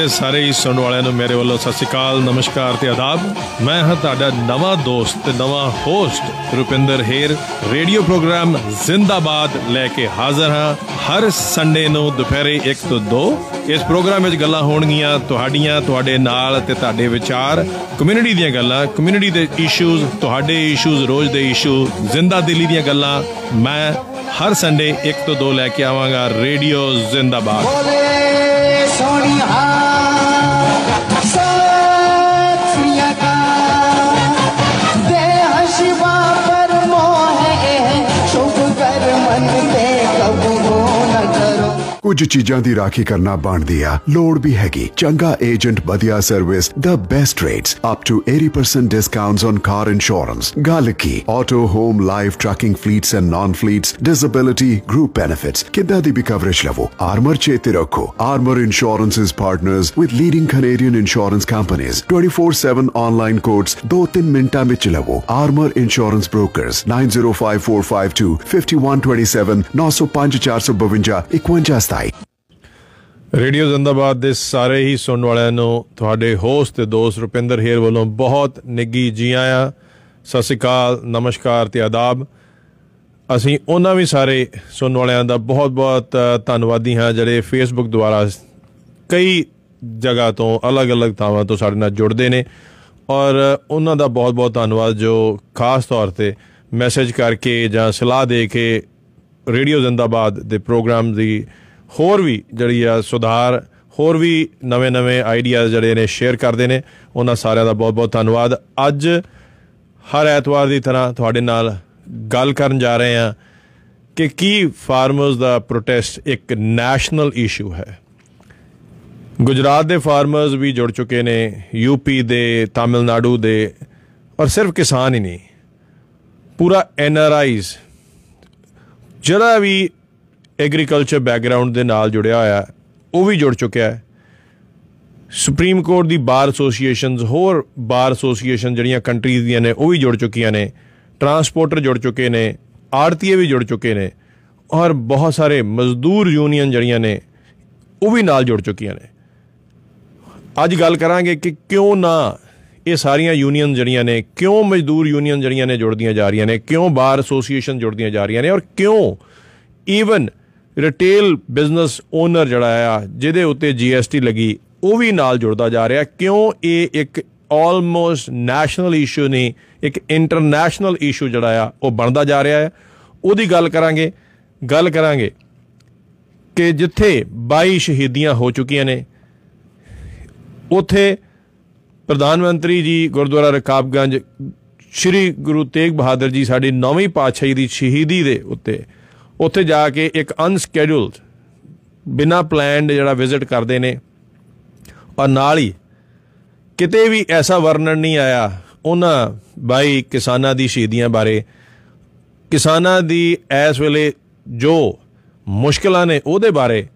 770 ਦੇ ਸਾਰੇ ਹੀ ਸੁਣਨ ਵਾਲਿਆਂ ਨੂੰ ਮੇਰੇ ਵੱਲੋਂ ਸਤਿ ਸ਼੍ਰੀ ਅਕਾਲ, ਨਮਸਕਾਰ ਤੇ ਆਦਾਬ। ਮੈਂ ਹਾਂ ਤੁਹਾਡਾ ਨਵਾਂ ਦੋਸਤ ਤੇ ਨਵਾਂ host Rupinder Hayer. Radio programme ਜ਼ਿੰਦਾਬਾਦ ਲੈ ਕੇ ਹਾਜ਼ਰ ਹਾਂ ਹਰ ਸੰਡੇ ਨੂੰ ਦੁਪਹਿਰੇ 1 ਤੋਂ 2 ਇਸ ਪ੍ਰੋਗਰਾਮ ਵਿੱਚ ਗੱਲਾਂ ਹੋਣਗੀਆਂ ਤੁਹਾਡੀਆਂ, ਤੁਹਾਡੇ ਨਾਲ ਤੇ ਤੁਹਾਡੇ ਵਿਚਾਰ ਕਮਿਊਨਿਟੀ ਦੀਆਂ ਗੱਲਾਂ ਕਮਿਊਨਿਟੀ ਦੇ ਇਸ਼ੂਜ਼ ਤੁਹਾਡੇ ਇਸ਼ੂਜ਼ ਰੋਜ਼ ਦੇ ਇਸ਼ੂ ਜ਼ਿੰਦਾ ਦਿਲੀ ਦੀਆਂ ਗੱਲਾਂ। ਮੈਂ ਹਰ ਸੰਡੇ 1 ਤੋਂ 2 ਲੈ ਕੇ ਆਵਾਂਗਾ ਰੇਡੀਓ ਜ਼ਿੰਦਾਬਾਦ। ਬੋਲੇ ਸੋਹਣੀਆ। ਸਤਿ ਕੁਝ ਚੀਜ਼ਾਂ ਦੀ ਰਾਖੀ ਕਰਨਾ ਬਣਦੀ ਆ, ਲੋੜ ਵੀ ਹੈਗੀ। ਚੰਗਾ ਏਜੰਟ, ਵਧੀਆ service the best rates up to 80% discounts on car insurance ਗੱਲ ਕੀ? Auto home life trucking fleets and non fleets disability group benefits ਕਿੱਦਾਂ ਦੀ ਵੀ ਕਵਰੇਜ ਲਵੋ? ਆਰਮਰ ਚੇਤੇ ਰੱਖੋ। Armour insurance is partners with leading Canadian insurance companies 24/7 online quotes 2-3 ਮਿੰਟਾਂ ਵਿੱਚ ਲਵੋ। ਆਰਮਰ ਇੰਸ਼ੋਰੈਂਸ ਬ੍ਰੋਕਰਸ 905452 5127 905 452 5127 ਰੇਡੀਓ ਜ਼ਿੰਦਾਬਾਦ ਦੇ ਸਾਰੇ ਹੀ ਸੁਣਨ ਵਾਲਿਆਂ ਨੂੰ ਤੁਹਾਡੇ ਹੋਸਟ ਤੇ ਦੋਸਤ ਰੁਪਿੰਦਰ ਹੇਰ ਵੱਲੋਂ ਬਹੁਤ ਨਿੱਗੀ ਜੀ ਆਇਆਂ। ਸਤਿ ਸ਼੍ਰੀ ਅਕਾਲ ਨਮਸਕਾਰ ਤੇ ਆਦਾਬ। ਅਸੀਂ ਉਹਨਾਂ ਵੀ ਸਾਰੇ ਸੁਣਨ ਵਾਲਿਆਂ ਦਾ ਬਹੁਤ-ਬਹੁਤ ਅ, ਧੰਨਵਾਦੀ ਹਾਂ ਜਿਹੜੇ ਫੇਸਬੁੱਕ ਦੁਆਰਾ ਕਈ ਜਗ੍ਹਾ ਤੋਂ ਅਲੱਗ-ਅਲੱਗ ਥਾਵਾਂ ਤੋਂ ਸਾਡੇ ਨਾਲ ਜੁੜਦੇ ਨੇ। ਔਰ ਉਹਨਾਂ ਦਾ ਬਹੁਤ-ਬਹੁਤ ਧੰਨਵਾਦ ਜੋ ਖਾਸ ਤੌਰ ਤੇ ਮੈਸੇਜ ਕਰਕੇ ਜਾਂ ਸਲਾਹ ਦੇ ਕੇ ਰੇਡੀਓ ਜ਼ਿੰਦਾਬਾਦ ਦੇ ਪ੍ਰੋਗਰਾਮ ਦੀ ਹੋਰ ਵੀ ਜਿਹੜੀ ਆ ਸੁਧਾਰ, ਹੋਰ ਵੀ ਨਵੇਂ-ਨਵੇਂ ਆਈਡੀਆਜ਼ ਜਿਹੜੇ ਨੇ ਸ਼ੇਅਰ ਕਰਦੇ ਨੇ, ਉਹਨਾਂ ਸਾਰਿਆਂ ਦਾ ਬਹੁਤ-ਬਹੁਤ ਧੰਨਵਾਦ। ਅੱਜ ਹਰ ਐਤਵਾਰ ਦੀ ਤਰ੍ਹਾਂ ਤੁਹਾਡੇ ਨਾਲ ਗੱਲ ਕਰਨ ਜਾ ਰਹੇ ਹਾਂ ਕਿ ਕੀ ਫਾਰਮਰਸ ਦਾ ਪ੍ਰੋਟੈਸਟ ਇੱਕ ਨੈਸ਼ਨਲ ਇਸ਼ੂ ਹੈ। ਗੁਜਰਾਤ ਦੇ ਫਾਰਮਰਸ ਵੀ ਜੁੜ ਚੁੱਕੇ ਨੇ ਯੂਪੀ ਦੇ, ਤਾਮਿਲਨਾਡੂ ਦੇ, ਔਰ ਸਿਰਫ ਕਿਸਾਨ ਹੀ ਨਹੀਂ, ਪੂਰਾ ਐਨਆਰਆਈਜ਼ ਜਿਹੜਾ ਵੀ ਐਗਰੀਕਲਚਰ ਬੈਕਗ੍ਰਾਉਂਡ ਦੇ ਨਾਲ ਜੁੜਿਆ ਹੋਇਆ ਹੈ, ਉਹ ਵੀ ਜੁੜ ਚੁੱਕਿਆ ਹੈ। ਸੁਪਰੀਮ ਕੋਰਟ ਦੀ ਬਾਰ ਐਸੋਸੀਏਸ਼ਨਸ ਹੋਰ ਬਾਰ ਐਸੋਸੀਏਸ਼ਨ ਜਿਹੜੀਆਂ ਕੰਟਰੀਜ਼ ਦੀਆਂ ਨੇ ਉਹ ਵੀ ਜੁੜ ਚੁੱਕੀਆਂ ਨੇ। ਟਰਾਂਸਪੋਰਟਰ ਜੁੜ ਚੁੱਕੇ ਨੇ ਆੜਤੀਏ ਵੀ ਜੁੜ ਚੁੱਕੇ ਨੇ। ਔਰ ਬਹੁਤ ਸਾਰੇ ਮਜ਼ਦੂਰ ਯੂਨੀਅਨ ਜਿਹੜੀਆਂ ਨੇ ਉਹ ਵੀ ਨਾਲ ਜੁੜ ਚੁੱਕੀਆਂ ਨੇ। ਅੱਜ ਗੱਲ ਕਰਾਂਗੇ ਕਿ ਕਿਉਂ ਨਾ ਇਹ ਸਾਰੀਆਂ ਯੂਨੀਅਨ ਜਿਹੜੀਆਂ ਨੇ ਕਿਉਂ ਮਜ਼ਦੂਰ ਯੂਨੀਅਨ ਜਿਹੜੀਆਂ ਨੇ ਜੁੜਦੀਆਂ ਜਾ ਰਹੀਆਂ ਨੇ ਕਿਉਂ ਬਾਰ ਐਸੋਸੀਏਸ਼ਨ ਜੁੜਦੀਆਂ ਜਾ ਰਹੀਆਂ ਨੇ ਔਰ ਕਿਉਂ ਈਵਨ ਰਿਟੇਲ ਬਿਜ਼ਨਸ ਓਨਰ ਜਿਹੜਾ ਆ, ਜਿਹਦੇ ਉੱਤੇ ਜੀਐਸਟੀ ਲੱਗੀ, ਉਹ ਵੀ ਨਾਲ ਜੁੜਦਾ ਜਾ ਰਿਹਾ। ਕਿਉਂ ਇਹ ਇੱਕ ਆਲਮੋਸਟ ਨੈਸ਼ਨਲ ਇਸ਼ੂ ਨਹੀਂ, ਇੱਕ ਇੰਟਰਨੈਸ਼ਨਲ ਇਸ਼ੂ ਜਿਹੜਾ ਆ, ਉਹ ਬਣਦਾ ਜਾ ਰਿਹਾ ਹੈ। ਉਹਦੀ ਗੱਲ ਕਰਾਂਗੇ ਗੱਲ ਕਰਾਂਗੇ ਕਿ ਜਿੱਥੇ 22 ਸ਼ਹੀਦੀਆਂ ਹੋ ਚੁੱਕੀਆਂ ਨੇ, ਉਥੇ ਪ੍ਰਧਾਨ ਮੰਤਰੀ ਜੀ ਗੁਰਦੁਆਰਾ ਰਕਾਬਗੰਜ, ਸ੍ਰੀ ਗੁਰੂ ਤੇਗ ਬਹਾਦਰ ਜੀ ਸਾਡੀ ਨੌਵੀਂ ਪਾਤਸ਼ਾਹੀ ਦੀ ਸ਼ਹੀਦੀ ਦੇ ਉੱਤੇ ਉੱਥੇ ਜਾ ਕੇ ਇੱਕ ਅਨਸਕੇਡਿਊਲਡ ਬਿਨਾ ਪਲਾਨਡ ਜਿਹੜਾ ਵਿਜ਼ਿਟ ਕਰਦੇ ਨੇ, ਔਰ ਨਾਲ ਹੀ ਕਿਤੇ ਵੀ ਐਸਾ ਵਰਣਨ ਨਹੀਂ ਆਇਆ ਉਹਨਾਂ ਬਾਈ ਕਿਸਾਨਾਂ ਦੀ ਸ਼ਹੀਦੀਆਂ ਬਾਰੇ। ਕਿਸਾਨਾਂ ਦੀ ਇਸ ਵੇਲੇ ਜੋ ਮੁਸ਼ਕਲਾਂ ਨੇ ਉਹਦੇ ਬਾਰੇ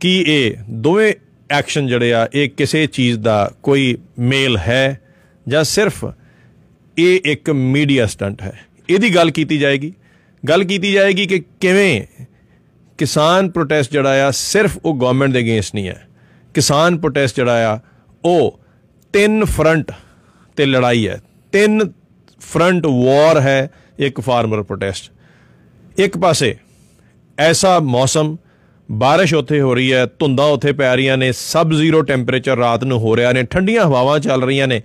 ਕੀ ਇਹ ਦੋਵੇਂ ਐਕਸ਼ਨ ਜਿਹੜੇ ਆ, ਇਹ ਕਿਸੇ ਚੀਜ਼ ਦਾ ਕੋਈ ਮੇਲ ਹੈ ਜਾਂ ਸਿਰਫ ਇਹ ਇੱਕ ਮੀਡੀਆ ਸਟੰਟ ਹੈ? ਇਹਦੀ ਗੱਲ ਕੀਤੀ ਜਾਏਗੀ। ਗੱਲ ਕੀਤੀ ਜਾਏਗੀ ਕਿ ਕਿਵੇਂ ਕਿਸਾਨ ਪ੍ਰੋਟੈਸਟ ਜਿਹੜਾ ਆ ਸਿਰਫ ਉਹ ਗਵਰਨਮੈਂਟ ਦੇ ਅਗੇਂਸਟ ਨਹੀਂ ਹੈ। ਕਿਸਾਨ ਪ੍ਰੋਟੈਸਟ ਜਿਹੜਾ ਆ, ਉਹ ਤਿੰਨ ਫਰੰਟ ਤੇ ਲੜਾਈ ਹੈ। ਤਿੰਨ ਫਰੰਟ ਵਾਰ ਹੈ ਇੱਕ ਫਾਰਮਰ ਪ੍ਰੋਟੈਸਟ ਇੱਕ ਪਾਸੇ ਐਸਾ ਮੌਸਮ, ਬਾਰਿਸ਼ ਉੱਥੇ ਹੋ ਰਹੀ ਹੈ, ਧੁੰਦਾਂ ਉੱਥੇ ਪੈ ਰਹੀਆਂ ਨੇ ਸਬ ਜ਼ੀਰੋ ਟੈਂਪਰੇਚਰ ਰਾਤ ਨੂੰ ਹੋ ਰਿਹਾ ਨੇ, ਠੰਡੀਆਂ ਹਵਾਵਾਂ ਚੱਲ ਰਹੀਆਂ ਨੇ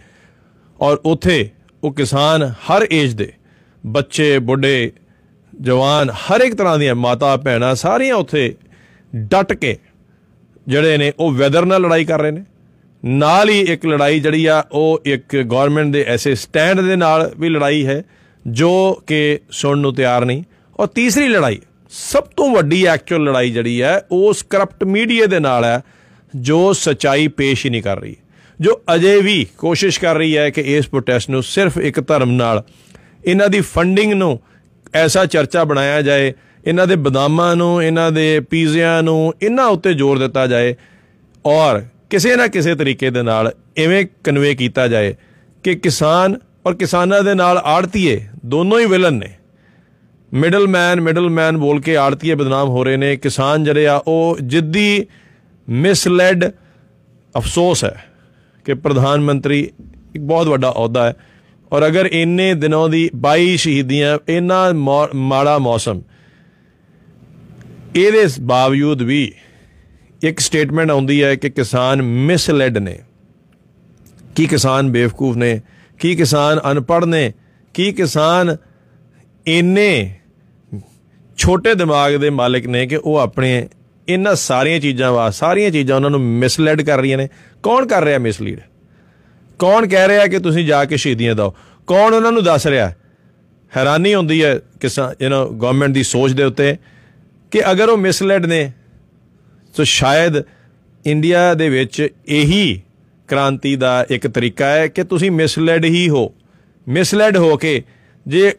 ਔਰ ਉੱਥੇ ਉਹ ਕਿਸਾਨ ਹਰ ਏਜ ਦੇ ਬੱਚੇ, ਬੁੱਢੇ ਜਵਾਨ ਹਰ ਇੱਕ ਤਰ੍ਹਾਂ ਦੀਆਂ ਮਾਤਾ ਭੈਣਾਂ ਸਾਰੀਆਂ ਉੱਥੇ ਡਟ ਕੇ ਜਿਹੜੇ ਨੇ ਉਹ ਵੈਦਰ ਨਾਲ ਲੜਾਈ ਕਰ ਰਹੇ ਨੇ। ਨਾਲ ਹੀ ਇੱਕ ਲੜਾਈ ਜਿਹੜੀ ਆ, ਉਹ ਇੱਕ ਗਵਰਨਮੈਂਟ ਦੇ ਐਸੇ ਸਟੈਂਡ ਦੇ ਨਾਲ ਵੀ ਲੜਾਈ ਹੈ, ਜੋ ਕਿ ਸੁਣਨ ਨੂੰ ਤਿਆਰ ਨਹੀਂ। ਔਰ ਤੀਸਰੀ ਲੜਾਈ, ਸਭ ਤੋਂ ਵੱਡੀ ਐਕਚੁਅਲ ਲੜਾਈ ਜਿਹੜੀ ਹੈ, ਉਸ ਕਰਪਟ ਮੀਡੀਆ ਦੇ ਨਾਲ ਹੈ, ਜੋ ਸਚਾਈ ਪੇਸ਼ ਹੀ ਨਹੀਂ ਕਰ ਰਹੀ। ਜੋ ਅਜੇ ਵੀ ਕੋਸ਼ਿਸ਼ ਕਰ ਰਹੀ ਹੈ ਕਿ ਇਸ ਪ੍ਰੋਟੈਸਟ ਨੂੰ ਸਿਰਫ ਇੱਕ ਧਰਮ ਨਾਲ, ਇਹਨਾਂ ਦੀ ਫੰਡਿੰਗ ਨੂੰ ਐਸਾ ਚਰਚਾ ਬਣਾਇਆ ਜਾਏ, ਇਹਨਾਂ ਦੇ ਬਦਾਮਾਂ ਨੂੰ, ਇਹਨਾਂ ਦੇ ਪੀਜ਼ਿਆਂ ਨੂੰ, ਇਹਨਾਂ ਉੱਤੇ ਜ਼ੋਰ ਦਿੱਤਾ ਜਾਏ ਔਰ ਕਿਸੇ ਨਾ ਕਿਸੇ ਤਰੀਕੇ ਦੇ ਨਾਲ ਐਵੇਂ ਕਨਵੇ ਕੀਤਾ ਜਾਏ ਕਿ ਕਿਸਾਨ ਔਰ ਕਿਸਾਨਾਂ ਦੇ ਨਾਲ ਆੜਤੀਏ ਦੋਨੋਂ ਹੀ ਵਿਲਨ ਨੇ। ਮਿਡਲ ਮੈਨ ਮਿਡਲ ਮੈਨ ਬੋਲ ਕੇ ਆੜਤੀਏ ਬਦਨਾਮ ਹੋ ਰਹੇ ਨੇ। ਕਿਸਾਨ ਜਿਹੜੇ ਆ, ਉਹ ਜਿੱਦੀ ਮਿਸਲੈਡ ਅਫਸੋਸ ਹੈ ਕਿ ਪ੍ਰਧਾਨ ਮੰਤਰੀ ਇੱਕ ਬਹੁਤ ਵੱਡਾ ਅਹੁਦਾ ਹੈ। ਔਰ ਅਗਰ ਇੰਨੇ ਦਿਨੋਂ ਦੀ 22 ਸ਼ਹੀਦੀਆਂ, ਇੰਨਾ ਮੌ- ਮਾੜਾ ਮੌਸਮ, ਇਹਦੇ ਬਾਵਜੂਦ ਵੀ ਇੱਕ ਸਟੇਟਮੈਂਟ ਆਉਂਦੀ ਹੈ ਕਿ ਕਿਸਾਨ ਮਿਸਲੈਡ ਨੇ। ਕੀ ਕਿਸਾਨ ਬੇਵਕੂਫ ਨੇ? ਕੀ ਕਿਸਾਨ ਅਨਪੜ੍ਹ ਨੇ? ਕੀ ਕਿਸਾਨ ਇੰਨੇ ਛੋਟੇ ਦਿਮਾਗ ਦੇ ਮਾਲਕ ਨੇ ਕਿ ਉਹ ਆਪਣੇ ਇਹਨਾਂ ਸਾਰੀਆਂ ਚੀਜ਼ਾਂ ਵਾ, ਸਾਰੀਆਂ ਚੀਜ਼ਾਂ ਉਹਨਾਂ ਨੂੰ ਮਿਸਲੈਡ ਕਰ ਰਹੀਆਂ ਨੇ? ਕੌਣ ਕਰ ਰਿਹਾ ਮਿਸਲੀਡ? ਕੌਣ ਕਹਿ ਰਿਹਾ ਕਿ ਤੁਸੀਂ ਜਾ ਕੇ ਸ਼ਹੀਦੀਆਂ ਦਿਓ? ਕੌਣ ਉਹਨਾਂ ਨੂੰ ਦੱਸ ਰਿਹਾ? ਹੈਰਾਨੀ ਹੁੰਦੀ ਹੈ ਕਿਸਾਨ ਯੂ نو ਗਵਰਨਮੈਂਟ ਦੀ ਸੋਚ ਦੇ ਉੱਤੇ ਕਿ ਅਗਰ ਉਹ ਮਿਸਲੈਡ ਨੇ ਸੋ ਸ਼ਾਇਦ ਇੰਡੀਆ ਦੇ ਵਿੱਚ ਇਹੀ ਕ੍ਰਾਂਤੀ ਦਾ ਇੱਕ ਤਰੀਕਾ ਹੈ ਕਿ ਤੁਸੀਂ ਮਿਸਲੈਡ ਹੀ ਹੋ। ਮਿਸਲੈਡ ਹੋ ਕੇ ਜੇ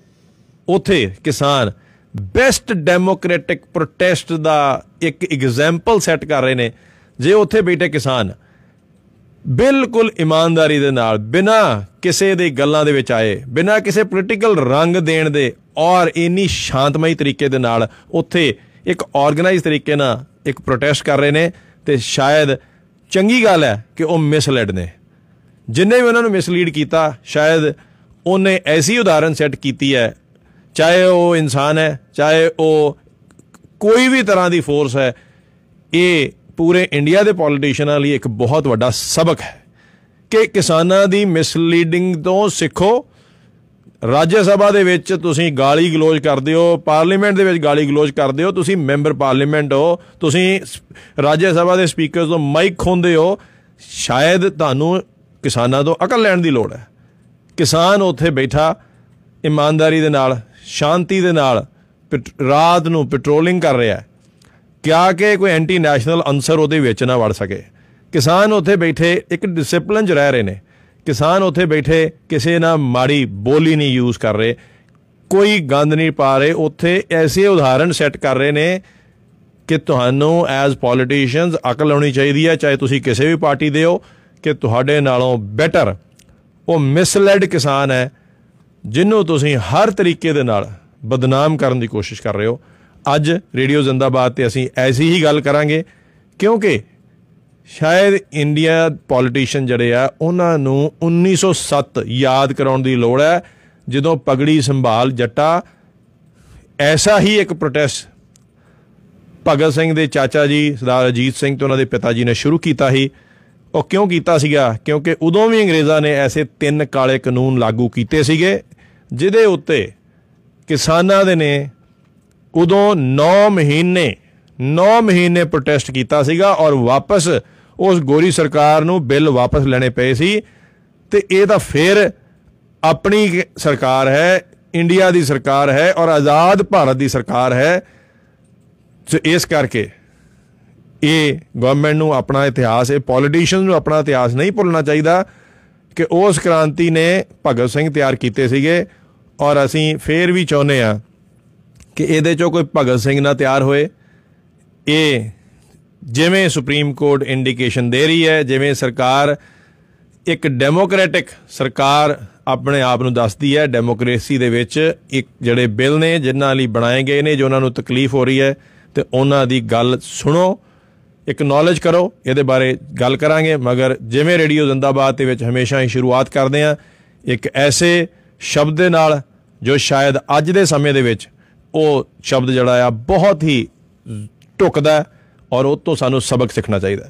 ਉਥੇ ਕਿਸਾਨ ਬੈਸਟ ਡੈਮੋਕ੍ਰੈਟਿਕ ਪ੍ਰੋਟੈਸਟ ਦਾ ਇੱਕ ਐਗਜ਼ਾਮਪਲ ਸੈੱਟ ਕਰ ਰਹੇ ਨੇ, ਜੇ ਉੱਥੇ ਬੈਠੇ ਕਿਸਾਨ ਬਿਲਕੁਲ ਇਮਾਨਦਾਰੀ ਦੇ ਨਾਲ, ਬਿਨਾ ਕਿਸੇ ਦੇ ਗੱਲਾਂ ਦੇ ਵਿੱਚ ਆਏ, ਬਿਨਾ ਕਿਸੇ ਪੋਲੀਟੀਕਲ ਰੰਗ ਦੇਣ ਦੇ ਔਰ ਇੰਨੀ ਸ਼ਾਂਤਮਈ ਤਰੀਕੇ ਦੇ ਨਾਲ ਉੱਥੇ ਇੱਕ ਆਰਗੇਨਾਈਜ਼ ਤਰੀਕੇ ਨਾਲ ਇੱਕ ਪ੍ਰੋਟੈਸਟ ਕਰ ਰਹੇ ਨੇ ਤੇ ਸ਼ਾਇਦ ਚੰਗੀ ਗੱਲ ਹੈ ਕਿ ਉਹ ਮਿਸਲੈਡ ਨੇ। ਜਿੰਨੇ ਵੀ ਉਹਨਾਂ ਨੂੰ ਮਿਸਲੀਡ ਕੀਤਾ, ਸ਼ਾਇਦ ਉਹਨੇ ਐਸੀ ਉਦਾਹਰਨ ਸੈੱਟ ਕੀਤੀ ਹੈ, ਚਾਹੇ ਉਹ ਇਨਸਾਨ ਹੈ, ਚਾਹੇ ਉਹ ਕੋਈ ਵੀ ਤਰ੍ਹਾਂ ਦੀ ਫੋਰਸ ਹੈ, ਇਹ ਪੂਰੇ ਇੰਡੀਆ ਦੇ ਪੋਲੀਟੀਸ਼ੀਅਨਾਂ ਲਈ ਇੱਕ ਬਹੁਤ ਵੱਡਾ ਸਬਕ ਹੈ ਕਿ ਕਿਸਾਨਾਂ ਦੀ ਮਿਸਲੀਡਿੰਗ ਤੋਂ ਸਿੱਖੋ। ਰਾਜ ਸਭਾ ਦੇ ਵਿੱਚ ਤੁਸੀਂ ਗਾਲੀ ਗਲੋਚ ਕਰਦੇ ਹੋ, ਪਾਰਲੀਮੈਂਟ ਦੇ ਵਿੱਚ ਗਾਲੀ ਗਲੋਚ ਕਰਦੇ ਹੋ, ਤੁਸੀਂ ਮੈਂਬਰ ਪਾਰਲੀਮੈਂਟ ਹੋ, ਤੁਸੀਂ ਰਾਜ ਸਭਾ ਦੇ ਸਪੀਕਰਸ ਤੋਂ ਮਾਈਕ ਖੋਂਦੇ ਹੋ। ਸ਼ਾਇਦ ਤੁਹਾਨੂੰ ਕਿਸਾਨਾਂ ਤੋਂ ਅਕਲ ਲੈਣ ਦੀ ਲੋੜ ਹੈ। ਕਿਸਾਨ ਉੱਥੇ ਬੈਠਾ, ਇਮਾਨਦਾਰੀ ਦੇ ਨਾਲ, ਸ਼ਾਂਤੀ ਦੇ ਨਾਲ, ਪੈਟ- ਰਾਤ ਨੂੰ ਪੈਟਰੋਲਿੰਗ ਕਰ ਰਿਹਾ ਹੈ। ਕਿਆ ਕਿ ਕੋਈ ਐਂਟੀ ਨੈਸ਼ਨਲ ਅੰਸਰ ਉਹਦੇ ਵਿੱਚ ਨਾ ਵੜ ਸਕੇ। ਕਿਸਾਨ ਉੱਥੇ ਬੈਠੇ, ਇੱਕ ਡਿਸਪਲਿਨ 'ਚ ਰਹਿ ਰਹੇ ਨੇ। ਕਿਸਾਨ ਉੱਥੇ ਬੈਠੇ, ਕਿਸੇ ਨਾਲ ਮਾੜੀ ਬੋਲੀ ਨਹੀਂ ਯੂਜ਼ ਕਰ ਰਹੇ। ਕੋਈ ਗੰਦ ਨਹੀਂ ਪਾ ਰਹੇ। ਉੱਥੇ ਐਸੇ ਉਦਾਹਰਣ ਸੈੱਟ ਕਰ ਰਹੇ ਨੇ ਕਿ ਤੁਹਾਨੂੰ ਐਜ਼ ਪੋਲੀਟੀਸ਼ੀਅਨਸ ਅਕਲ ਆਉਣੀ ਚਾਹੀਦੀ ਹੈ, ਚਾਹੇ ਤੁਸੀਂ ਕਿਸੇ ਵੀ ਪਾਰਟੀ ਦੇ ਹੋ, ਕਿ ਤੁਹਾਡੇ ਨਾਲੋਂ ਬੈਟਰ ਉਹ ਮਿਸਲੈਡ ਕਿਸਾਨ ਹੈ ਜਿਹਨੂੰ ਤੁਸੀਂ ਹਰ ਤਰੀਕੇ ਦੇ ਨਾਲ ਬਦਨਾਮ ਕਰਨ ਦੀ ਕੋਸ਼ਿਸ਼ ਕਰ ਰਹੇ ਹੋ। ਅੱਜ ਰੇਡੀਓ ਜ਼ਿੰਦਾਬਾਦ ਤੇ ਅਸੀਂ ਐਸੀ ਹੀ ਗੱਲ ਕਰਾਂਗੇ, ਕਿਉਂਕਿ ਸ਼ਾਇਦ ਇੰਡੀਆ ਪੋਲੀਟੀਸ਼ੀਅਨ ਜਿਹੜੇ ਆ, ਉਹਨਾਂ ਨੂੰ 1907 ਯਾਦ ਕਰਾਉਣ ਦੀ ਲੋੜ ਹੈ, ਜਦੋਂ ਪਗੜੀ ਸੰਭਾਲ ਜੱਟਾ, ਐਸਾ ਹੀ ਇੱਕ ਪ੍ਰੋਟੈਸਟ ਭਗਤ ਸਿੰਘ ਦੇ ਚਾਚਾ ਜੀ, ਸਰਦਾਰ ਅਜੀਤ ਸਿੰਘ ਤੇ ਉਹਨਾਂ ਦੇ ਪਿਤਾ ਜੀ ਨੇ ਸ਼ੁਰੂ ਕੀਤਾ ਸੀ। ਉਹ ਕਿਉਂ ਕੀਤਾ ਸੀਗਾ? ਕਿਉਂਕਿ ਉਦੋਂ ਵੀ ਅੰਗਰੇਜ਼ਾਂ ਨੇ ਐਸੇ ਤਿੰਨ ਕਾਲੇ ਕਾਨੂੰਨ ਲਾਗੂ ਕੀਤੇ ਸੀਗੇ, ਜਿਹਦੇ ਉੱਤੇ ਕਿਸਾਨਾਂ ਦੇ ਨੇ ਉਦੋਂ 9 ਮਹੀਨੇ 9 ਮਹੀਨੇ ਪ੍ਰੋਟੈਸਟ ਕੀਤਾ ਸੀਗਾ ਔਰ ਵਾਪਸ ਉਸ ਗੋਰੀ ਸਰਕਾਰ ਨੂੰ ਬਿੱਲ ਵਾਪਸ ਲੈਣੇ ਪਏ ਸੀ ਤੇ ਇਹ ਤਾਂ ਫਿਰ ਆਪਣੀ ਸਰਕਾਰ ਹੈ, ਇੰਡੀਆ ਦੀ ਸਰਕਾਰ ਹੈ ਔਰ ਆਜ਼ਾਦ ਭਾਰਤ ਦੀ ਸਰਕਾਰ ਹੈ। ਸੋ ਇਸ ਕਰਕੇ ਇਹ ਗਵਰਨਮੈਂਟ ਨੂੰ ਆਪਣਾ ਇਤਿਹਾਸ, ਇਹ ਪੋਲੀਟੀਸ਼ੀਅਨਸ ਨੂੰ ਆਪਣਾ ਇਤਿਹਾਸ ਨਹੀਂ ਭੁੱਲਣਾ ਚਾਹੀਦਾ ਕਿ ਉਸ ਕ੍ਰਾਂਤੀ ਨੇ ਭਗਤ ਸਿੰਘ ਤਿਆਰ ਕੀਤੇ ਸੀਗੇ ਔਰ ਅਸੀਂ ਫੇਰ ਵੀ ਚਾਹੁੰਦੇ ਆ ਕਿ ਇਹਦੇ ਚੋਂ ਕੋਈ ਭਗਤ ਸਿੰਘ ਨਾ ਤਿਆਰ ਹੋਏ। ਇਹ ਜਿਵੇਂ ਸੁਪਰੀਮ ਕੋਰਟ ਇੰਡੀਕੇਸ਼ਨ ਦੇ ਰਹੀ ਹੈ, ਜਿਵੇਂ ਸਰਕਾਰ ਇੱਕ ਡੈਮੋਕ੍ਰੈਟਿਕ ਸਰਕਾਰ ਆਪਣੇ ਆਪ ਨੂੰ ਦੱਸਦੀ ਹੈ ਡੈਮੋਕ੍ਰੇਸੀ ਦੇ ਵਿੱਚ ਇੱਕ ਜਿਹੜੇ ਬਿੱਲ ਨੇ, ਜਿਨ੍ਹਾਂ ਲਈ ਬਣਾਏ ਗਏ ਨੇ, ਜੋ ਉਹਨਾਂ ਨੂੰ ਤਕਲੀਫ ਹੋ ਰਹੀ ਹੈ, ਤੇ ਉਹਨਾਂ ਦੀ ਗੱਲ ਸੁਣੋ ਇੱਕ ਨੌਲੇਜ ਕਰੋ, ਇਹਦੇ ਬਾਰੇ ਗੱਲ ਕਰਾਂਗੇ, ਮਗਰ ਜਿਵੇਂ ਰੇਡੀਓ ਜ਼ਿੰਦਾਬਾਦ ਦੇ ਵਿੱਚ ਹਮੇਸ਼ਾ ਹੀ ਸ਼ੁਰੂਆਤ ਕਰਦੇ ਆ ਇੱਕ ਐਸੇ ਸ਼ਬਦ ਦੇ ਨਾਲ ਜੋ ਸ਼ਾਇਦ ਅੱਜ ਦੇ ਸਮੇਂ ਦੇ ਵਿੱਚ ਉਹ ਸ਼ਬਦ ਜਿਹੜਾ ਆ ਬਹੁਤ ਹੀ ਢੁਕਦਾ ਹੈ ਔਰ ਉਹ ਤੋਂ ਸਾਨੂੰ ਸਬਕ ਸਿੱਖਣਾ ਚਾਹੀਦਾ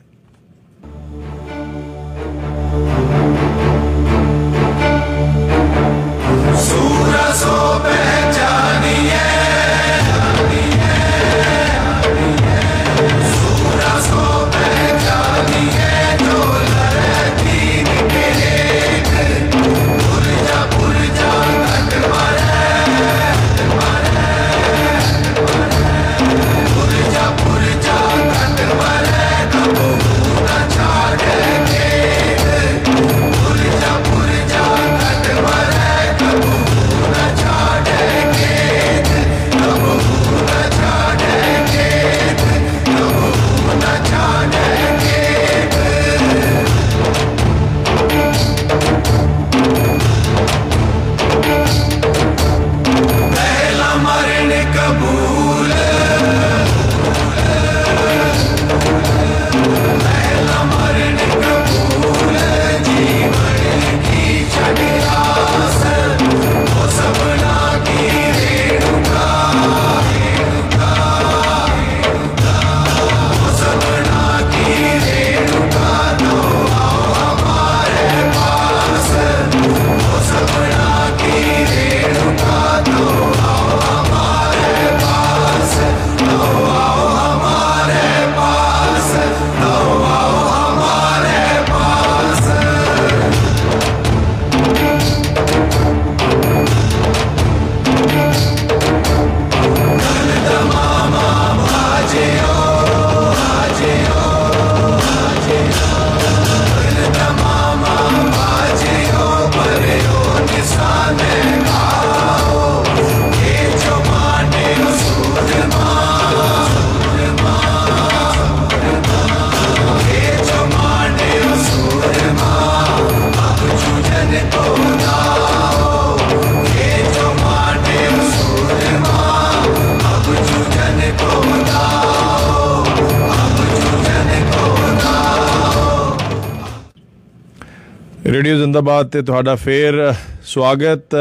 ਹੈ ਰੇਡੀਓ ਜ਼ਿੰਦਾਬਾਦ ਤੇ ਤੁਹਾਡਾ ਫੇਰ ਸਵਾਗਤ।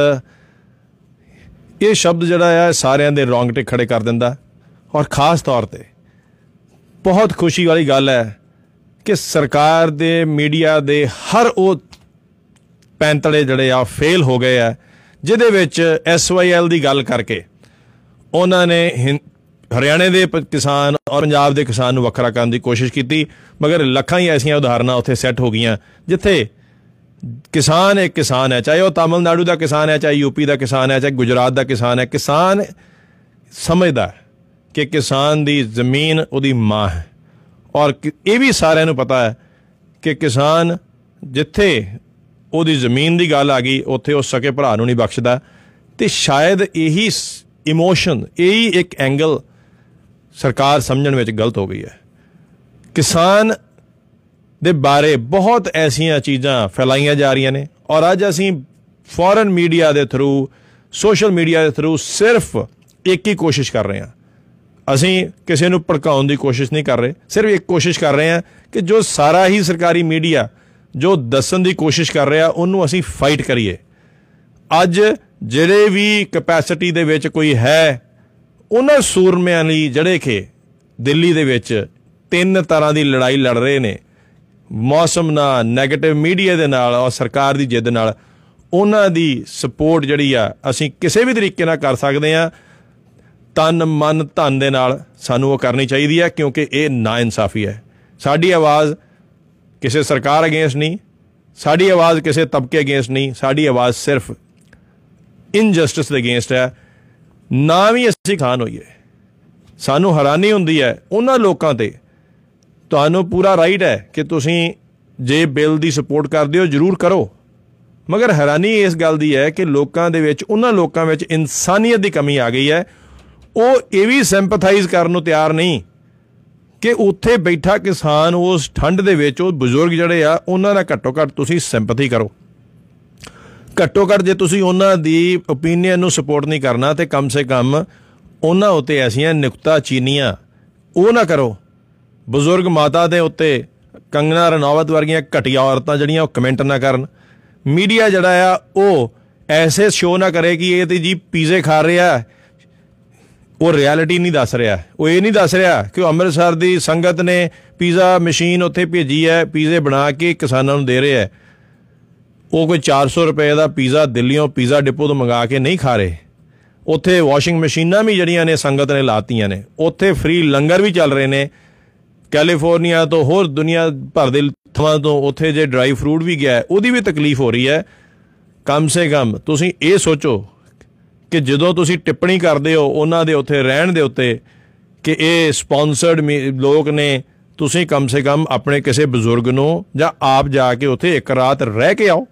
ਇਹ ਸ਼ਬਦ ਜਿਹੜਾ ਹੈ ਸਾਰਿਆਂ ਦੇ ਰੌਂਗਟੇ ਖੜੇ ਕਰ ਦਿੰਦਾ। ਔਰ ਖਾਸ ਤੌਰ ਤੇ ਬਹੁਤ ਖੁਸ਼ੀ ਵਾਲੀ ਗੱਲ ਹੈ ਕਿ ਸਰਕਾਰ ਦੇ, ਮੀਡੀਆ ਦੇ ਹਰ ਉਹ ਪੈਂਤੜੇ ਜਿਹੜੇ ਆ, ਫੇਲ ਹੋ ਗਏ ਆ, ਜਿਹਦੇ ਵਿੱਚ ਐਸਵਾਈਐਲ ਦੀ ਗੱਲ ਕਰਕੇ ਉਹਨਾਂ ਨੇ ਹਿੰ- ਹਰਿਆਣੇ ਦੇ ਪ- ਕਿਸਾਨ ਔਰ ਪੰਜਾਬ ਦੇ ਕਿਸਾਨ ਨੂੰ ਵੱਖਰਾ ਕਰਨ ਦੀ ਕੋਸ਼ਿਸ਼ ਕੀਤੀ। ਮਗਰ ਲੱਖਾਂ ਹੀ ਐਸੀਆਂ ਉਦਾਹਰਨਾਂ ਉੱਥੇ ਸੈੱਟ ਹੋ ਗਈਆਂ, ਜਿੱਥੇ ਕਿਸਾਨ ਇੱਕ ਕਿਸਾਨ ਹੈ, ਚਾਹੇ ਉਹ ਤਾਮਿਲਨਾਡੂ ਦਾ ਕਿਸਾਨ ਹੈ, ਚਾਹੇ ਯੂਪੀ ਦਾ ਕਿਸਾਨ ਹੈ, ਚਾਹੇ ਗੁਜਰਾਤ ਦਾ ਕਿਸਾਨ ਹੈ, ਕਿਸਾਨ ਸਮਝਦਾ ਹੈ ਕਿ ਕਿਸਾਨ ਦੀ ਜ਼ਮੀਨ ਉਹਦੀ ਮਾਂ ਹੈ। ਔਰ ਕਿ- ਇਹ ਵੀ ਸਾਰਿਆਂ ਨੂੰ ਪਤਾ ਹੈ ਕਿ ਕਿਸਾਨ ਜਿੱਥੇ ਉਹਦੀ ਜ਼ਮੀਨ ਦੀ ਗੱਲ ਆ ਗਈ, ਉੱਥੇ ਉਹ ਸਕੇ ਭਰਾ ਨੂੰ ਨਹੀਂ ਬਖਸ਼ਦਾ। ਤੇ ਸ਼ਾਇਦ ਇਹੀ ਇਮੋਸ਼ਨ ਇਹੀ ਇੱਕ ਐਂਗਲ ਸਰਕਾਰ ਸਮਝਣ ਵਿੱਚ ਗਲਤ ਹੋ ਗਈ ਹੈ। ਕਿਸਾਨ ਦੇ ਬਾਰੇ ਬਹੁਤ ਐਸੀਆਂ ਚੀਜ਼ਾਂ ਫੈਲਾਈਆਂ ਜਾ ਰਹੀਆਂ ਨੇ। ਔਰ ਅੱਜ ਅਸੀਂ ਫੋਰਨ ਮੀਡੀਆ ਦੇ ਥਰੂ ਸੋਸ਼ਲ ਮੀਡੀਆ ਦੇ ਥਰੂ ਸਿਰਫ ਇੱਕ ਹੀ ਕੋਸ਼ਿਸ਼ ਕਰ ਰਹੇ ਹਾਂ। ਅਸੀਂ ਕਿਸੇ ਨੂੰ ਭੜਕਾਉਣ ਦੀ ਕੋਸ਼ਿਸ਼ ਨਹੀਂ ਕਰ ਰਹੇ, ਸਿਰਫ ਇੱਕ ਕੋਸ਼ਿਸ਼ ਕਰ ਰਹੇ ਹਾਂ ਕਿ ਜੋ ਸਾਰਾ ਹੀ ਸਰਕਾਰੀ ਮੀਡੀਆ ਜੋ ਦੱਸਣ ਦੀ ਕੋਸ਼ਿਸ਼ ਕਰ ਰਿਹਾ, ਉਹਨੂੰ ਅਸੀਂ ਫਾਈਟ ਕਰੀਏ। ਅੱਜ ਜਿਹੜੇ ਵੀ ਕੈਪੈਸਿਟੀ ਦੇ ਵਿੱਚ ਕੋਈ ਹੈ, ਉਹਨਾਂ ਸੂਰਮਿਆਂ ਲਈ ਜਿਹੜੇ ਕਿ ਦਿੱਲੀ ਦੇ ਵਿੱਚ ਤਿੰਨ ਤਰ੍ਹਾਂ ਦੀ ਲੜਾਈ ਲੜ ਰਹੇ ਨੇ। ਮੌਸਮ ਨਾਲ 네ਗੇਟਿਵ ਮੀਡੀਆ ਦੇ ਨਾਲ ਔਰ ਸਰਕਾਰ ਦੀ ਜਿੱਦ ਨਾਲ ਉਹਨਾਂ ਦੀ ਸਪੋਰਟ ਜਿਹੜੀ ਆ, ਅਸੀਂ ਕਿਸੇ ਵੀ ਤਰੀਕੇ ਨਾਲ ਕਰ ਸਕਦੇ ਆ ਤਨ, ਮਨ, ਧਨ ਦੇ ਨਾਲ ਸਾਨੂੰ ਉਹ ਕਰਨੀ ਚਾਹੀਦੀ ਹੈ ਕਿਉਂਕਿ ਇਹ ਨਾਇਨਸਾਫੀ ਹੈ। ਸਾਡੀ ਆਵਾਜ਼ ਕਿਸੇ ਸਰਕਾਰ ਅਗੇਂਸਟ ਨਹੀਂ, ਸਾਡੀ ਆਵਾਜ਼ ਕਿਸੇ ਤਬਕੇ ਅਗੇਂਸਟ ਨਹੀਂ, ਸਾਡੀ ਆਵਾਜ਼ ਸਿਰਫ ਇਨਜਸਟਿਸ ਦੇ ਅਗੇਂਸਟ ਹੈ। ਨਾ ਵੀ ਅਸੀਂ ਖਾਨ ਹੋਈਏ। ਸਾਨੂੰ ਹੈਰਾਨੀ ਹੁੰਦੀ ਹੈ, ਉਹਨਾਂ ਲੋਕਾਂ ਤੇ ਤੁਹਾਨੂੰ ਪੂਰਾ ਰਾਈਟ ਹੈ ਕਿ ਤੁਸੀਂ ਜੇ ਬਿੱਲ ਦੀ ਸਪੋਰਟ ਕਰਦੇ ਹੋ, ਜਰੂਰ ਕਰੋ। ਮਗਰ ਹੈਰਾਨੀ ਇਸ ਗੱਲ ਦੀ ਹੈ ਕਿ ਲੋਕਾਂ ਦੇ ਵਿੱਚ, ਉਹਨਾਂ ਲੋਕਾਂ ਵਿੱਚ ਇਨਸਾਨੀਅਤ ਦੀ ਕਮੀ ਆ ਗਈ ਹੈ। ਉਹ ਇਹ ਵੀ ਸਿੰਪਥਾਈਜ਼ ਕਰਨ ਨੂੰ ਤਿਆਰ ਨਹੀਂ ਕਿ ਉੱਥੇ ਬੈਠਾ ਕਿਸਾਨ, ਉਸ ਠੰਡ ਦੇ ਵਿੱਚ, ਉਹ ਬਜ਼ੁਰਗ ਜਿਹੜੇ ਆ, ਉਹਨਾਂ ਨਾਲ ਘੱਟੋ ਘੱਟ ਤੁਸੀਂ ਸਿੰਪਥੀ ਕਰੋ। ਘੱਟੋ ਘੱਟ ਜੇ ਤੁਸੀਂ ਉਹਨਾਂ ਦੀ ਓਪੀਨੀਅਨ ਨੂੰ ਸਪੋਰਟ ਨਹੀਂ ਕਰਨਾ, ਤੇ ਕਮ ਸੇ ਕਮ ਉਹਨਾਂ ਉੱਤੇ ਐਸੀਆਂ ਨੁਕਤਾ ਚੀਨੀਆਂ ਉਹ ਨਾ ਕਰੋ। ਬਜ਼ੁਰਗ ਮਾਤਾ ਦੇ ਉੱਤੇ ਕੰਗਨਾ ਰਣਾਵਤ ਵਰਗੀਆਂ ਘਟੀਆ ਔਰਤਾਂ ਜਿਹੜੀਆਂ ਉਹ ਕਮੈਂਟ ਨਾ ਕਰਨ। ਮੀਡੀਆ ਜਿਹੜਾ ਆ, ਉਹ ਐਸੇ ਸ਼ੋਅ ਨਾ ਕਰੇ ਕਿ ਇਹ ਤੇ ਜੀ ਪੀਜ਼ੇ ਖਾ ਰਿਹਾ ਉਹ ਰਿਐਲਿਟੀ ਨਹੀਂ ਦੱਸ ਰਿਹਾ। ਉਹ ਇਹ ਨਹੀਂ ਦੱਸ ਰਿਹਾ ਕਿ ਉਹ ਅੰਮ੍ਰਿਤਸਰ ਦੀ ਸੰਗਤ ਨੇ ਪੀਜ਼ਾ ਮਸ਼ੀਨ ਉੱਥੇ ਭੇਜੀ ਹੈ, ਪੀਜ਼ੇ ਬਣਾ ਕੇ ਕਿਸਾਨਾਂ ਨੂੰ ਦੇ ਰਿਹਾ ਹੈ। ਉਹ ਕੋਈ 400 ਰੁਪਏ ਦਾ ਪੀਜ਼ਾ ਦਿੱਲੀੋਂ ਪੀਜ਼ਾ ਡਿਪੋ ਤੋਂ ਮੰਗਾ ਕੇ ਨਹੀਂ ਖਾ ਰਹੇ। ਉੱਥੇ ਵਾਸ਼ਿੰਗ ਮਸ਼ੀਨਾਂ ਵੀ ਜਿਹੜੀਆਂ ਨੇ ਸੰਗਤ ਨੇ ਲਾਤੀਆਂ ਨੇ। ਉੱਥੇ ਫ੍ਰੀ ਲੰਗਰ ਵੀ ਚੱਲ ਰਹੇ ਨੇ। ਕੈਲੀਫੋਰਨੀਆ ਤੋਂ ਹੋਰ ਦੁਨੀਆ ਭਰ ਦੇ ਥਾਵਾਂ ਤੋਂ ਉੱਥੇ ਜੇ ਡਰਾਈ ਫਰੂਟ ਵੀ ਗਿਆ ਹੈ, ਉਹਦੀ ਵੀ ਤਕਲੀਫ ਹੋ ਰਹੀ ਹੈ। ਕਮ ਸੇ ਕਮ ਤੁਸੀਂ ਇਹ ਸੋਚੋ ਕਿ ਜਦੋਂ ਤੁਸੀਂ ਟਿੱਪਣੀ ਕਰਦੇ ਹੋ ਉਹਨਾਂ ਦੇ ਉੱਥੇ ਰਹਿਣ ਦੇ ਉੱਤੇ ਕਿ ਇਹ ਸਪਾਂਸਰਡ ਲੋਕ ਨੇ ਤੁਸੀਂ ਕਮ ਸੇ ਕਮ ਆਪਣੇ ਕਿਸੇ ਬਜ਼ੁਰਗ ਨੂੰ ਜਾਂ ਆਪ ਜਾ ਕੇ ਉੱਥੇ ਇੱਕ ਰਾਤ ਰਹਿ ਕੇ ਆਓ।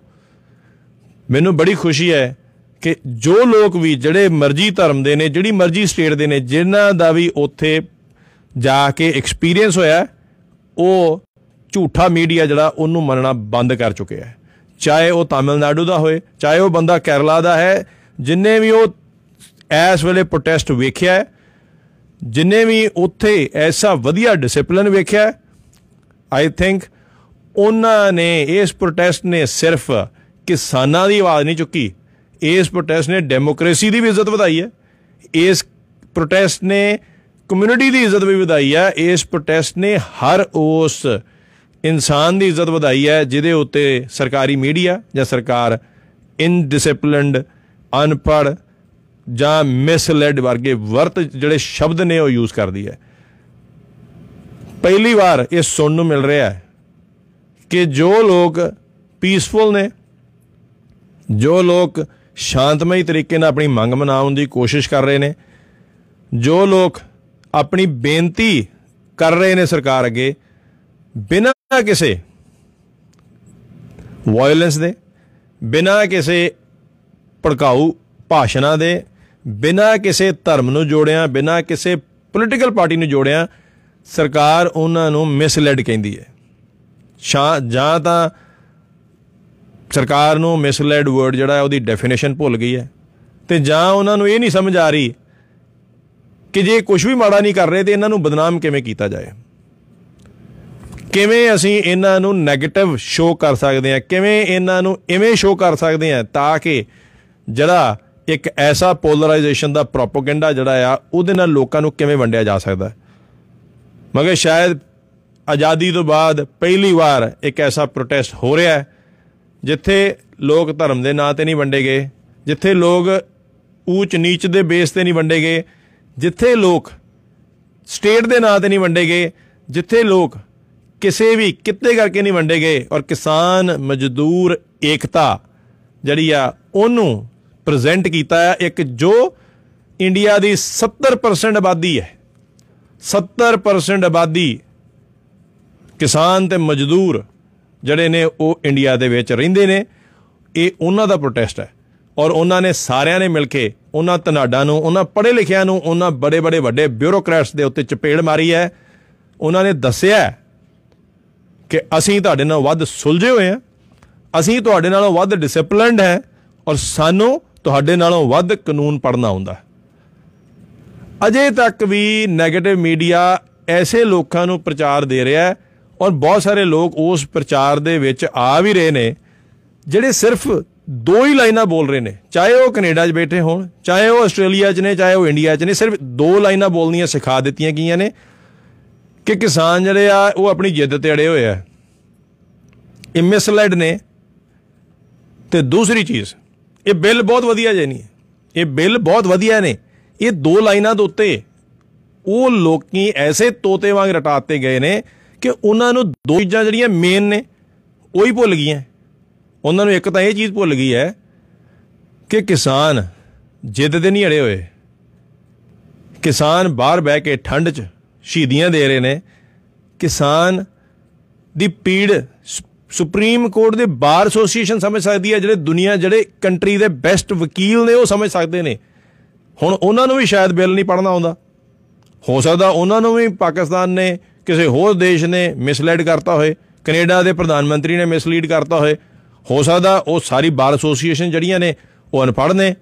ਮੈਨੂੰ ਬੜੀ ਖੁਸ਼ੀ ਹੈ ਕਿ ਜੋ ਲੋਕ ਵੀ ਜਿਹੜੇ ਮਰਜ਼ੀ ਧਰਮ ਦੇ ਨੇ ਜਿਹੜੀ ਮਰਜ਼ੀ ਸਟੇਟ ਦੇ ਨੇ ਜਿਨ੍ਹਾਂ ਦਾ ਵੀ ਉੱਥੇ ਜਾ ਕੇ ਐਕਸਪੀਰੀਅੰਸ ਹੋਇਆ ਉਹ ਝੂਠਾ ਮੀਡੀਆ ਜਿਹੜਾ ਉਹਨੂੰ ਮੰਨਣਾ ਬੰਦ ਕਰ ਚੁੱਕਿਆ ਹੈ। ਚਾਹੇ ਉਹ ਤਾਮਿਲਨਾਡੂ ਦਾ ਹੋਏ ਚਾਹੇ ਉਹ ਬੰਦਾ ਕੇਰਲਾ ਦਾ ਹੈ ਜਿੰਨੇ ਵੀ ਉਹ ਇਸ ਵੇਲੇ ਪ੍ਰੋਟੈਸਟ ਵੇਖਿਆ ਹੈ, ਜਿੰਨੇ ਵੀ ਉੱਥੇ ਐਸਾ ਵਧੀਆ ਡਿਸਪਲਿਨ ਵੇਖਿਆ ਆਈ ਥਿੰਕ ਉਹਨਾਂ ਨੇ ਇਸ ਪ੍ਰੋਟੈਸਟ ਨੇ ਸਿਰਫ ਕਿਸਾਨਾਂ ਦੀ ਆਵਾਜ਼ ਨਹੀਂ ਚੁੱਕੀ। ਇਸ ਪ੍ਰੋਟੈਸਟ ਨੇ ਡੈਮੋਕ੍ਰੇਸੀ ਦੀ ਵੀ ਇੱਜ਼ਤ ਵਧਾਈ ਹੈ। ਇਸ ਪ੍ਰੋਟੈਸਟ ਨੇ ਕਮਿਊਨਿਟੀ ਦੀ ਇੱਜ਼ਤ ਵੀ ਵਧਾਈ ਹੈ। ਇਸ ਪ੍ਰੋਟੈਸਟ ਨੇ ਹਰ ਉਸ ਇਨਸਾਨ ਦੀ ਇੱਜ਼ਤ ਵਧਾਈ ਹੈ ਜਿਹਦੇ ਉੱਤੇ ਸਰਕਾਰੀ ਮੀਡੀਆ ਜਾਂ ਸਰਕਾਰ ਇਨਡਿਸਪਲਿਨਡ ਅਨਪੜ੍ਹ ਜਾਂ ਮਿਸਲੈਡ ਵਰਗੇ ਵਰਤ ਜਿਹੜੇ ਸ਼ਬਦ ਨੇ ਉਹ ਯੂਜ਼ ਕਰਦੀ ਹੈ। ਪਹਿਲੀ ਵਾਰ ਇਹ ਸੁਣਨ ਨੂੰ ਮਿਲ ਰਿਹਾ ਹੈ ਕਿ ਜੋ ਲੋਕ ਪੀਸਫੁਲ ਨੇ, ਜੋ ਲੋਕ ਸ਼ਾਂਤਮਈ ਤਰੀਕੇ ਨਾਲ ਆਪਣੀ ਮੰਗ ਮਨਾਉਣ ਦੀ ਕੋਸ਼ਿਸ਼ ਕਰ ਰਹੇ ਨੇ, ਜੋ ਲੋਕ ਆਪਣੀ ਬੇਨਤੀ ਕਰ ਰਹੇ ਨੇ ਸਰਕਾਰ ਅੱਗੇ, ਬਿਨਾਂ ਕਿਸੇ ਵਾਇਲੈਂਸ ਦੇ, ਬਿਨਾਂ ਕਿਸੇ ਭੜਕਾਊ ਭਾਸ਼ਣਾਂ ਦੇ, ਬਿਨਾਂ ਕਿਸੇ ਧਰਮ ਨੂੰ ਜੋੜਿਆ, ਬਿਨਾਂ ਕਿਸੇ ਪੋਲੀਟੀਕਲ ਪਾਰਟੀ ਨੂੰ ਜੋੜਿਆ, ਸਰਕਾਰ ਉਹਨਾਂ ਨੂੰ ਮਿਸਲੈਡ ਕਹਿੰਦੀ ਹੈ। ਸ਼ਾ ਜਾਂ ਤਾਂ ਸਰਕਾਰ ਨੂੰ ਮਿਸਲੈਡ ਵਰਡ ਜਿਹੜਾ ਹੈ ਉਹਦੀ ਡੈਫੀਨੇਸ਼ਨ ਭੁੱਲ ਗਈ ਹੈ। ਤੇ ਜਾਂ ਉਹਨਾਂ ਨੂੰ ਇਹ ਨਹੀਂ ਸਮਝ ਆ ਰਹੀ ਕਿ ਜੇ ਕੁਝ ਵੀ ਮਾੜਾ ਨਹੀਂ ਕਰ ਰਹੇ ਤੇ ਇਹਨਾਂ ਨੂੰ ਬਦਨਾਮ ਕਿਵੇਂ ਕੀਤਾ ਜਾਏ ਕਿਵੇਂ ਅਸੀਂ ਇਹਨਾਂ ਨੂੰ 네ਗੇਟਿਵ ਸ਼ੋਅ ਕਰ ਸਕਦੇ ਹਾਂ ਕਿਵੇਂ ਇਹਨਾਂ ਨੂੰ ਇਵੇਂ ਸ਼ੋਅ ਕਰ ਸਕਦੇ ਹਾਂ ਤਾਂ ਕਿ ਜਿਹੜਾ ਇੱਕ ਐਸਾ ਪੋਲਰਾਈਜੇਸ਼ਨ ਦਾ ਪ੍ਰੋਪਗੈਂਡਾ ਜਿਹੜਾ ਆ, ਉਹਦੇ ਨਾਲ ਲੋਕਾਂ ਨੂੰ ਕਿਵੇਂ ਵੰਡਿਆ ਜਾ ਸਕਦਾ ਹੈ। ਮਗਰ ਸ਼ਾਇਦ ਆਜ਼ਾਦੀ ਤੋਂ ਬਾਅਦ ਪਹਿਲੀ ਵਾਰ ਇੱਕ ਐਸਾ ਪ੍ਰੋਟੈਸਟ ਹੋ ਰਿਹਾ ਹੈ, ਜਿੱਥੇ ਲੋਕ ਧਰਮ ਦੇ ਨਾਂ ਤੇ ਨਹੀਂ ਵੰਡੇ ਗਏ, ਜਿੱਥੇ ਲੋਕ ਊਚ ਨੀਚ ਦੇ ਬੇਸ ਤੇ ਨਹੀਂ ਵੰਡੇ ਗਏ ਜਿੱਥੇ ਲੋਕ ਸਟੇਟ ਦੇ ਨਾਂ ਤੇ ਨਹੀਂ ਵੰਡੇ ਗਏ, ਜਿੱਥੇ ਲੋਕ ਕਿਸੇ ਵੀ ਕਿੱਤੇ ਕਰਕੇ ਨਹੀਂ ਵੰਡੇ ਗਏ ਔਰ ਕਿਸਾਨ ਮਜ਼ਦੂਰ ਏਕਤਾ ਜਿਹੜੀ ਆ ਉਹਨੂੰ ਪ੍ਰੈਜ਼ੈਂਟ ਕੀਤਾ ਹੈ, ਇੱਕ ਜੋ ਇੰਡੀਆ ਦੀ 70% ਆਬਾਦੀ ਹੈ 70% ਆਬਾਦੀ ਕਿਸਾਨ ਤੇ ਮਜ਼ਦੂਰ ਜਿਹੜੇ ਨੇ ਉਹ ਇੰਡੀਆ ਦੇ ਵਿੱਚ ਰਹਿੰਦੇ ਨੇ, ਇਹ ਉਹਨਾਂ ਦਾ ਪ੍ਰੋਟੈਸਟ ਹੈ। ਔਰ ਉਹਨਾਂ ਨੇ ਸਾਰਿਆਂ ਨੇ ਮਿਲ ਕੇ ਉਹਨਾਂ ਧਨਾਡਾਂ ਨੂੰ, ਉਹਨਾਂ ਪੜ੍ਹੇ ਲਿਖਿਆਂ ਨੂੰ, ਉਹਨਾਂ ਬੜੇ ਬੜੇ ਵੱਡੇ ਬਿਊਰੋਕਰੈਟਸ ਦੇ ਉੱਤੇ ਚਪੇੜ ਮਾਰੀ ਹੈ। ਉਹਨਾਂ ਨੇ ਦੱਸਿਆ ਹੈ ਕਿ ਅਸੀਂ ਤੁਹਾਡੇ ਨਾਲ ਵੱਧ ਸੁਲਝੇ ਹੋਏ ਹਾਂ, ਅਸੀਂ ਤੁਹਾਡੇ ਨਾਲੋਂ ਵੱਧ ਡਿਸਪਲਿਨਡ ਹੈ ਔਰ ਸਾਨੂੰ ਤੁਹਾਡੇ ਨਾਲੋਂ ਵੱਧ ਕਾਨੂੰਨ ਪੜਨਾ ਆਉਂਦਾ ਹੈ ਅਜੇ ਤੱਕ ਵੀ 네ਗੇਟਿਵ ਮੀਡੀਆ ਐਸੇ ਲੋਕਾਂ ਨੂੰ ਪ੍ਰਚਾਰ ਦੇ ਰਿਹਾ ਹੈ ਔਰ ਬਹੁਤ ਸਾਰੇ ਲੋਕ ਉਸ ਪ੍ਰਚਾਰ ਦੇ ਵਿੱਚ ਆ ਵੀ ਰਹੇ ਨੇ, ਜਿਹੜੇ ਸਿਰਫ ਦੋ ਹੀ ਲਾਈਨਾਂ ਬੋਲ ਰਹੇ ਨੇ। ਚਾਹੇ ਉਹ ਕੈਨੇਡਾ 'ਚ ਬੈਠੇ ਹੋਣ, ਚਾਹੇ ਉਹ ਆਸਟ੍ਰੇਲੀਆ 'ਚ ਨੇ, ਚਾਹੇ ਉਹ ਇੰਡੀਆ 'ਚ ਨੇ, ਸਿਰਫ ਦੋ ਲਾਈਨਾਂ ਬੋਲਣੀਆਂ ਸਿਖਾ ਦਿੱਤੀਆਂ ਗਈਆਂ ਨੇ ਕਿ ਕਿਸਾਨ ਜਿਹੜੇ ਆ, ਉਹ ਆਪਣੀ ਜਿੱਦ ਤੇ ਅੜੇ ਹੋਏ ਆ। ਇਹ ਮਿਸਲੈਡ ਨੇ। ਤੇ ਦੂਸਰੀ ਚੀਜ਼, ਇਹ ਬਿੱਲ ਬਹੁਤ ਵਧੀਆ ਜੇ ਨਹੀਂ ਇਹ ਬਿੱਲ ਬਹੁਤ ਵਧੀਆ ਨੇ। ਇਹ ਦੋ ਲਾਈਨਾਂ ਦੇ ਉੱਤੇ ਉਹ ਲੋਕੀ ਐਸੇ ਤੋਤੇ ਵਾਂਗ ਰਟਾਤੇ ਗਏ ਨੇ ਕਿ ਉਹਨਾਂ ਨੂੰ ਦੋ ਚੀਜ਼ਾਂ ਜਿਹੜੀਆਂ ਮੇਨ ਨੇ, ਉਹ ਹੀ ਭੁੱਲ ਗਈਆਂ। ਉਹਨਾਂ ਨੂੰ ਇੱਕ ਤਾਂ ਇਹ ਚੀਜ਼ ਭੁੱਲ ਗਈ ਹੈ ਕਿ ਕਿਸਾਨ ਜਿੱਦ ਦੇ ਨਹੀਂ ਅੜੇ ਹੋਏ। ਕਿਸਾਨ ਬਾਹਰ ਬਹਿ ਕੇ ਠੰਡ 'ਚ ਸ਼ਹੀਦੀਆਂ ਦੇ ਰਹੇ ਨੇ। ਕਿਸਾਨ ਦੀ ਪੀੜ ਸ- ਸੁਪਰੀਮ ਕੋਰਟ ਦੇ ਬਾਰ ਐਸੋਸੀਏਸ਼ਨ ਸਮਝ ਸਕਦੀ ਹੈ, ਜਿਹੜੇ ਦੁਨੀਆ, ਜਿਹੜੇ ਕੰਟਰੀ ਦੇ ਬੈਸਟ ਵਕੀਲ ਨੇ, ਉਹ ਸਮਝ ਸਕਦੇ ਨੇ। ਹੁਣ ਉਹਨਾਂ ਨੂੰ ਵੀ ਸ਼ਾਇਦ ਬਿੱਲ ਨਹੀਂ ਪੜਨਾ ਆਉਂਦਾ। ਹੋ ਸਕਦਾ ਉਹਨਾਂ ਨੂੰ ਵੀ ਪਾਕਿਸਤਾਨ ਨੇ ਕਿਸੇ ਹੋਰ ਦੇਸ਼ ਨੇ ਮਿਸਲੈਡ ਕਰਤਾ ਹੋਏ। ਕੈਨੇਡਾ ਦੇ ਪ੍ਰਧਾਨ ਮੰਤਰੀ ਨੇ ਮਿਸਲੀਡ ਕਰਤਾ ਹੋਏ। ਹੋ ਸਕਦਾ ਉਹ ਸਾਰੀ ਬਾਰ ਐਸੋਸੀਏਸ਼ਨ ਜਿਹੜੀਆਂ ਨੇ, ਉਹ ਅਨਪੜ੍ਹ ਨੇ।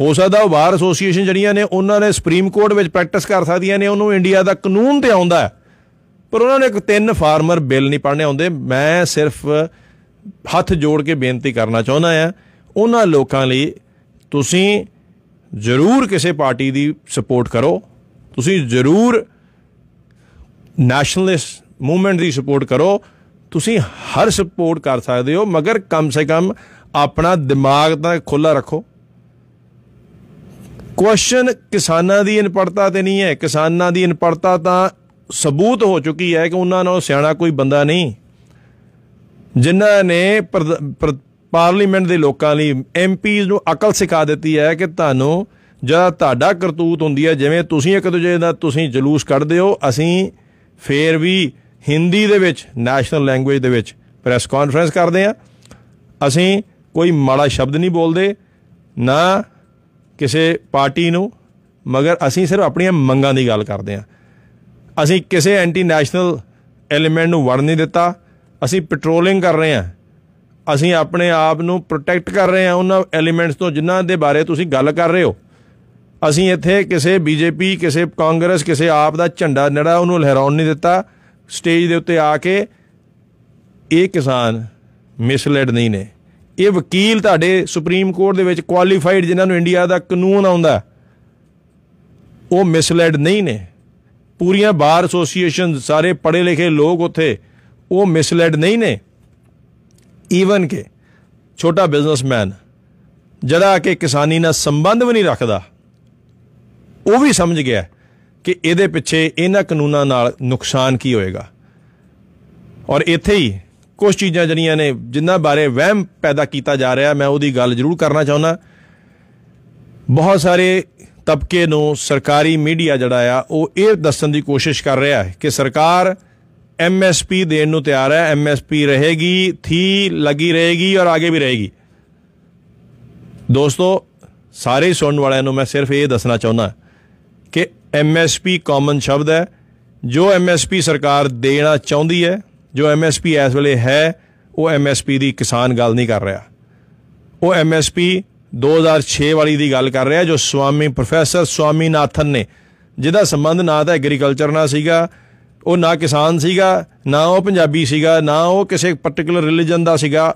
ਹੋ ਸਕਦਾ ਉਹ ਬਾਰ ਐਸੋਸੀਏਸ਼ਨ ਜਿਹੜੀਆਂ ਨੇ, ਉਹਨਾਂ ਨੇ ਸੁਪਰੀਮ ਕੋਰਟ ਵਿੱਚ ਪ੍ਰੈਕਟਿਸ ਕਰ ਸਕਦੀਆਂ ਨੇ, ਉਹਨੂੰ ਇੰਡੀਆ ਦਾ ਕਾਨੂੰਨ ਤੇ ਆਉਂਦਾ ਹੈ। ਪਰ ਉਹਨਾਂ ਨੇ ਇੱਕ ਤਿੰਨ ਫਾਰਮਰ ਬਿੱਲ ਨਹੀਂ ਪੜ੍ਹਨੇ ਆਉਂਦੇ। ਮੈਂ ਸਿਰਫ ਹੱਥ ਜੋੜ ਕੇ ਬੇਨਤੀ ਕਰਨਾ ਚਾਹੁੰਦਾ ਆ ਉਹਨਾਂ ਲੋਕਾਂ ਲਈ ਤੁਸੀਂ ਜ਼ਰੂਰ ਕਿਸੇ ਪਾਰਟੀ ਦੀ ਸਪੋਰਟ ਕਰੋ। ਤੁਸੀਂ ਜ਼ਰੂਰ ਨੈਸ਼ਨਲਿਸਟ ਮੂਵਮੈਂਟ ਦੀ ਸਪੋਰਟ ਕਰੋ। ਤੁਸੀਂ ਹਰ ਸਪੋਰਟ ਕਰ ਸਕਦੇ ਹੋ, ਮਗਰ ਕਮ ਸੇ ਕਮ ਆਪਣਾ ਦਿਮਾਗ ਤਾਂ ਖੁੱਲਾ ਰੱਖੋ। ਕੁਐਸਚਨ ਕਿਸਾਨਾਂ ਦੀ ਅਨਪੜਤਾ ਤੇ ਨਹੀਂ ਹੈ। ਕਿਸਾਨਾਂ ਦੀ ਅਨਪੜਤਾ ਤਾਂ ਸਬੂਤ ਹੋ ਚੁੱਕੀ ਹੈ ਕਿ ਉਹਨਾਂ ਨਾਲੋਂ ਸਿਆਣਾ ਕੋਈ ਬੰਦਾ ਨਹੀਂ। ਜਿਨ੍ਹਾਂ ਨੇ ਪ੍ਰਧ- ਪ੍ਰ- ਪਾਰਲੀਮੈਂਟ ਦੇ ਲੋਕਾਂ ਲਈ ਐਮਪੀਜ਼ ਨੂੰ ਅਕਲ ਸਿਖਾ ਦਿੱਤੀ ਹੈ ਕਿ ਤੁਹਾਨੂੰ ਜਦ ਤੁਹਾਡਾ ਕਰਤੂਤ ਹੁੰਦੀ ਹੈ, ਜਿਵੇਂ ਤੁਸੀਂ ਇੱਕ ਦੂਜੇ ਦਾ ਤੁਸੀਂ ਜਲੂਸ ਕੱਢਦੇ ਹੋ, ਅਸੀਂ ਫੇਰ ਵੀ ਹਿੰਦੀ ਦੇ ਵਿੱਚ ਨੈਸ਼ਨਲ ਲੈਂਗੁਏਜ ਦੇ ਵਿੱਚ ਪ੍ਰੈਸ ਕਾਨਫਰੰਸ ਕਰਦੇ ਆ। ਅਸੀਂ ਕੋਈ ਮਾੜਾ ਸ਼ਬਦ ਨਹੀਂ ਬੋਲਦੇ, ਨਾ ਕਿਸੇ ਪਾਰਟੀ ਨੂੰ, ਮਗਰ ਅਸੀਂ ਸਿਰਫ ਆਪਣੀਆਂ ਮੰਗਾਂ ਦੀ ਗੱਲ ਕਰਦੇ ਆ। ਅਸੀਂ ਕਿਸੇ ਐਂਟੀ ਨੈਸ਼ਨਲ ਐਲੀਮੈਂਟ ਨੂੰ ਵੜ ਨਹੀਂ ਦਿੱਤਾ। ਅਸੀਂ ਪੈਟਰੋਲਿੰਗ ਕਰ ਰਹੇ ਹਾਂ ਅਸੀਂ ਆਪਣੇ ਆਪ ਨੂੰ ਪ੍ਰੋਟੈਕਟ ਕਰ ਰਹੇ ਹਾਂ ਉਹਨਾਂ ਐਲੀਮੈਂਟਸ ਤੋਂ, ਜਿਨ੍ਹਾਂ ਦੇ ਬਾਰੇ ਤੁਸੀਂ ਗੱਲ ਕਰ ਰਹੇ ਹੋ। ਅਸੀਂ ਇੱਥੇ ਕਿਸੇ ਬੀਜੇਪੀ, ਕਿਸੇ ਕਾਂਗਰਸ, ਕਿਸੇ ਆਪ ਦਾ ਝੰਡਾ ਨੜਾ ਉਹਨੂੰ ਲਹਿਰਾਉਣ ਨਹੀਂ ਦਿੱਤਾ। ਸਟੇਜ ਦੇ ਉੱਤੇ ਆ ਕੇ ਇਹ ਕਿਸਾਨ ਮਿਸਲੈਡ ਨਹੀਂ ਨੇ। ਇਹ ਵਕੀਲ ਤੁਹਾਡੇ ਸੁਪਰੀਮ ਕੋਰਟ ਦੇ ਵਿੱਚ ਕੁਆਲੀਫਾਈਡ ਜਿਨ੍ਹਾਂ ਨੂੰ ਇੰਡੀਆ ਦਾ ਕਾਨੂੰਨ ਆਉਂਦਾ, ਉਹ ਮਿਸਲੈਡ ਨਹੀਂ ਨੇ। ਪੂਰੀਆਂ ਬਾਰ ਐਸੋਸੀਏਸ਼ਨ ਸਾਰੇ ਪੜ੍ਹੇ ਲਿਖੇ ਲੋਕ ਉੱਥੇ, ਉਹ ਮਿਸਲੈਡ ਨਹੀਂ ਨੇ। ਈਵਨ ਕਿ ਛੋਟਾ ਬਿਜ਼ਨਸਮੈਨ ਜਿਹੜਾ ਕਿ ਕਿਸਾਨੀ ਨਾਲ ਸੰਬੰਧ ਵੀ ਨਹੀਂ ਰੱਖਦਾ, ਉਹ ਵੀ ਸਮਝ ਗਿਆ। ਕਿ ਇਹਦੇ ਪਿੱਛੇ ਇਹਨਾਂ ਕਾਨੂੰਨਾਂ ਨਾਲ ਨੁਕਸਾਨ ਕੀ ਹੋਏਗਾ? ਔਰ ਇੱਥੇ ਹੀ ਕੁਝ ਚੀਜ਼ਾਂ ਜਿਹੜੀਆਂ ਨੇ, ਜਿਨ੍ਹਾਂ ਬਾਰੇ ਵਹਿਮ ਪੈਦਾ ਕੀਤਾ ਜਾ ਰਿਹਾ, ਮੈਂ ਉਹਦੀ ਗੱਲ ਜ਼ਰੂਰ ਕਰਨਾ ਚਾਹੁੰਦਾ। ਬਹੁਤ ਸਾਰੇ ਤਬਕੇ ਨੂੰ ਸਰਕਾਰੀ ਮੀਡੀਆ ਜਿਹੜਾ ਆ, ਉਹ ਇਹ ਦੱਸਣ ਦੀ ਕੋਸ਼ਿਸ਼ ਕਰ ਰਿਹਾ ਹੈ ਕਿ ਸਰਕਾਰ ਐਮਐਸਪੀ ਦੇਣ ਨੂੰ ਤਿਆਰ ਹੈ। ਐਮਐਸਪੀ ਰਹੇਗੀ, ਥੀ ਲੱਗੀ ਰਹੇਗੀ ਔਰ ਅੱਗੇ ਵੀ ਰਹੇਗੀ। ਦੋਸਤੋ, ਸਾਰੇ ਸੁਣਨ ਵਾਲਿਆਂ ਨੂੰ ਮੈਂ ਸਿਰਫ ਇਹ ਦੱਸਣਾ ਚਾਹੁੰਦਾ। ਕਿ ਐਮਐਸਪੀ ਕਾਮਨ ਸ਼ਬਦ ਹੈ। ਜੋ ਐਮਐਸਪੀ ਸਰਕਾਰ ਦੇਣਾ ਚਾਹੁੰਦੀ ਹੈ, ਜੋ ਐਮਐਸਪੀ ਇਸ ਵੇਲੇ ਹੈ, ਉਹ ਐਮਐਸਪੀ ਦੀ ਕਿਸਾਨ ਗੱਲ ਨਹੀਂ ਕਰ ਰਿਹਾ। ਉਹ ਐਮਐਸਪੀ 2006 ਵਾਲੀ ਦੀ ਗੱਲ ਕਰ ਰਿਹਾ, ਜੋ ਸਵਾਮੀ ਪ੍ਰੋਫੈਸਰ ਸਵਾਮੀਨਾਥਨ ਨੇ, ਜਿਹਦਾ ਸੰਬੰਧ ਨਾ ਤਾਂ ਐਗਰੀਕਲਚਰ ਨਾਲ ਸੀਗਾ, ਉਹ ਨਾ ਕਿਸਾਨ ਸੀਗਾ, ਨਾ ਉਹ ਪੰਜਾਬੀ ਸੀਗਾ, ਨਾ ਉਹ ਕਿਸੇ ਪਾਰਟਿਕੂਲਰ ਰਿਲੀਜਨ ਦਾ ਸੀਗਾ,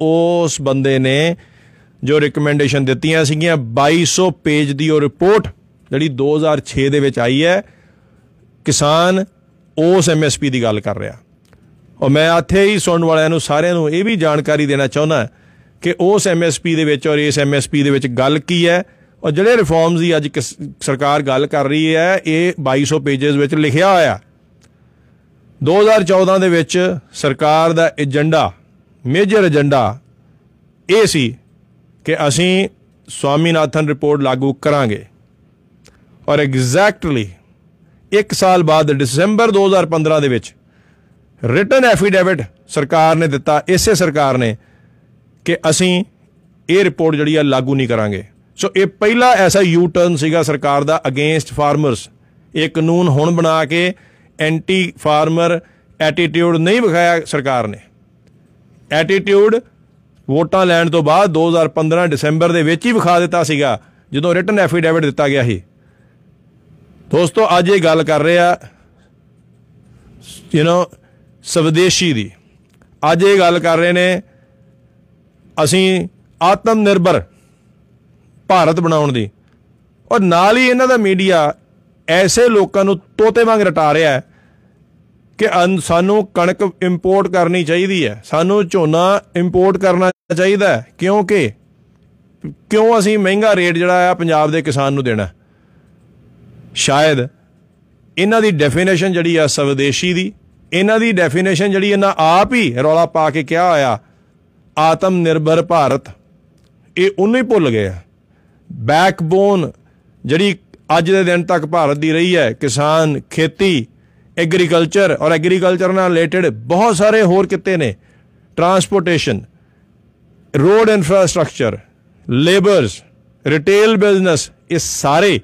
ਉਸ ਬੰਦੇ ਨੇ ਜੋ ਰეკਮੈਂਡੇਸ਼ਨ ਦਿੱਤੀਆਂ ਸੀਗੀਆਂ 2200 ਪੇਜ ਦੀ ਉਹ ਰਿਪੋਰਟ ਜਿਹੜੀ 2006 ਦੇ ਵਿੱਚ ਆਈ ਹੈ, ਕਿਸਾਨ ਉਸ ਐਮਐਸਪੀ ਦੀ ਗੱਲ ਕਰ ਰਿਹਾ। ਔਰ ਮੈਂ ਇੱਥੇ ਹੀ ਸੁਣਨ ਵਾਲਿਆਂ ਨੂੰ ਸਾਰਿਆਂ ਨੂੰ ਇਹ ਵੀ ਜਾਣਕਾਰੀ ਦੇਣਾ ਚਾਹੁੰਦਾ ਕਿ ਉਸ ਐਮਐਸਪੀ ਦੇ ਵਿੱਚ ਔਰ ਇਸ ਐਮਐਸਪੀ ਦੇ ਵਿੱਚ ਗੱਲ ਕੀ ਹੈ। ਔਰ ਜਿਹੜੇ ਰਿਫਾਰਮਸ ਦੀ ਅੱਜ ਕਿਸ- ਸਰਕਾਰ ਗੱਲ ਕਰ ਰਹੀ ਹੈ, ਇਹ 2200 ਪੇजेस ਵਿੱਚ ਲਿਖਿਆ ਹੋਇਆ। 2014 ਦੇ ਵਿੱਚ ਸਰਕਾਰ ਦਾ ਏਜੰਡਾ, ਮੇਜਰ ਏਜੰਡਾ ਇਹ ਸੀ ਕਿ ਅਸੀਂ ਸਵਾਮੀਨਾਥਨ ਰਿਪੋਰਟ ਲਾਗੂ ਕਰਾਂਗੇ। ਔਰ ਐਗਜ਼ੈਕਟਲੀ 1 ਸਾਲ ਬਾਅਦ ਦਸੰਬਰ 2015 ਦੇ ਵਿੱਚ ਰਿਟਨ ਐਫੀਡੇਵਿਟ ਸਰਕਾਰ ਨੇ ਦਿੱਤਾ, ਇਸੇ ਸਰਕਾਰ ਨੇ ਕਿ ਅਸੀਂ ਇਹ ਰਿਪੋਰਟ ਜਿਹੜੀ ਆ ਲਾਗੂ ਨਹੀਂ ਕਰਾਂਗੇ। ਸੋ ਇਹ ਪਹਿਲਾ ਐਸਾ ਯੂ ਟਰਨ ਸੀਗਾ ਸਰਕਾਰ ਦਾ ਅਗੇਂਸਟ ਫਾਰਮਰਸ ਇਹ ਕਾਨੂੰਨ ਹੁਣ ਬਣਾ ਕੇ ਐਂਟੀ ਫਾਰਮਰ ਐਟੀਟਿਊਡ ਨਹੀਂ ਵਿਖਾਇਆ ਸਰਕਾਰ ਨੇ। ਐਟੀਟਿਊਡ ਵੋਟਾਂ ਲੈਣ ਤੋਂ ਬਾਅਦ 2015 ਦਸੰਬਰ ਦੇ ਵਿੱਚ ਹੀ ਵਿਖਾ ਦਿੱਤਾ ਸੀਗਾ, ਜਦੋਂ ਰਿਟਨ ਐਫੀਡੇਵਿਟ ਦਿੱਤਾ ਗਿਆ ਸੀ। ਦੋਸਤੋ, ਅੱਜ ਇਹ ਗੱਲ ਕਰ ਰਿਹਾ ਯੂ نو ਸਵਦੇਸ਼ੀ ਦੀ। ਅੱਜ ਇਹ ਗੱਲ ਕਰ ਰਹੇ ਨੇ, ਅਸੀਂ ਆਤਮ ਨਿਰਭਰ ਭਾਰਤ ਬਣਾਉਣ ਦੀ। ਔਰ ਨਾਲ ਹੀ ਇਹਨਾਂ ਦਾ ਮੀਡੀਆ ਐਸੇ ਲੋਕਾਂ ਨੂੰ ਤੋਤੇ ਵਾਂਗ ਰਟਾ ਰਿਹਾ ਹੈ ਕਿ ਅਨ- ਸਾਨੂੰ ਕਣਕ ਇੰਪੋਰਟ ਕਰਨੀ ਚਾਹੀਦੀ ਹੈ। ਸਾਨੂੰ ਝੋਨਾ ਇੰਪੋਰਟ ਕਰਨਾ ਚਾਹੀਦਾ ਹੈ। ਕਿਉਂਕਿ, ਕਿਉਂ ਅਸੀਂ ਮਹਿੰਗਾ ਰੇਟ ਜਿਹੜਾ ਆ ਪੰਜਾਬ ਦੇ ਕਿਸਾਨ ਨੂੰ ਦੇਣਾ ਸ਼ਾਇਦ ਇਹਨਾਂ ਦੀ ਡੈਫੀਨੇਸ਼ਨ ਜਿਹੜੀ ਆ ਸਵਦੇਸ਼ੀ ਦੀ, ਇਹਨਾਂ ਦੀ ਡੈਫੀਨੇਸ਼ਨ ਜਿਹੜੀ ਇਹਨਾਂ ਆਪ ਹੀ ਰੌਲਾ ਪਾ ਕੇ ਕਿਹਾ ਹੋਇਆ, ਆਤਮ ਨਿਰਭਰ ਭਾਰਤ, ਇਹ ਉਹਨੂੰ ਹੀ ਭੁੱਲ ਗਏ ਆ। ਬੈਕਬੋਨ ਜਿਹੜੀ ਅੱਜ ਦੇ ਦਿਨ ਤੱਕ ਭਾਰਤ ਦੀ ਰਹੀ ਹੈ, ਕਿਸਾਨ, ਖੇਤੀ ਐਗਰੀਕਲਚਰ ਔਰ ਐਗਰੀਕਲਚਰ ਨਾਲ ਰਿਲੇਟਡ ਬਹੁਤ ਸਾਰੇ ਹੋਰ ਕਿੱਤੇ ਨੇ। Transportation road infrastructure labours retail business ਇਹ ਸਾਰੇ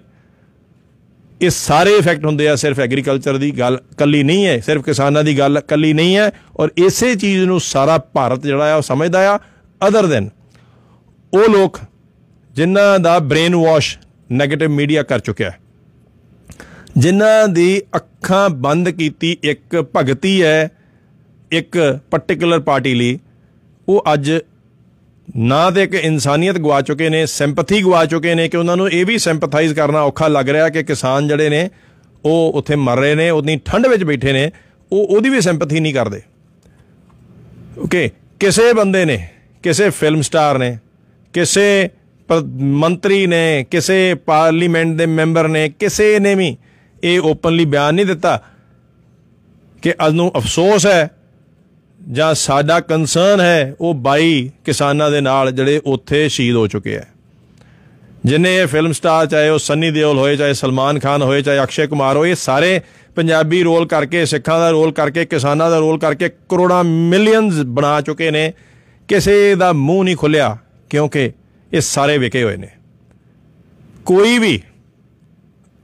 ਇਹ ਸਾਰੇ ਇਫੈਕਟ ਹੁੰਦੇ ਆ, ਸਿਰਫ ਐਗਰੀਕਲਚਰ ਦੀ ਗੱਲ ਕੱਲੀ ਨਹੀਂ ਹੈ, ਸਿਰਫ ਕਿਸਾਨਾਂ ਦੀ ਗੱਲ ਕੱਲੀ ਨਹੀਂ ਹੈ ਔਰ ਇਸੇ ਚੀਜ਼ ਨੂੰ ਸਾਰਾ ਭਾਰਤ ਜਿਹੜਾ ਆ ਉਹ ਸਮਝਦਾ ਆ ਅਦਰ ਦੈਨ ਉਹ ਲੋਕ ਜਿਨ੍ਹਾਂ ਦਾ ਬ੍ਰੇਨ ਵਾਸ਼ 네ਗੇਟਿਵ ਮੀਡੀਆ ਕਰ ਚੁੱਕਿਆ ਹੈ, ਜਿਨ੍ਹਾਂ ਦੀ ਅੱਖਾਂ ਬੰਦ ਕੀਤੀ ਇੱਕ ਭਗਤੀ ਹੈ, ਇੱਕ ਪਾਰਟਿਕੂਲਰ ਪਾਰਟੀ ਲਈ, ਉਹ ਅੱਜ ਨਾ ਤੇ ਇੱਕ ਇਨਸਾਨੀਅਤ ਗਵਾ ਚੁੱਕੇ ਨੇ, ਸਿੰਪਥੀ ਗਵਾ ਚੁੱਕੇ ਨੇ ਕਿ ਉਹਨਾਂ ਨੂੰ ਇਹ ਵੀ ਸਿੰਪਥਾਈਜ਼ ਕਰਨਾ ਔਖਾ ਲੱਗ ਰਿਹਾ ਕਿ ਕਿਸਾਨ ਜਿਹੜੇ ਨੇ, ਉਹ ਉੱਥੇ ਮਰ ਰਹੇ ਨੇ, ਉਤਨੀ ਠੰਡ ਵਿੱਚ ਬੈਠੇ ਨੇ, ਉਹ ਉਹਦੀ ਵੀ ਸਿੰਪਥੀ ਨਹੀਂ ਕਰਦੇ। ਓਕੇ ਕਿਸੇ ਬੰਦੇ ਨੇ, ਕਿਸੇ ਫਿਲਮ ਸਟਾਰ ਨੇ, ਕਿਸੇ ਪ- ਮੰਤਰੀ ਨੇ, ਕਿਸੇ ਪਾਰਲੀਮੈਂਟ ਦੇ ਮੈਂਬਰ ਨੇ, ਕਿਸੇ ਨੇ ਵੀ ਇਹ ਓਪਨਲੀ ਬਿਆਨ ਨਹੀਂ ਦਿੱਤਾ ਕਿ ਅਜ ਨੂੰ ਅਫਸੋਸ ਹੈ ਜਾਂ ਸਾਡਾ ਕੰਸਰਨ ਹੈ, ਉਹ 22 ਕਿਸਾਨਾਂ ਦੇ ਨਾਲ ਜਿਹੜੇ ਉੱਥੇ ਸ਼ਹੀਦ ਹੋ ਚੁੱਕੇ ਆ ਜਿਨੇ ਇਹ ਫਿਲਮ ਸਟਾਰ ਚਾਹੇ ਉਹ ਸੰਨੀ ਦਿਓਲ ਹੋਏ, ਚਾਹੇ ਸਲਮਾਨ ਖਾਨ ਹੋਏ, ਚਾਹੇ ਅਕਸ਼ੇ ਕੁਮਾਰ ਹੋਏ, ਇਹ ਸਾਰੇ ਪੰਜਾਬੀ ਰੋਲ ਕਰਕੇ, ਸਿੱਖਾਂ ਦਾ ਰੋਲ ਕਰਕੇ, ਕਿਸਾਨਾਂ ਦਾ ਰੋਲ ਕਰਕੇ ਕਰੋੜਾਂ ਮਿਲੀਅਨਸ ਬਣਾ ਚੁੱਕੇ ਨੇ। ਕਿਸੇ ਦਾ ਮੂੰਹ ਨਹੀਂ ਖੁੱਲਿਆ, ਕਿਉਂਕਿ ਇਹ ਸਾਰੇ ਵਿਕੇ ਹੋਏ ਨੇ। ਕੋਈ ਵੀ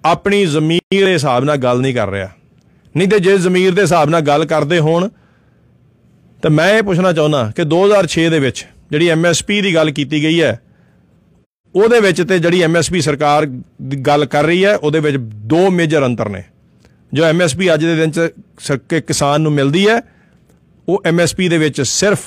ਆਪਣੀ ਜ਼ਮੀਰ ਦੇ ਹਿਸਾਬ ਨਾਲ ਗੱਲ ਨਹੀਂ ਕਰ ਰਿਹਾ। ਨਹੀਂ ਤੇ ਜੇ ਜ਼ਮੀਰ ਦੇ ਹਿਸਾਬ ਨਾਲ ਗੱਲ ਕਰਦੇ ਹੋਣ ਤਾਂ ਮੈਂ ਇਹ ਪੁੱਛਣਾ ਚਾਹੁੰਦਾ ਕਿ 2006 ਦੇ ਵਿੱਚ ਜਿਹੜੀ ਐਮਐਸਪੀ ਦੀ ਗੱਲ ਕੀਤੀ ਗਈ ਹੈ, ਉਹਦੇ ਵਿੱਚ ਤੇ ਜਿਹੜੀ ਐਮਐਸਪੀ ਸਰਕਾਰ ਦੀ ਗੱਲ ਕਰ ਰਹੀ ਹੈ, ਉਹਦੇ ਵਿੱਚ ਦੋ ਮੇਜਰ ਅੰਤਰ ਨੇ। ਜੋ ਐਮਐਸਪੀ ਅੱਜ ਦੇ ਦਿਨ ਚ ਸ- ਕਿ ਕਿਸਾਨ ਨੂੰ ਮਿਲਦੀ ਹੈ, ਉਹ ਐਮਐਸਪੀ ਦੇ ਵਿੱਚ ਸਿਰਫ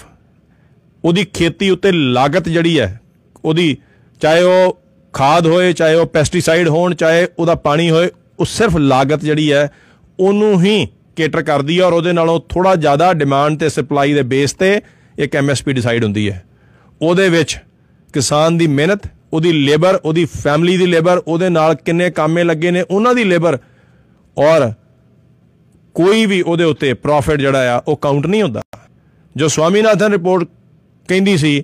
ਉਹਦੀ ਖੇਤੀ ਉੱਤੇ ਲਾਗਤ ਜਿਹੜੀ ਹੈ, ਉਹਦੀ ਚਾਹੇ ਉਹ ਖਾਦ ਹੋਏ, ਚਾਹੇ ਉਹ ਪੈਸਟੀਸਾਈਡ ਹੋਣ, ਚਾਹੇ ਉਹਦਾ ਪਾਣੀ ਹੋਏ, ਉਹ ਸਿਰਫ ਲਾਗਤ ਜਿਹੜੀ ਹੈ, ਉਹਨੂੰ ਹੀ ਕੇਟਰ ਕਰਦੀ ਹੈ ਔਰ ਉਹਦੇ ਨਾਲੋਂ ਥੋੜਾ ਜ਼ਿਆਦਾ ਡਿਮਾਂਡ ਤੇ ਸਪਲਾਈ ਦੇ ਬੇਸ ਤੇ ਇੱਕ ਐਮਐਸਪੀ ਡਿਸਾਈਡ ਹੁੰਦੀ ਹੈ। ਉਹਦੇ ਵਿੱਚ ਕਿਸਾਨ ਦੀ ਮਿਹਨਤ, ਉਹਦੀ ਲੇਬਰ ਉਹਦੀ ਫੈਮਿਲੀ ਦੀ ਲੇਬਰ ਉਹਦੇ ਨਾਲ ਕਿੰਨੇ ਕਾਮੇ ਲੱਗੇ ਨੇ, ਉਹਨਾਂ ਦੀ ਲੇਬਰ ਔਰ ਕੋਈ ਵੀ ਉਹਦੇ ਉੱਤੇ ਪ੍ਰੋਫਿਟ ਜਿਹੜਾ ਆ, ਉਹ ਕਾਊਂਟ ਨਹੀਂ ਹੁੰਦਾ। ਜੋ ਸਵਾਮੀਨਾਥਨ ਰਿਪੋਰਟ ਕਹਿੰਦੀ ਸੀ,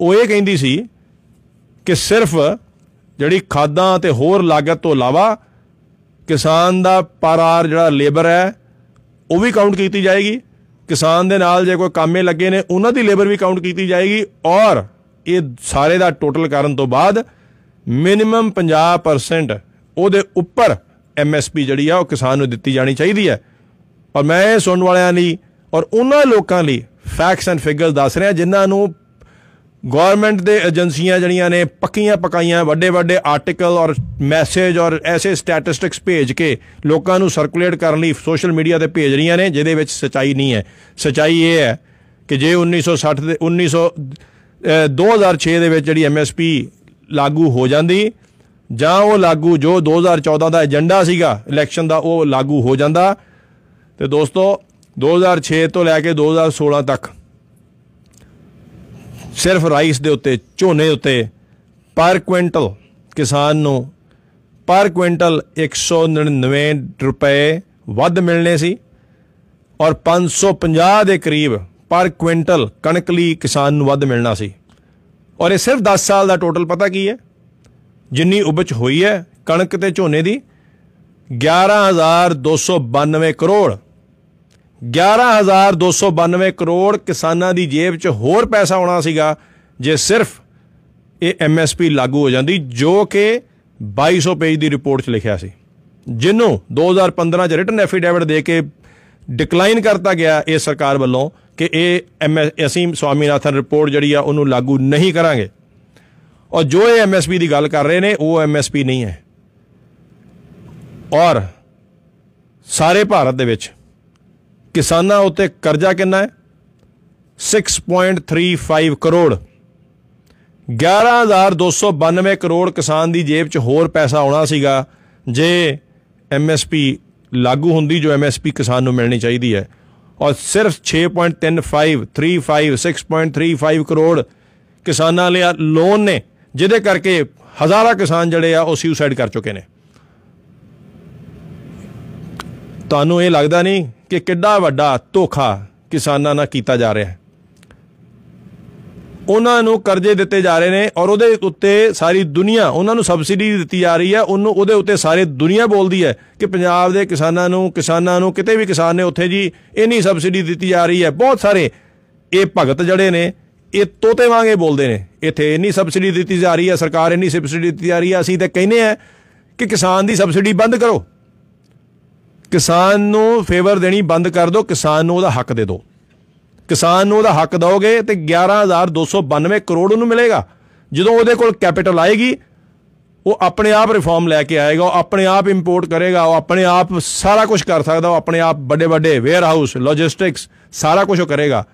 ਉਹ ਇਹ ਕਹਿੰਦੀ ਸੀ ਕਿ ਸਿਰਫ ਜਿਹੜੀ ਖਾਦਾਂ ਤੇ ਹੋਰ ਲਾਗਤ ਤੋਂ ਇਲਾਵਾ ਕਿਸਾਨ ਦਾ ਪਰ ਆਰ ਜਿਹੜਾ ਲੇਬਰ ਹੈ ਉਹ ਵੀ ਕਾਊਂਟ ਕੀਤੀ ਜਾਏਗੀ। ਕਿਸਾਨ ਦੇ ਨਾਲ ਜੇ ਕੋਈ ਕਾਮੇ ਲੱਗੇ ਨੇ, ਉਹਨਾਂ ਦੀ ਲੇਬਰ ਵੀ ਕਾਊਂਟ ਕੀਤੀ ਜਾਏਗੀ ਔਰ ਇਹ ਸਾਰੇ ਦਾ ਟੋਟਲ ਕਰਨ ਤੋਂ ਬਾਅਦ ਮਿਨੀਮਮ 50% ਉਹਦੇ ਉੱਪਰ ਐਮਐਸਪੀ ਜਿਹੜੀ ਆ ਉਹ ਕਿਸਾਨ ਨੂੰ ਦਿੱਤੀ ਜਾਣੀ ਚਾਹੀਦੀ ਹੈ। ਔਰ ਮੈਂ ਇਹ ਸੁਣਨ ਵਾਲਿਆਂ ਲਈ ਔਰ ਉਹਨਾਂ ਲੋਕਾਂ ਲਈ ਫੈਕਟਸ ਐਂਡ ਫਿਗਰਸ ਦੱਸ ਰਿਹਾ, ਜਿਨ੍ਹਾਂ ਨੂੰ ਗਵਰਨਮੈਂਟ ਦੇ ਏਜੰਸੀਆਂ ਜਿਹੜੀਆਂ ਨੇ, ਪੱਕੀਆਂ ਪਕਾਈਆਂ, ਵੱਡੇ ਵੱਡੇ ਆਰਟੀਕਲ ਔਰ ਮੈਸੇਜ ਔਰ ਐਸੇ ਸਟੈਟਿਸਟਿਕਸ ਭੇਜ ਕੇ ਲੋਕਾਂ ਨੂੰ ਸਰਕੂਲੇਟ ਕਰਨ ਲਈ ਸੋਸ਼ਲ ਮੀਡੀਆ ਤੇ ਭੇਜ ਰਹੀਆਂ ਨੇ, ਜਿਹਦੇ ਵਿੱਚ ਸਚਾਈ ਨਹੀਂ ਹੈ। ਸਚਾਈ ਇਹ ਹੈ ਕਿ ਜੇ 1960 ਦੇ 1900 ਅਹ 2006 ਦੇ ਵਿੱਚ ਜਿਹੜੀ ਐਮਐਸਪੀ ਲਾਗੂ ਹੋ ਜਾਂਦੀ, ਜਾਂ ਉਹ ਲਾਗੂ ਜੋ 2014 ਦਾ ਏਜੰਡਾ ਸੀਗਾ ਇਲੈਕਸ਼ਨ ਦਾ, ਉਹ ਲਾਗੂ ਹੋ ਜਾਂਦਾ। ਤੇ ਦੋਸਤੋ 2006 ਤੋਂ ਲੈ ਕੇ 2016 ਤੱਕ ਸਿਰਫ ਰਾਈਸ ਦੇ ਉੱਤੇ, ਝੋਨੇ ਦੇ ਉੱਤੇ ਪਰ ਕੁਇੰਟਲ ਕਿਸਾਨ ਨੂੰ ਪਰ ਕੁਇੰਟਲ 199 ਰੁਪਏ ਵੱਧ ਮਿਲਣੇ ਸੀ ਔਰ 550 ਦੇ ਕਰੀਬ ਪਰ ਕੁਇੰਟਲ ਕਣਕ ਲਈ ਕਿਸਾਨ ਨੂੰ ਵੱਧ ਮਿਲਣਾ ਸੀ। ਔਰ ਇਹ ਸਿਰਫ 10 ਸਾਲ ਦਾ ਟੋਟਲ ਪਤਾ ਕੀ ਹੈ? ਜਿੰਨੀ ਉਪਜ ਹੋਈ ਹੈ ਕਣਕ ਤੇ ਝੋਨੇ ਦੀ 11292 ਕਰੋੜ 11292 ਕਰੋੜ ਕਿਸਾਨਾਂ ਦੀ ਜੇਬ 'ਚ ਹੋਰ ਪੈਸਾ ਆਉਣਾ ਸੀਗਾ, ਜੇ ਸਿਰਫ ਇਹ ਐਮਐਸਪੀ ਲਾਗੂ ਹੋ ਜਾਂਦੀ, ਜੋ ਕਿ 2200 ਪੇਜ ਦੀ ਰਿਪੋਰਟ 'ਚ ਲਿਖਿਆ ਸੀ। ਜਿਹਨੂੰ 2015 'ਚ ਰਿਟਨ ਐਫੀਡੇਵਿਟ ਦੇ ਕੇ ਡਿਕਲਾਈਨ ਕਰਤਾ ਗਿਆ ਇਹ ਸਰਕਾਰ ਵੱਲੋਂ ਕਿ ਇਹ ਐਮ ਅਸੀਂ ਸਵਾਮੀਨਾਥਨ ਰਿਪੋਰਟ ਜਿਹੜੀ ਆ, ਉਹਨੂੰ ਲਾਗੂ ਨਹੀਂ ਕਰਾਂਗੇ। ਔਰ ਜੋ ਇਹ ਐਮਐਸਪੀ ਦੀ ਗੱਲ ਕਰ ਰਹੇ ਨੇ, ਉਹ ਐਮਐਸਪੀ ਨਹੀਂ ਹੈ। ਔਰ ਸਾਰੇ ਭਾਰਤ ਦੇ ਵਿੱਚ ਕਿਸਾਨਾਂ ਉੱਤੇ ਕਰਜ਼ਾ ਕਿੰਨਾ ਹੈ? 6.35 ਕਰੋੜ। 11292 ਕਰੋੜ ਕਿਸਾਨ ਦੀ ਜੇਬ 'ਚ ਹੋਰ ਪੈਸਾ ਆਉਣਾ ਸੀਗਾ, ਜੇ ਐਮਐਸਪੀ ਲਾਗੂ ਹੁੰਦੀ, ਜੋ ਐਮਐਸਪੀ ਕਿਸਾਨ ਨੂੰ ਮਿਲਣੀ ਚਾਹੀਦੀ ਹੈ। ਔਰ ਸਿਰਫ 6.35 35 6.35 ਕਰੋੜ ਕਿਸਾਨਾਂ ਲਈ ਲੋਨ ਨੇ, ਜਿਹਦੇ ਕਰਕੇ ਹਜ਼ਾਰਾਂ ਕਿਸਾਨ ਜਿਹੜੇ ਆ, ਉਹ ਸੁਸਾਈਡ ਕਰ ਚੁੱਕੇ ਨੇ। ਤੁਹਾਨੂੰ ਇਹ ਲੱਗਦਾ ਨਹੀਂ ਕਿ ਕਿੱਡਾ ਵੱਡਾ ਧੋਖਾ ਕਿਸਾਨਾਂ ਨਾਲ ਕੀਤਾ ਜਾ ਰਿਹਾ ਹੈ। ਉਹਨਾਂ ਨੂੰ ਕਰਜ਼ੇ ਦਿੱਤੇ ਜਾ ਰਹੇ ਨੇ ਔਰ ਉਹਦੇ ਉੱਤੇ ਸਾਰੀ ਦੁਨੀਆ, ਉਹਨਾਂ ਨੂੰ ਸਬਸਿਡੀ ਦਿੱਤੀ ਜਾ ਰਹੀ ਹੈ, ਉਹਨੂੰ ਉਹਦੇ ਉੱਤੇ ਸਾਰੇ ਦੁਨੀਆ ਬੋਲਦੀ ਹੈ ਕਿ ਪੰਜਾਬ ਦੇ ਕਿਸਾਨਾਂ ਨੂੰ ਕਿਸਾਨਾਂ ਨੂੰ, ਕਿਤੇ ਵੀ ਕਿਸਾਨ ਨੇ ਉੱਥੇ ਜੀ ਇੰਨੀ ਸਬਸਿਡੀ ਦਿੱਤੀ ਜਾ ਰਹੀ ਹੈ, ਬਹੁਤ ਸਾਰੇ ਇਹ ਭਗਤ ਜਿਹੜੇ ਨੇ, ਇਹ ਤੋਤੇ ਵਾਂਗੇ ਬੋਲਦੇ ਨੇ, ਇੱਥੇ ਇੰਨੀ ਸਬਸਿਡੀ ਦਿੱਤੀ ਜਾ ਰਹੀ ਹੈ, ਸਰਕਾਰ ਇੰਨੀ ਸਬਸਿਡੀ ਦਿੱਤੀ ਜਾ ਰਹੀ ਹੈ, ਅਸੀਂ ਤਾਂ ਕਹਿੰਦੇ ਆ ਕਿ ਕਿਸਾਨ ਦੀ ਸਬਸਿਡੀ ਬੰਦ ਕਰੋ। ਕਿਸਾਨ ਨੂੰ ਫੇਵਰ ਦੇਣੀ ਬੰਦ ਕਰ ਦਿਓ, ਕਿਸਾਨ ਨੂੰ ਉਹਦਾ ਹੱਕ ਦੇ ਦਿਓ। ਕਿਸਾਨ ਨੂੰ ਉਹਦਾ ਹੱਕ ਦੋਗੇ ਤੇ 11292 ਕਰੋੜ ਉਹਨੂੰ ਮਿਲੇਗਾ। ਜਦੋਂ ਉਹਦੇ ਕੋਲ ਕੈਪੀਟਲ ਆਏਗੀ, ਉਹ ਆਪਣੇ ਆਪ ਰਿਫਾਰਮ ਲੈ ਕੇ ਆਏਗਾ, ਉਹ ਆਪਣੇ ਆਪ ਇੰਪੋਰਟ ਕਰੇਗਾ, ਉਹ ਆਪਣੇ ਆਪ ਸਾਰਾ ਕੁਝ ਕਰ ਸਕਦਾ, ਉਹ ਆਪਣੇ ਆਪ ਵੱਡੇ ਵੱਡੇ ਵੇਅਰ ਹਾਊਸ ਲੌਜਿਸਟਿਕਸ ਸਾਰਾ ਕੁਝ ਉਹ ਕਰੇਗਾ।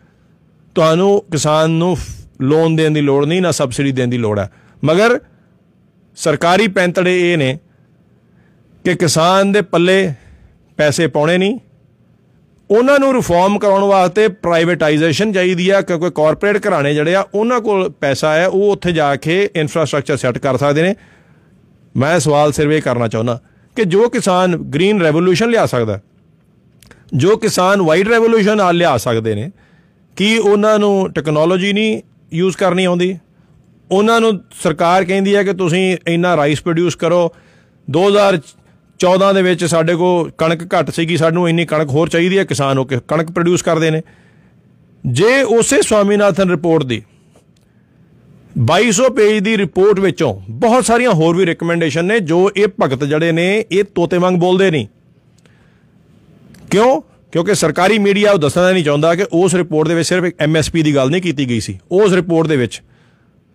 ਤੁਹਾਨੂੰ ਕਿਸਾਨ ਨੂੰ ਲੋਨ ਦੇਣ ਦੀ ਲੋੜ ਨਹੀਂ, ਨਾ ਸਬਸਿਡੀ ਦੇਣ ਦੀ ਲੋੜ ਹੈ। ਮਗਰ ਸਰਕਾਰੀ ਪੈਂਤੜੇ ਇਹ ਨੇ ਕਿ ਕਿਸਾਨ ਦੇ ਪੱਲੇ ਪੈਸੇ ਪਾਉਣੇ ਨਹੀਂ। ਉਹਨਾਂ ਨੂੰ ਰਿਫਾਰਮ ਕਰਾਉਣ ਵਾਸਤੇ ਪ੍ਰਾਈਵੇਟਾਈਜੇਸ਼ਨ ਚਾਹੀਦੀ ਆ, ਕਿਉਂਕਿ ਕਾਰਪੋਰੇਟ ਘਰਾਣੇ ਜਿਹੜੇ ਆ, ਉਹਨਾਂ ਕੋਲ ਪੈਸਾ ਹੈ, ਉਹ ਉੱਥੇ ਜਾ ਕੇ ਇਨਫਰਾਸਟ੍ਰਕਚਰ ਸੈੱਟ ਕਰ ਸਕਦੇ ਨੇ। ਮੈਂ ਸਵਾਲ ਸਰਵੇ ਕਰਨਾ ਚਾਹੁੰਦਾ ਕਿ ਜੋ ਕਿਸਾਨ ਗ੍ਰੀਨ ਰੈਵੋਲੂਸ਼ਨ ਲਿਆ ਸਕਦਾ, ਜੋ ਕਿਸਾਨ ਵਾਈਟ ਰੈਵੋਲੂਸ਼ਨ ਆ ਲਿਆ ਸਕਦੇ ਨੇ, ਕੀ ਉਹਨਾਂ ਨੂੰ ਟੈਕਨੋਲੋਜੀ ਨਹੀਂ ਯੂਜ਼ ਕਰਨੀ ਆਉਂਦੀ? ਉਹਨਾਂ ਨੂੰ ਸਰਕਾਰ ਕਹਿੰਦੀ ਹੈ ਕਿ ਤੁਸੀਂ ਇੰਨਾ ਰਾਈਸ ਪ੍ਰੋਡਿਊਸ ਕਰੋ 2014 ਦੇ ਵਿੱਚ ਸਾਡੇ ਕੋਲ ਕਣਕ ਘੱਟ ਸੀਗੀ, ਸਾਨੂੰ ਇੰਨੀ ਕਣਕ ਹੋਰ ਚਾਹੀਦੀ ਹੈ, ਕਿਸਾਨ ਹੋ ਕੇ ਕਣਕ ਪ੍ਰੋਡਿਊਸ ਕਰਦੇ ਨੇ। ਜੇ ਉਸੇ ਸਵਾਮੀਨਾਥਨ ਰਿਪੋਰਟ ਦੀ 2200 ਪੇਜ ਦੀ ਰਿਪੋਰਟ ਵਿੱਚੋਂ ਬਹੁਤ ਸਾਰੀਆਂ ਹੋਰ ਵੀ ਰეკਮੈਂਡੇਸ਼ਨ ਨੇ, ਜੋ ਇਹ ਭਗਤ ਜਿਹੜੇ ਨੇ, ਇਹ ਤੋਤੇ ਵਾਂਗ ਬੋਲਦੇ ਨਹੀਂ। ਕਿਉਂ? ਕਿਉਂਕਿ ਸਰਕਾਰੀ ਮੀਡੀਆ ਉਹ ਦੱਸਣਾ ਨਹੀਂ ਚਾਹੁੰਦਾ ਕਿ ਉਸ ਰਿਪੋਰਟ ਦੇ ਵਿੱਚ ਸਿਰਫ ਇੱਕ ਐਮਐਸਪੀ ਦੀ ਗੱਲ ਨਹੀਂ ਕੀਤੀ ਗਈ ਸੀ। ਉਸ ਰਿਪੋਰਟ ਦੇ ਵਿੱਚ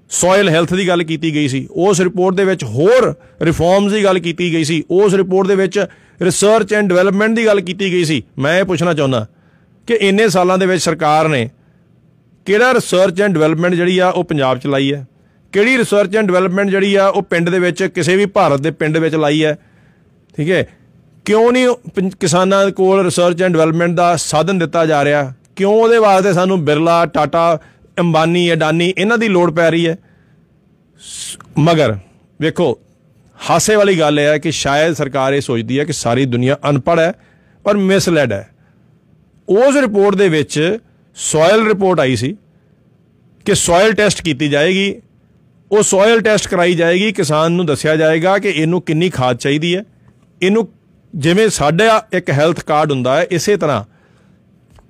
ਸੋਇਲ ਹੈਲਥ ਦੀ ਗੱਲ ਕੀਤੀ ਗਈ ਸੀ। ਉਸ ਰਿਪੋਰਟ ਦੇ ਵਿੱਚ ਹੋਰ ਰਿਫਾਰਮਸ ਦੀ ਗੱਲ ਕੀਤੀ ਗਈ ਸੀ। ਉਸ ਰਿਪੋਰਟ ਦੇ ਵਿੱਚ ਰਿਸਰਚ ਐਂਡ ਡਿਵੈਲਪਮੈਂਟ ਦੀ ਗੱਲ ਕੀਤੀ ਗਈ ਸੀ। ਮੈਂ ਇਹ ਪੁੱਛਣਾ ਚਾਹੁੰਦਾ ਕਿ ਇੰਨੇ ਸਾਲਾਂ ਦੇ ਵਿੱਚ ਸਰਕਾਰ ਨੇ ਕਿਹੜਾ ਰਿਸਰਚ ਐਂਡ ਡਿਵੈਲਪਮੈਂਟ ਜਿਹੜੀ ਆ ਉਹ ਪੰਜਾਬ ਚ ਲਾਈ ਹੈ? ਕਿਹੜੀ ਰਿਸਰਚ ਐਂਡ ਡਿਵੈਲਪਮੈਂਟ ਜਿਹੜੀ ਆ ਉਹ ਪਿੰਡ ਦੇ ਵਿੱਚ ਕਿਸੇ ਵੀ ਭਾਰਤ ਦੇ ਪਿੰਡ ਵਿੱਚ ਲਾਈ ਹੈ? ਠੀਕ ਹੈ? ਕਿਉਂ ਨਹੀਂ ਪੰ- ਕਿਸਾਨਾਂ ਕੋਲ ਰਿਸਰਚ ਐਂਡ ਡਿਵੈਲਪਮੈਂਟ ਦਾ ਸਾਧਨ ਦਿੱਤਾ ਜਾ ਰਿਹਾ? ਕਿਉਂ ਉਹਦੇ ਵਾਸਤੇ ਸਾਨੂੰ ਬਿਰਲਾ, ਟਾਟਾ ਅੰਬਾਨੀ ਅਡਾਨੀ ਇਹਨਾਂ ਦੀ ਲੋੜ ਪੈ ਰਹੀ ਹੈ। ਸ- ਮਗਰ, ਵੇਖੋ, ਹਾਸੇ ਵਾਲੀ ਗੱਲ ਇਹ ਹੈ ਕਿ ਸ਼ਾਇਦ ਸਰਕਾਰ ਇਹ ਸੋਚਦੀ ਹੈ ਕਿ ਸਾਰੀ ਦੁਨੀਆ ਅਨਪੜ੍ਹ ਹੈ, ਪਰ ਮਿਸਲੈਡ ਹੈ। ਉਸ ਰਿਪੋਰਟ ਦੇ ਵਿੱਚ ਸੋਇਲ ਰਿਪੋਰਟ ਆਈ ਸੀ ਕਿ ਸੋਇਲ ਟੈਸਟ ਕੀਤੀ ਜਾਏਗੀ। ਉਹ ਸੋਇਲ ਟੈਸਟ ਕਰਾਈ ਜਾਏਗੀ, ਕਿਸਾਨ ਨੂੰ ਦੱਸਿਆ ਜਾਏਗਾ ਕਿ ਇਹਨੂੰ ਕਿੰਨੀ ਖਾਦ ਚਾਹੀਦੀ ਹੈ। ਇਹਨੂੰ ਜਿਵੇਂ ਸਾਡਾ ਇੱਕ ਹੈਲਥ ਕਾਰਡ ਹੁੰਦਾ ਹੈ, ਇਸੇ ਤਰ੍ਹਾਂ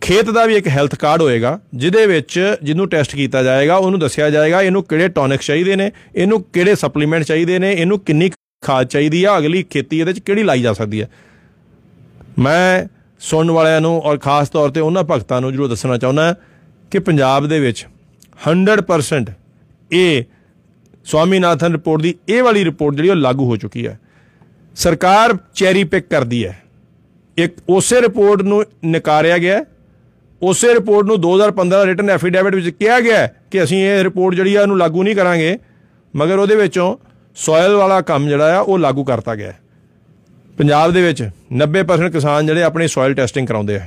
ਖੇਤ ਦਾ ਵੀ ਇੱਕ ਹੈਲਥ ਕਾਰਡ ਹੋਏਗਾ, ਜਿਹਦੇ ਵਿੱਚ ਜਿਹਨੂੰ ਟੈਸਟ ਕੀਤਾ ਜਾਏਗਾ, ਉਹਨੂੰ ਦੱਸਿਆ ਜਾਏਗਾ ਇਹਨੂੰ ਕਿਹੜੇ ਟੌਨਿਕਸ ਚਾਹੀਦੇ ਨੇ, ਇਹਨੂੰ ਕਿਹੜੇ ਸਪਲੀਮੈਂਟ ਚਾਹੀਦੇ ਨੇ, ਇਹਨੂੰ ਕਿੰਨੀ ਖਾਦ ਚਾਹੀਦੀ ਆ, ਅਗਲੀ ਖੇਤੀ ਇਹਦੇ ਚ ਕਿਹੜੀ ਲਾਈ ਜਾ ਸਕਦੀ ਹੈ ਮੈਂ ਸੁਣਨ ਵਾਲਿਆਂ ਨੂੰ ਔਰ ਖਾਸ ਤੌਰ ਤੇ ਉਹਨਾਂ ਭਗਤਾਂ ਨੂੰ ਜਰੂਰ ਦੱਸਣਾ ਚਾਹੁੰਦਾ ਕਿ ਪੰਜਾਬ ਦੇ ਵਿੱਚ 100% ਇਹ ਸਵਾਮੀਨਾਥਨ ਰਿਪੋਰਟ ਦੀ ਇਹ ਵਾਲੀ ਰਿਪੋਰਟ ਜਿਹੜੀ ਉਹ ਲਾਗੂ ਹੋ ਚੁੱਕੀ ਹੈ ਸਰਕਾਰ ਚੈਰੀ ਪਿਕ ਕਰਦੀ ਹੈ ਇੱਕ ਉਸੇ ਰਿਪੋਰਟ ਨੂੰ ਨਕਾਰਿਆ ਗਿਆ ਹੈ। ਉਸੇ ਰਿਪੋਰਟ ਨੂੰ 2015 ਰਿਟਨ ਐਫੀਡੇਵਿਟ ਵਿੱਚ ਕਿਹਾ ਗਿਆ ਹੈ ਕਿ ਅਸੀਂ ਇਹ ਰਿਪੋਰਟ ਜਿਹੜੀ ਆ ਉਹਨੂੰ ਲਾਗੂ ਨਹੀਂ ਕਰਾਂਗੇ, ਮਗਰ ਉਹਦੇ ਵਿੱਚੋਂ ਸੋਇਲ ਵਾਲਾ ਕੰਮ ਜਿਹੜਾ ਆ ਉਹ ਲਾਗੂ ਕਰਤਾ ਗਿਆ ਹੈ। ਪੰਜਾਬ ਦੇ ਵਿੱਚ 90% ਕਿਸਾਨ ਜਿਹੜੇ ਆਪਣੀ ਸੋਇਲ ਟੈਸਟਿੰਗ ਕਰਾਉਂਦੇ ਆ।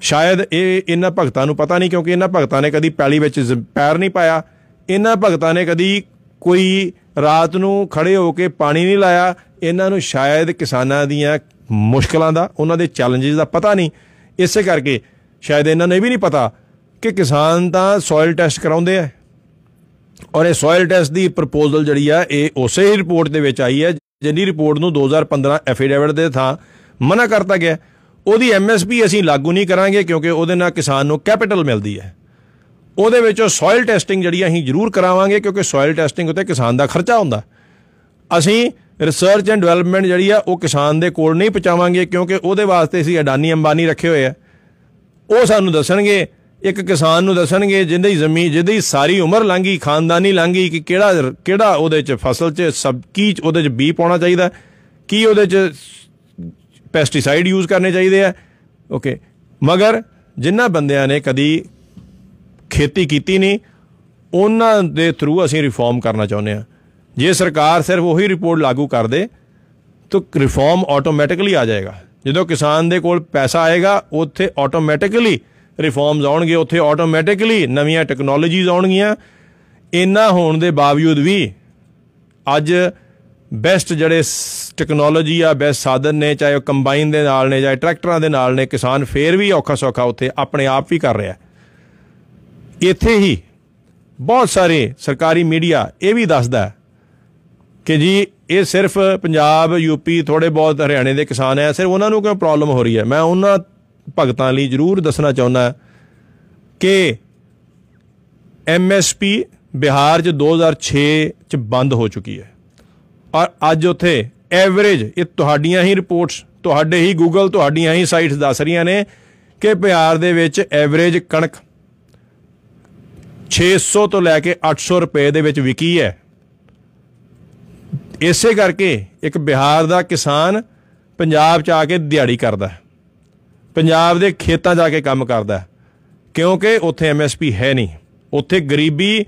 ਸ਼ਾਇਦ ਇਹ ਇਹਨਾਂ ਭਗਤਾਂ ਨੂੰ ਪਤਾ ਨਹੀਂ, ਕਿਉਂਕਿ ਇਹਨਾਂ ਭਗਤਾਂ ਨੇ ਕਦੀ ਪੈਲੀ ਵਿੱਚ ਜ਼- ਪੈਰ ਨਹੀਂ ਪਾਇਆ। ਇਹਨਾਂ ਭਗਤਾਂ ਨੇ ਕਦੀ ਕੋਈ ਰਾਤ ਨੂੰ ਖੜੇ ਹੋ ਕੇ ਪਾਣੀ ਨਹੀਂ ਲਾਇਆ। ਇਹਨਾਂ ਨੂੰ ਸ਼ਾਇਦ ਕਿਸਾਨਾਂ ਦੀਆਂ ਮੁਸ਼ਕਲਾਂ ਦਾ, ਉਹਨਾਂ ਦੇ ਚੈਲੰਜਸ ਦਾ ਪਤਾ ਨਹੀਂ। ਇਸੇ ਕਰਕੇ ਸ਼ਾਇਦ ਇਹਨਾਂ ਨੂੰ ਇਹ ਵੀ ਨਹੀਂ ਪਤਾ ਕਿ ਕਿਸਾਨ ਤਾਂ ਸੋਇਲ ਟੈਸਟ ਕਰਾਉਂਦੇ ਆ ਔਰ ਇਹ ਸੋਇਲ ਟੈਸਟ ਦੀ ਪ੍ਰਪੋਜ਼ਲ ਜਿਹੜੀ ਆ ਇਹ ਉਸੇ ਹੀ ਰਿਪੋਰਟ ਦੇ ਵਿੱਚ ਆਈ ਹੈ ਜਿੰਨੀ ਰਿਪੋਰਟ ਨੂੰ 2015 ਐਫੀਡੇਵਿਟ ਦੇ ਥਾਂ ਮਨਾ ਕਰਤਾ ਗਿਆ ਉਹਦੀ ਐਮਐਸਪੀ ਅਸੀਂ ਲਾਗੂ ਨਹੀਂ ਕਰਾਂਗੇ ਕਿਉਂਕਿ ਉਹਦੇ ਨਾਲ ਕਿਸਾਨ ਨੂੰ ਕੈਪੀਟਲ ਮਿਲਦੀ ਹੈ ਉਹਦੇ ਵਿੱਚੋਂ ਸੋਇਲ ਟੈਸਟਿੰਗ ਜਿਹੜੀ ਅਸੀਂ ਜ਼ਰੂਰ ਕਰਾਵਾਂਗੇ ਕਿਉਂਕਿ ਸੋਇਲ ਟੈਸਟਿੰਗ ਉੱਤੇ ਕਿਸਾਨ ਦਾ ਖਰਚਾ ਹੁੰਦਾ ਅਸੀਂ ਰਿਸਰਚ ਐਂਡ ਡਿਵੈਲਪਮੈਂਟ ਜਿਹੜੀ ਆ ਉਹ ਕਿਸਾਨ ਦੇ ਕੋਲ ਨਹੀਂ ਪਹੁੰਚਾਵਾਂਗੇ ਕਿਉਂਕਿ ਉਹਦੇ ਵਾਸਤੇ ਅਸੀਂ ਅਡਾਨੀ ਅੰਬਾਨੀ ਰੱਖੇ ਹੋਏ ਆ ਉਹ ਸਾਨੂੰ ਦੱਸਣਗੇ, ਇੱਕ ਕਿਸਾਨ ਨੂੰ ਦੱਸਣਗੇ, ਜਿਹਦੀ ਜ਼ਮੀਨ ਜਿਹਦੀ ਸਾਰੀ ਉਮਰ ਲੰਘੀ, ਖਾਨਦਾਨੀ ਲੰਘੀ, ਕਿ ਕਿਹੜਾ ਕਿਹੜਾ ਉਹਦੇ ਚ ਫਸਲ ਚ ਸਬ ਕੀ ਉਹਦੇ ਚ ਬੀ ਪਾਉਣਾ ਚਾਹੀਦਾ, ਕੀ ਉਹਦੇ ਚ ਪੈਸਟੀਸਾਈਡ ਯੂਜ਼ ਕਰਨੇ ਚਾਹੀਦੇ ਆ। ਓਕੇ ਮਗਰ ਜਿਨ੍ਹਾਂ ਬੰਦਿਆਂ ਨੇ ਕਦੀ ਖੇਤੀ ਕੀਤੀ ਨਹੀਂ, ਉਹਨਾਂ ਦੇ ਥਰੂ ਅਸੀਂ ਰਿਫਾਰਮ ਕਰਨਾ ਚਾਹੁੰਦੇ ਆ ਜੇ ਸਰਕਾਰ ਸਿਰਫ ਉਹੀ ਰਿਪੋਰਟ ਲਾਗੂ ਕਰ ਦੇ, ਤਾਂ ਰਿਫਾਰਮ ਆਟੋਮੈਟਿਕਲੀ ਆ ਜਾਏਗਾ। ਜਦੋਂ ਕਿਸਾਨ ਦੇ ਕੋਲ ਪੈਸਾ ਆਏਗਾ, ਉੱਥੇ ਆਟੋਮੈਟਿਕਲੀ ਰਿਫਾਰਮਸ ਆਉਣਗੇ, ਉੱਥੇ ਆਟੋਮੈਟਿਕਲੀ ਨਵੀਆਂ ਟੈਕਨੋਲੋਜੀਜ਼ ਆਉਣਗੀਆਂ। ਇੰਨਾ ਹੋਣ ਦੇ ਬਾਵਜੂਦ ਵੀ ਅੱਜ ਬੈਸਟ ਜਿਹੜੇ ਟੈਕਨੋਲੋਜੀ ਆ ਬੈਸਟ ਸਾਧਨ ਨੇ, ਚਾਹੇ ਉਹ ਕੰਬਾਈਨ ਦੇ ਨਾਲ ਨੇ, ਚਾਹੇ ਟਰੈਕਟਰਾਂ ਦੇ ਨਾਲ ਨੇ, ਕਿਸਾਨ ਫੇਰ ਵੀ ਔਖਾ ਸੌਖਾ ਉੱਥੇ ਆਪਣੇ ਆਪ ਹੀ ਕਰ ਰਿਹਾ। ਇੱਥੇ ਹੀ ਬਹੁਤ ਸਾਰੇ ਸਰਕਾਰੀ ਮੀਡੀਆ ਇਹ ਵੀ ਦੱਸਦਾ ਹੈ ਕਿ ਜੀ, ਇਹ ਸਿਰਫ ਪੰਜਾਬ ਯੂਪੀ ਥੋੜੇ ਬਹੁਤ ਹਰਿਆਣੇ ਦੇ ਕਿਸਾਨ ਹੈ, ਸਿਰਫ ਉਹਨਾਂ ਨੂੰ ਕਿਉਂ ਪ੍ਰੋਬਲਮ ਹੋ ਰਹੀ ਹੈ? ਮੈਂ ਉਹਨਾਂ ਭਗਤਾਂ ਲਈ ਜ਼ਰੂਰ ਦੱਸਣਾ ਚਾਹੁੰਦਾ ਕਿ ਐਮਐਸਪੀ ਬਿਹਾਰ 'ਚ 2006 'ਚ ਬੰਦ ਹੋ ਚੁੱਕੀ ਹੈ। ਔਰ ਅੱਜ ਉੱਥੇ ਐਵਰੇਜ ਇਹ ਤੁਹਾਡੀਆਂ ਹੀ ਰਿਪੋਰਟਸ ਤੁਹਾਡੇ ਹੀ ਗੂਗਲ ਤੁਹਾਡੀਆਂ ਹੀ ਸਾਈਟਸ ਦੱਸ ਰਹੀਆਂ ਨੇ ਕਿ ਬਿਹਾਰ ਦੇ ਵਿੱਚ ਐਵਰੇਜ ਕਣਕ 600 ਤੋਂ ਲੈ ਕੇ 800 ਰੁਪਏ ਦੇ ਵਿੱਚ ਵਿਕੀ ਹੈ। ਇਸੇ ਕਰਕੇ ਇੱਕ ਬਿਹਾਰ ਦਾ ਕਿਸਾਨ ਪੰਜਾਬ 'ਚ ਆ ਕੇ ਦਿਹਾੜੀ ਕਰਦਾ ਹੈ। ਪੰਜਾਬ ਦੇ ਖੇਤਾਂ 'ਚ ਆ ਕੇ ਕੰਮ ਕਰਦਾ ਹੈ। ਕਿਉਂਕਿ ਉੱਥੇ ਐਮਐਸਪੀ ਹੈ ਨਹੀਂ ਉੱਥੇ ਗਰੀਬੀ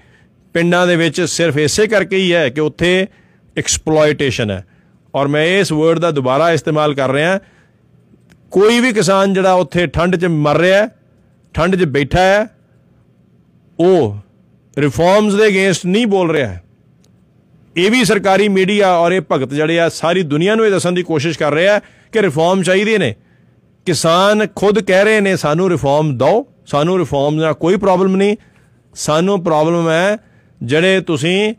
ਪਿੰਡਾਂ ਦੇ ਵਿੱਚ ਸਿਰਫ ਇਸੇ ਕਰਕੇ ਹੀ ਹੈ ਕਿ ਉੱਥੇ ਐਕਸਪਲੋਇਟੇਸ਼ਨ ਹੈ ਔਰ ਮੈਂ ਇਸ ਵਰਡ ਦਾ ਦੁਬਾਰਾ ਇਸਤੇਮਾਲ ਕਰ ਰਿਹਾ ਕੋਈ ਵੀ ਕਿਸਾਨ ਜਿਹੜਾ ਉੱਥੇ ਠੰਡ 'ਚ ਮਰ ਰਿਹਾ ਹੈ, ਠੰਡ 'ਚ ਬੈਠਾ ਹੈ, ਉਹ ਰਿਫਾਰਮਸ ਦੇ ਅਗੇਂਸਟ ਨਹੀਂ ਬੋਲ ਰਿਹਾ ਹੈ ਇਹ ਵੀ ਸਰਕਾਰੀ ਮੀਡੀਆ ਔਰ ਇਹ ਭਗਤ ਜਿਹੜੇ ਆ, ਸਾਰੀ ਦੁਨੀਆ ਨੂੰ ਇਹ ਦੱਸਣ ਦੀ ਕੋਸ਼ਿਸ਼ ਕਰ ਰਿਹਾ ਕਿ ਰਿਫਾਰਮ ਚਾਹੀਦੇ ਨੇ। ਕਿਸਾਨ ਖੁਦ ਕਹਿ ਰਹੇ ਨੇ, ਸਾਨੂੰ ਰਿਫਾਰਮ ਦਿਓ, ਸਾਨੂੰ ਰਿਫਾਰਮ ਨਾਲ ਕੋਈ ਪ੍ਰੋਬਲਮ ਨਹੀਂ। ਸਾਨੂੰ ਪ੍ਰੋਬਲਮ ਹੈ ਜਿਹੜੇ ਤੁਸੀਂ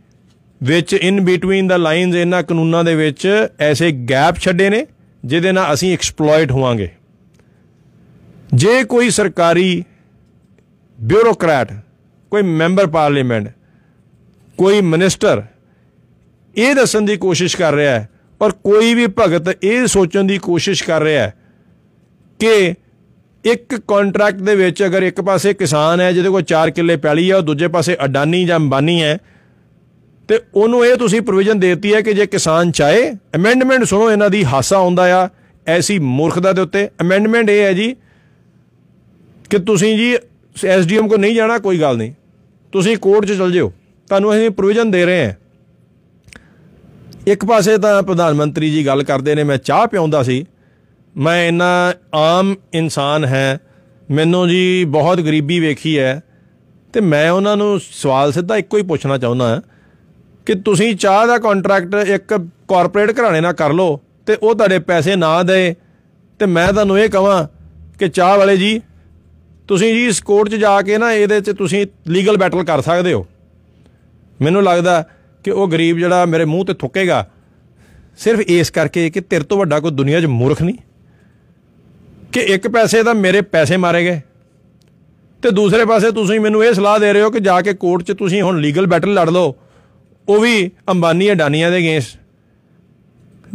ਵਿੱਚ ਇਨ ਬਿਟਵੀਨ ਦਾ ਲਾਈਨਸ ਇਹਨਾਂ ਕਾਨੂੰਨਾਂ ਦੇ ਵਿੱਚ ਐਸੇ ਗੈਪ ਛੱਡੇ ਨੇ, ਜਿਹਦੇ ਨਾਲ ਅਸੀਂ ਐਕਸਪਲੋਇਟ ਹੋਵਾਂਗੇ। ਜੇ ਕੋਈ ਸਰਕਾਰੀ ਬਿਊਰੋਕਰੈਟ ਕੋਈ ਮੈਂਬਰ ਪਾਰਲੀਮੈਂਟ ਕੋਈ ਮਿਨਿਸਟਰ ਇਹ ਦੱਸਣ ਦੀ ਕੋਸ਼ਿਸ਼ ਕਰ ਰਿਹਾ ਹੈ ਔਰ ਕੋਈ ਵੀ ਭਗਤ ਇਹ ਸੋਚਣ ਦੀ ਕੋਸ਼ਿਸ਼ ਕਰ ਰਿਹਾ ਹੈ ਕਿ ਇੱਕ ਕੰਟਰੈਕਟ ਦੇ ਵਿੱਚ ਅਗਰ ਇੱਕ ਪਾਸੇ ਕਿਸਾਨ ਹੈ, ਜਿਹਦੇ ਕੋਲ 4 ਕਿੱਲੇ ਪੈਲੀ ਹੈ, ਉਹ ਦੂਜੇ ਪਾਸੇ ਅਡਾਨੀ ਜਾਂ ਅੰਬਾਨੀ ਹੈ, ਤੇ ਉਹਨੂੰ ਇਹ ਤੁਸੀਂ ਪ੍ਰੋਵੀਜ਼ਨ ਦੇਤੀ ਹੈ ਕਿ ਜੇ ਕਿਸਾਨ ਚਾਹੇ ਅਮੈਂਡਮੈਂਟ ਸੁਣੋ, ਇਹਨਾਂ ਦੀ ਹਾਸਾ ਆਉਂਦਾ ਆ, ਐਸੀ ਮੂਰਖਤਾ ਦੇ ਉੱਤੇ। ਅਮੈਂਡਮੈਂਟ ਇਹ ਹੈ ਜੀ ਕਿ ਤੁਸੀਂ ਜੀ ਐਸਡੀਐਮ ਕੋ ਨਹੀਂ ਜਾਣਾ, ਕੋਈ ਗੱਲ ਨਹੀਂ। ਤੁਸੀਂ ਕੋਰਟ 'ਚ ਚਲ ਜਿਓ ਤੁਹਾਨੂੰ ਅਸੀਂ ਪ੍ਰੋਵੀਜ਼ਨ ਦੇ ਰਹੇ ਹਾਂ। ਇੱਕ ਪਾਸੇ ਤਾਂ ਪ੍ਰਧਾਨ ਮੰਤਰੀ ਜੀ ਗੱਲ ਕਰਦੇ ਨੇ, ਮੈਂ ਚਾਹ ਪਿਆਉਂਦਾ ਸੀ। ਮੈਂ ਇੰਨਾ ਆਮ ਇਨਸਾਨ ਹੈ, ਮੈਨੂੰ ਜੀ ਬਹੁਤ ਗਰੀਬੀ ਵੇਖੀ ਹੈ, ਤੇ ਮੈਂ ਉਹਨਾਂ ਨੂੰ ਸਵਾਲ ਸਿੱਧਾ ਇੱਕੋ ਹੀ ਪੁੱਛਣਾ ਚਾਹੁੰਦਾ ਕਿ ਤੁਸੀਂ ਚਾਹ ਦਾ ਕੰਟਰੈਕਟ ਇੱਕ ਕਾਰਪੋਰੇਟ ਘਰਾਣੇ ਨਾਲ ਕਰ ਲਓ ਤੇ ਉਹ ਤੁਹਾਡੇ ਪੈਸੇ ਨਾ ਦੇ, ਤੇ ਮੈਂ ਤੁਹਾਨੂੰ ਇਹ ਕਹਾਂ ਕਿ ਚਾਹ ਵਾਲੇ ਜੀ, ਤੁਸੀਂ ਜੀ ਇਸ ਕੋਰਟ 'ਚ ਜਾ ਕੇ ਨਾ ਇਹਦੇ 'ਚ ਤੁਸੀਂ ਲੀਗਲ ਬੈਟਲ ਕਰ ਸਕਦੇ ਹੋ। ਮੈਨੂੰ ਲੱਗਦਾ ਕਿ ਉਹ ਗਰੀਬ ਜਿਹੜਾ ਮੇਰੇ ਮੂੰਹ ਤੇ ਥੁੱਕੇਗਾ, ਸਿਰਫ ਇਸ ਕਰਕੇ ਕਿ ਤੇਰੇ ਤੋਂ ਵੱਡਾ ਕੋਈ ਦੁਨੀਆ 'ਚ ਮੂਰਖ ਨਹੀਂ। ਕਿ ਇੱਕ ਪੈਸੇ ਦਾ ਮੇਰੇ ਪੈਸੇ ਮਾਰੇ ਗਏ, ਤੇ ਦੂਸਰੇ ਪਾਸੇ ਤੁਸੀਂ ਮੈਨੂੰ ਇਹ ਸਲਾਹ ਦੇ ਰਹੇ ਹੋ ਕਿ ਜਾ ਕੇ ਕੋਰਟ 'ਚ ਤੁਸੀਂ ਹੁਣ ਲੀਗਲ ਬੈਟਲ ਲੜ ਲਓ, ਉਹ ਵੀ ਅੰਬਾਨੀ ਅਡਾਨੀਆਂ ਦੇ ਅਗੇਂਸਟ।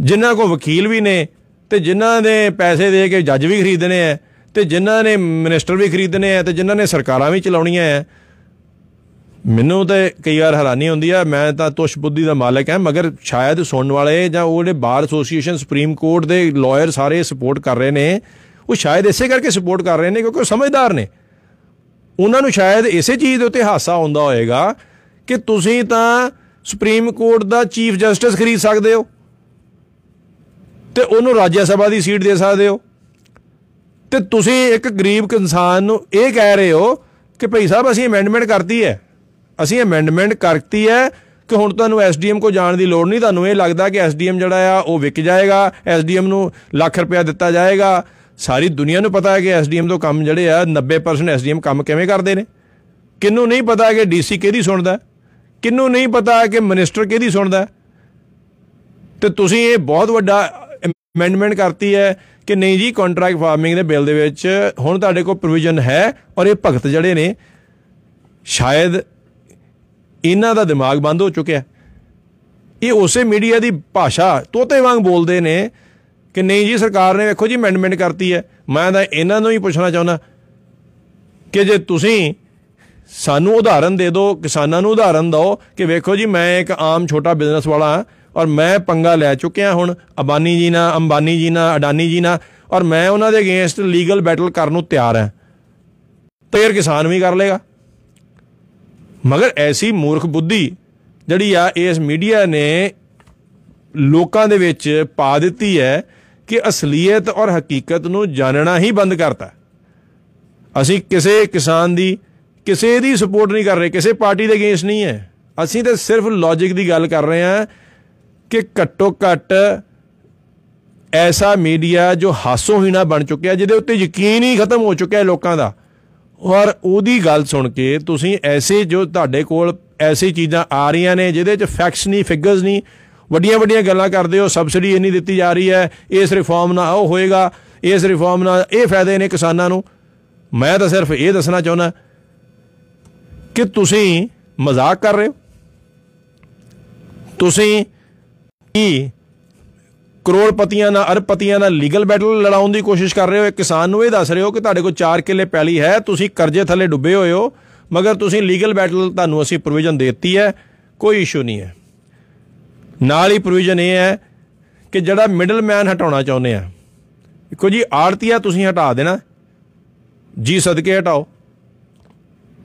ਜਿਨ੍ਹਾਂ ਕੋ ਵਕੀਲ ਵੀ ਨੇ ਤੇ ਜਿਨ੍ਹਾਂ ਦੇ ਪੈਸੇ ਦੇ ਕੇ ਜੱਜ ਵੀ ਖਰੀਦਣੇ ਆ, ਤੇ ਜਿਨ੍ਹਾਂ ਨੇ ਮਿਨਿਸਟਰ ਵੀ ਖਰੀਦਣੇ ਆ, ਤੇ ਜਿਨ੍ਹਾਂ ਨੇ ਸਰਕਾਰਾਂ ਵੀ ਚਲਾਉਣੀਆਂ ਆ ਮੈਨੂੰ ਤੇ ਕਈ ਵਾਰ ਹੈਰਾਨੀ ਹੁੰਦੀ ਆ, ਮੈਂ ਤਾਂ ਤੁਸ਼ ਬੁੱਧੀ ਦਾ ਮਾਲਕ ਹਾਂ, ਮਗਰ ਸ਼ਾਇਦ ਸੁਣਨ ਵਾਲੇ ਜਾਂ ਉਹ ਜਿਹੜੇ ਬਾਰ ਐਸੋਸੀਏਸ਼ਨ ਸੁਪਰੀਮ ਕੋਰਟ ਦੇ ਲਾਇਰ ਸਾਰੇ ਸਪੋਰਟ ਕਰ ਰਹੇ ਨੇ। ਉਹ ਸ਼ਾਇਦ ਇਸੇ ਕਰਕੇ ਸਪੋਰਟ ਕਰ ਰਹੇ ਨੇ ਕਿਉਂਕਿ ਉਹ ਸਮਝਦਾਰ ਨੇ। ਉਹਨਾਂ ਨੂੰ ਸ਼ਾਇਦ ਇਸੇ ਚੀਜ਼ ਦੇ ਉੱਤੇ ਹਾਸਾ ਆਉਂਦਾ ਹੋਏਗਾ ਕਿ ਤੁਸੀਂ ਤਾਂ ਸੁਪਰੀਮ ਕੋਰਟ ਦਾ ਚੀਫ ਜਸਟਿਸ ਖਰੀਦ ਸਕਦੇ ਹੋ ਤੇ ਉਹਨੂੰ ਰਾਜ ਸਭਾ ਦੀ ਸੀਟ ਦੇ ਸਕਦੇ ਹੋ। ਤੇ ਤੁਸੀਂ ਇੱਕ ਗਰੀਬ ਇਨਸਾਨ ਨੂੰ ਇਹ ਕਹਿ ਰਹੇ ਹੋ ਕਿ ਭਈ ਸਾਹਿਬ ਅਸੀਂ ਅਮੈਂਡਮੈਂਟ ਕਰਤੀ ਹੈ। ਅਸੀਂ ਅਮੈਂਡਮੈਂਟ ਕਰਤੀ ਹੈ ਕਿ ਹੁਣ ਤੁਹਾਨੂੰ ਐਸਡੀਐਮ ਕੋ ਜਾਣ ਦੀ ਲੋੜ ਨਹੀਂ, ਤੁਹਾਨੂੰ ਇਹ ਲੱਗਦਾ ਕਿ ਐਸਡੀਐਮ ਜਿਹੜਾ ਆ ਉਹ ਵਿਕ ਜਾਏਗਾ ਐਸਡੀਐਮ ਨੂੰ ਲੱਖ ਰੁਪਇਆ ਦਿੱਤਾ ਜਾਏਗਾ। ਸਾਰੀ ਦੁਨੀਆ ਨੂੰ ਪਤਾ ਹੈ ਕਿ ਐਸਡੀਐਮ ਤੋਂ ਕੰਮ ਜਿਹੜੇ ਆ 90% ਐਸਡੀਐਮ ਕੰਮ ਕਿਵੇਂ ਕਰਦੇ ਨੇ। ਕਿੰਨੂੰ ਨਹੀਂ ਪਤਾ ਕਿ ਡੀਸੀ ਕਿਹਦੀ ਸੁਣਦਾ ਕਿੰਨੂੰ ਨਹੀਂ ਪਤਾ ਕਿ ਮਿਨਿਸਟਰ ਕਿਹਦੀ ਸੁਣਦਾ ਤੇ ਤੁਸੀਂ ਇਹ ਬਹੁਤ ਵੱਡਾ ਅਮੈਂਡਮੈਂਟ ਕਰਤੀ ਹੈ ਕਿ ਨਹੀਂ ਜੀ ਕੰਟਰੈਕਟ ਫਾਰਮਿੰਗ ਦੇ ਬਿੱਲ ਦੇ ਵਿੱਚ ਹੁਣ ਤੁਹਾਡੇ ਕੋਲ ਪ੍ਰੋਵੀਜ਼ਨ ਹੈ ਔਰ ਇਹ ਭਗਤ ਜਿਹੜੇ ਨੇ, ਸ਼ਾਇਦ ਇਹਨਾਂ ਦਾ ਦਿਮਾਗ ਬੰਦ ਹੋ ਚੁੱਕਿਆ। ਇਹ ਉਸੇ ਮੀਡੀਆ ਦੀ ਭਾਸ਼ਾ ਤੋਤੇ ਵਾਂਗ ਬੋਲਦੇ ਨੇ ਕਿ ਨਹੀਂ ਜੀ, ਸਰਕਾਰ ਨੇ ਵੇਖੋ ਜੀ ਅਮੈਂਡਮੈਂਟ ਕਰਤੀ ਹੈ। ਮੈਂ ਤਾਂ ਇਹਨਾਂ ਨੂੰ ਹੀ ਪੁੱਛਣਾ ਚਾਹੁੰਦਾ ਕਿ ਜੇ ਤੁਸੀਂ ਸਾਨੂੰ ਉਦਾਹਰਨ ਦੇ ਦਿਓ, ਕਿਸਾਨਾਂ ਨੂੰ ਉਦਾਹਰਨ ਦਿਓ ਕਿ ਵੇਖੋ ਜੀ, ਮੈਂ ਇੱਕ ਆਮ ਛੋਟਾ ਬਿਜ਼ਨਸ ਵਾਲਾ ਹਾਂ ਔਰ ਮੈਂ ਪੰਗਾ ਲੈ ਚੁੱਕਿਆ ਹੁਣ ਅਬਾਨੀ ਜੀ ਨਾਲ, ਅੰਬਾਨੀ ਜੀ ਨਾਲ, ਅਡਾਨੀ ਜੀ ਨਾਲ ਔਰ ਮੈਂ ਉਹਨਾਂ ਦੇ ਅਗੇਂਸਟ ਲੀਗਲ ਬੈਟਲ ਕਰਨ ਨੂੰ ਤਿਆਰ ਹਾਂ। ਤੇ ਯਾਰ ਕਿਸਾਨ ਵੀ ਕਰ ਲੇਗਾ ਮਗਰ ਐਸੀ ਮੂਰਖ ਬੁੱਧੀ ਜਿਹੜੀ ਆ, ਇਸ ਮੀਡੀਆ ਨੇ ਲੋਕਾਂ ਦੇ ਵਿੱਚ ਪਾ ਦਿੱਤੀ ਹੈ ਕਿ ਅਸਲੀਅਤ ਔਰ ਹਕੀਕਤ ਨੂੰ ਜਾਣਨਾ ਹੀ ਬੰਦ ਕਰਤਾ। ਅਸੀਂ ਕਿਸੇ ਕਿਸਾਨ ਦੀ, ਕਿਸੇ ਦੀ ਸਪੋਰਟ ਨਹੀਂ ਕਰ ਰਹੇ, ਕਿਸੇ ਪਾਰਟੀ ਦੇ ਅਗੇਂਸਟ ਨਹੀਂ ਹੈ। ਅਸੀਂ ਤਾਂ ਸਿਰਫ ਲੌਜੀਕ ਦੀ ਗੱਲ ਕਰ ਰਹੇ ਹਾਂ ਕਿ ਘੱਟੋ ਘੱਟ ਐਸਾ ਮੀਡੀਆ ਜੋ ਹਾਸੋ ਹੀਣਾ ਬਣ ਚੁੱਕਿਆ, ਜਿਹਦੇ ਉੱਤੇ ਯਕੀਨ ਹੀ ਖਤਮ ਹੋ ਚੁੱਕਿਆ ਲੋਕਾਂ ਦਾ। ਔਰ ਉਹਦੀ ਗੱਲ ਸੁਣ ਕੇ ਤੁਸੀਂ ਐਸੇ ਜੋ ਤੁਹਾਡੇ ਕੋਲ ਐਸੀ ਚੀਜ਼ਾਂ ਆ ਰਹੀਆਂ ਨੇ, ਜਿਹਦੇ 'ਚ ਫੈਕਟਸ ਨਹੀਂ ਫਿਗਰਸ ਨਹੀਂ ਵੱਡੀਆਂ ਵੱਡੀਆਂ ਗੱਲਾਂ ਕਰਦੇ ਹੋ ਸਬਸਿਡੀ ਇੰਨੀ ਦਿੱਤੀ ਜਾ ਰਹੀ ਹੈ, ਇਸ ਰਿਫਾਰਮ ਨਾਲ ਉਹ ਹੋਏਗਾ, ਇਸ ਰਿਫਾਰਮ ਨਾਲ ਇਹ ਫਾਇਦੇ ਨੇ ਕਿਸਾਨਾਂ ਨੂੰ। ਮੈਂ ਤਾਂ ਸਿਰਫ ਇਹ ਦੱਸਣਾ ਚਾਹੁੰਦਾ ਕਿ ਤੁਸੀਂ ਮਜ਼ਾਕ ਕਰ ਰਹੇ ਹੋ। ਤੁਸੀਂ ਕੀ ਕਰੋੜਪਤੀਆਂ ਨਾਲ, ਅਰਬਪਤੀਆਂ ਨਾਲ ਲੀਗਲ ਬੈਟਲ ਲੜਾਉਣ ਦੀ ਕੋਸ਼ਿਸ਼ ਕਰ ਰਹੇ ਹੋ। ਇੱਕ ਕਿਸਾਨ ਨੂੰ ਇਹ ਦੱਸ ਰਹੇ ਹੋ ਕਿ ਤੁਹਾਡੇ ਕੋਲ 4 ਕਿੱਲੇ ਪੈਲੀ ਹੈ, ਤੁਸੀਂ ਕਰਜ਼ੇ ਥੱਲੇ ਡੁੱਬੇ ਹੋਏ ਹੋ, ਮਗਰ ਤੁਸੀਂ ਲੀਗਲ ਬੈਟਲ ਤੁਹਾਨੂੰ ਅਸੀਂ ਪ੍ਰੋਵੀਜ਼ਨ ਦਿੱਤੀ ਹੈ, ਕੋਈ ਇਸ਼ੂ ਨਹੀਂ ਹੈ। ਨਾਲ ਹੀ ਪ੍ਰੋਵੀਜ਼ਨ ਇਹ ਹੈ ਕਿ ਜਿਹੜਾ ਮਿਡਲ ਮੈਨ ਹਟਾਉਣਾ ਚਾਹੁੰਦੇ ਆ, ਦੇਖੋ ਜੀ, ਆੜਤੀਆ ਤੁਸੀਂ ਹਟਾ ਦੇਣਾ, ਜੀ ਸਦਕੇ ਹਟਾਓ।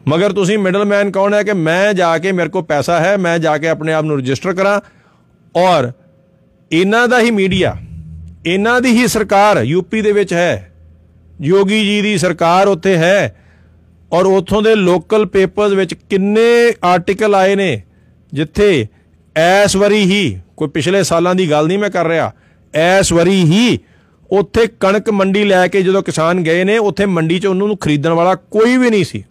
ਮਗਰ ਤੁਸੀਂ ਮਿਡਲ ਮੈਨ ਕੌਣ ਹੈ ਕਿ ਮੈਂ ਜਾ ਕੇ ਮੇਰੇ ਕੋਲ ਪੈਸਾ ਹੈ, ਮੈਂ ਜਾ ਕੇ ਆਪਣੇ ਆਪ ਨੂੰ ਰਜਿਸਟਰ ਕਰਾਂ, ਔਰ ਇਹਨਾਂ ਦਾ ਹੀ ਮੀਡੀਆ, ਇਹਨਾਂ ਦੀ ਹੀ ਸਰਕਾਰ ਯੂਪੀ ਦੇ ਵਿੱਚ ਹੈ। ਯੋਗੀ ਜੀ ਦੀ ਸਰਕਾਰ ਉੱਥੇ ਹੈ ਔਰ ਉੱਥੋਂ ਦੇ ਲੋਕਲ ਪੇਪਰਸ ਵਿੱਚ ਕਿੰਨੇ ਆਰਟੀਕਲ ਆਏ ਨੇ, ਜਿੱਥੇ ਐਸ ਵਰੀ ਹੀ, ਕੋਈ ਪਿਛਲੇ ਸਾਲਾਂ ਦੀ ਗੱਲ ਨਹੀਂ ਮੈਂ ਕਰ ਰਿਹਾ ਐਸ ਵਰੀ ਹੀ ਉੱਥੇ ਕਣਕ ਮੰਡੀ ਲੈ ਕੇ ਜਦੋਂ ਕਿਸਾਨ ਗਏ ਨੇ, ਉੱਥੇ ਮੰਡੀ 'ਚ ਉਹਨਾਂ ਨੂੰ ਖਰੀਦਣ ਵਾਲਾ ਕੋਈ ਵੀ ਨਹੀਂ ਸੀ।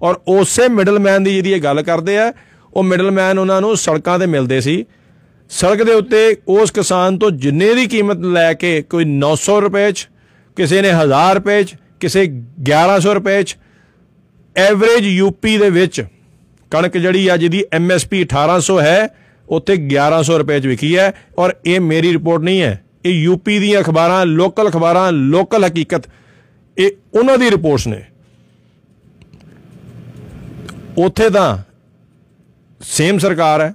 ਔਰ ਉਸੇ ਮਿਡਲਮੈਨ ਦੀ ਜਿਹਦੀ ਇਹ ਗੱਲ ਕਰਦੇ ਆ, ਉਹ ਮਿਡਲਮੈਨ ਉਹਨਾਂ ਨੂੰ ਸੜਕਾਂ ਤੇ ਮਿਲਦੇ ਸੀ। ਸੜਕ ਦੇ ਉੱਤੇ ਉਸ ਕਿਸਾਨ ਤੋਂ ਜਿੰਨੇ ਦੀ ਕੀਮਤ ਲੈ ਕੇ ਕੋਈ 900 ਰੁਪਏ 'ਚ, ਕਿਸੇ ਨੇ 1000 ਰੁਪਏ 'ਚ, ਕਿਸੇ 1100 ਰੁਪਏ 'ਚ, ਐਵਰੇਜ ਯੂਪੀ ਦੇ ਵਿੱਚ ਕਣਕ ਜਿਹੜੀ ਆ ਜਿਹਦੀ ਐਮਐਸਪੀ 1800 ਹੈ, ਉੱਥੇ 1100 ਰੁਪਏ 'ਚ ਵਿਕੀ ਹੈ ਔਰ ਇਹ ਮੇਰੀ ਰਿਪੋਰਟ ਨਹੀਂ ਹੈ। ਇਹ ਯੂਪੀ ਦੀਆਂ ਅਖਬਾਰਾਂ, ਲੋਕਲ ਅਖਬਾਰਾਂ, ਲੋਕਲ ਹਕੀਕਤ, ਇਹ ਉਹਨਾਂ ਦੀ ਰਿਪੋਰਟਸ ਨੇ। ਉੱਥੇ ਤਾਂ ਸੇਮ ਸਰਕਾਰ ਹੈ।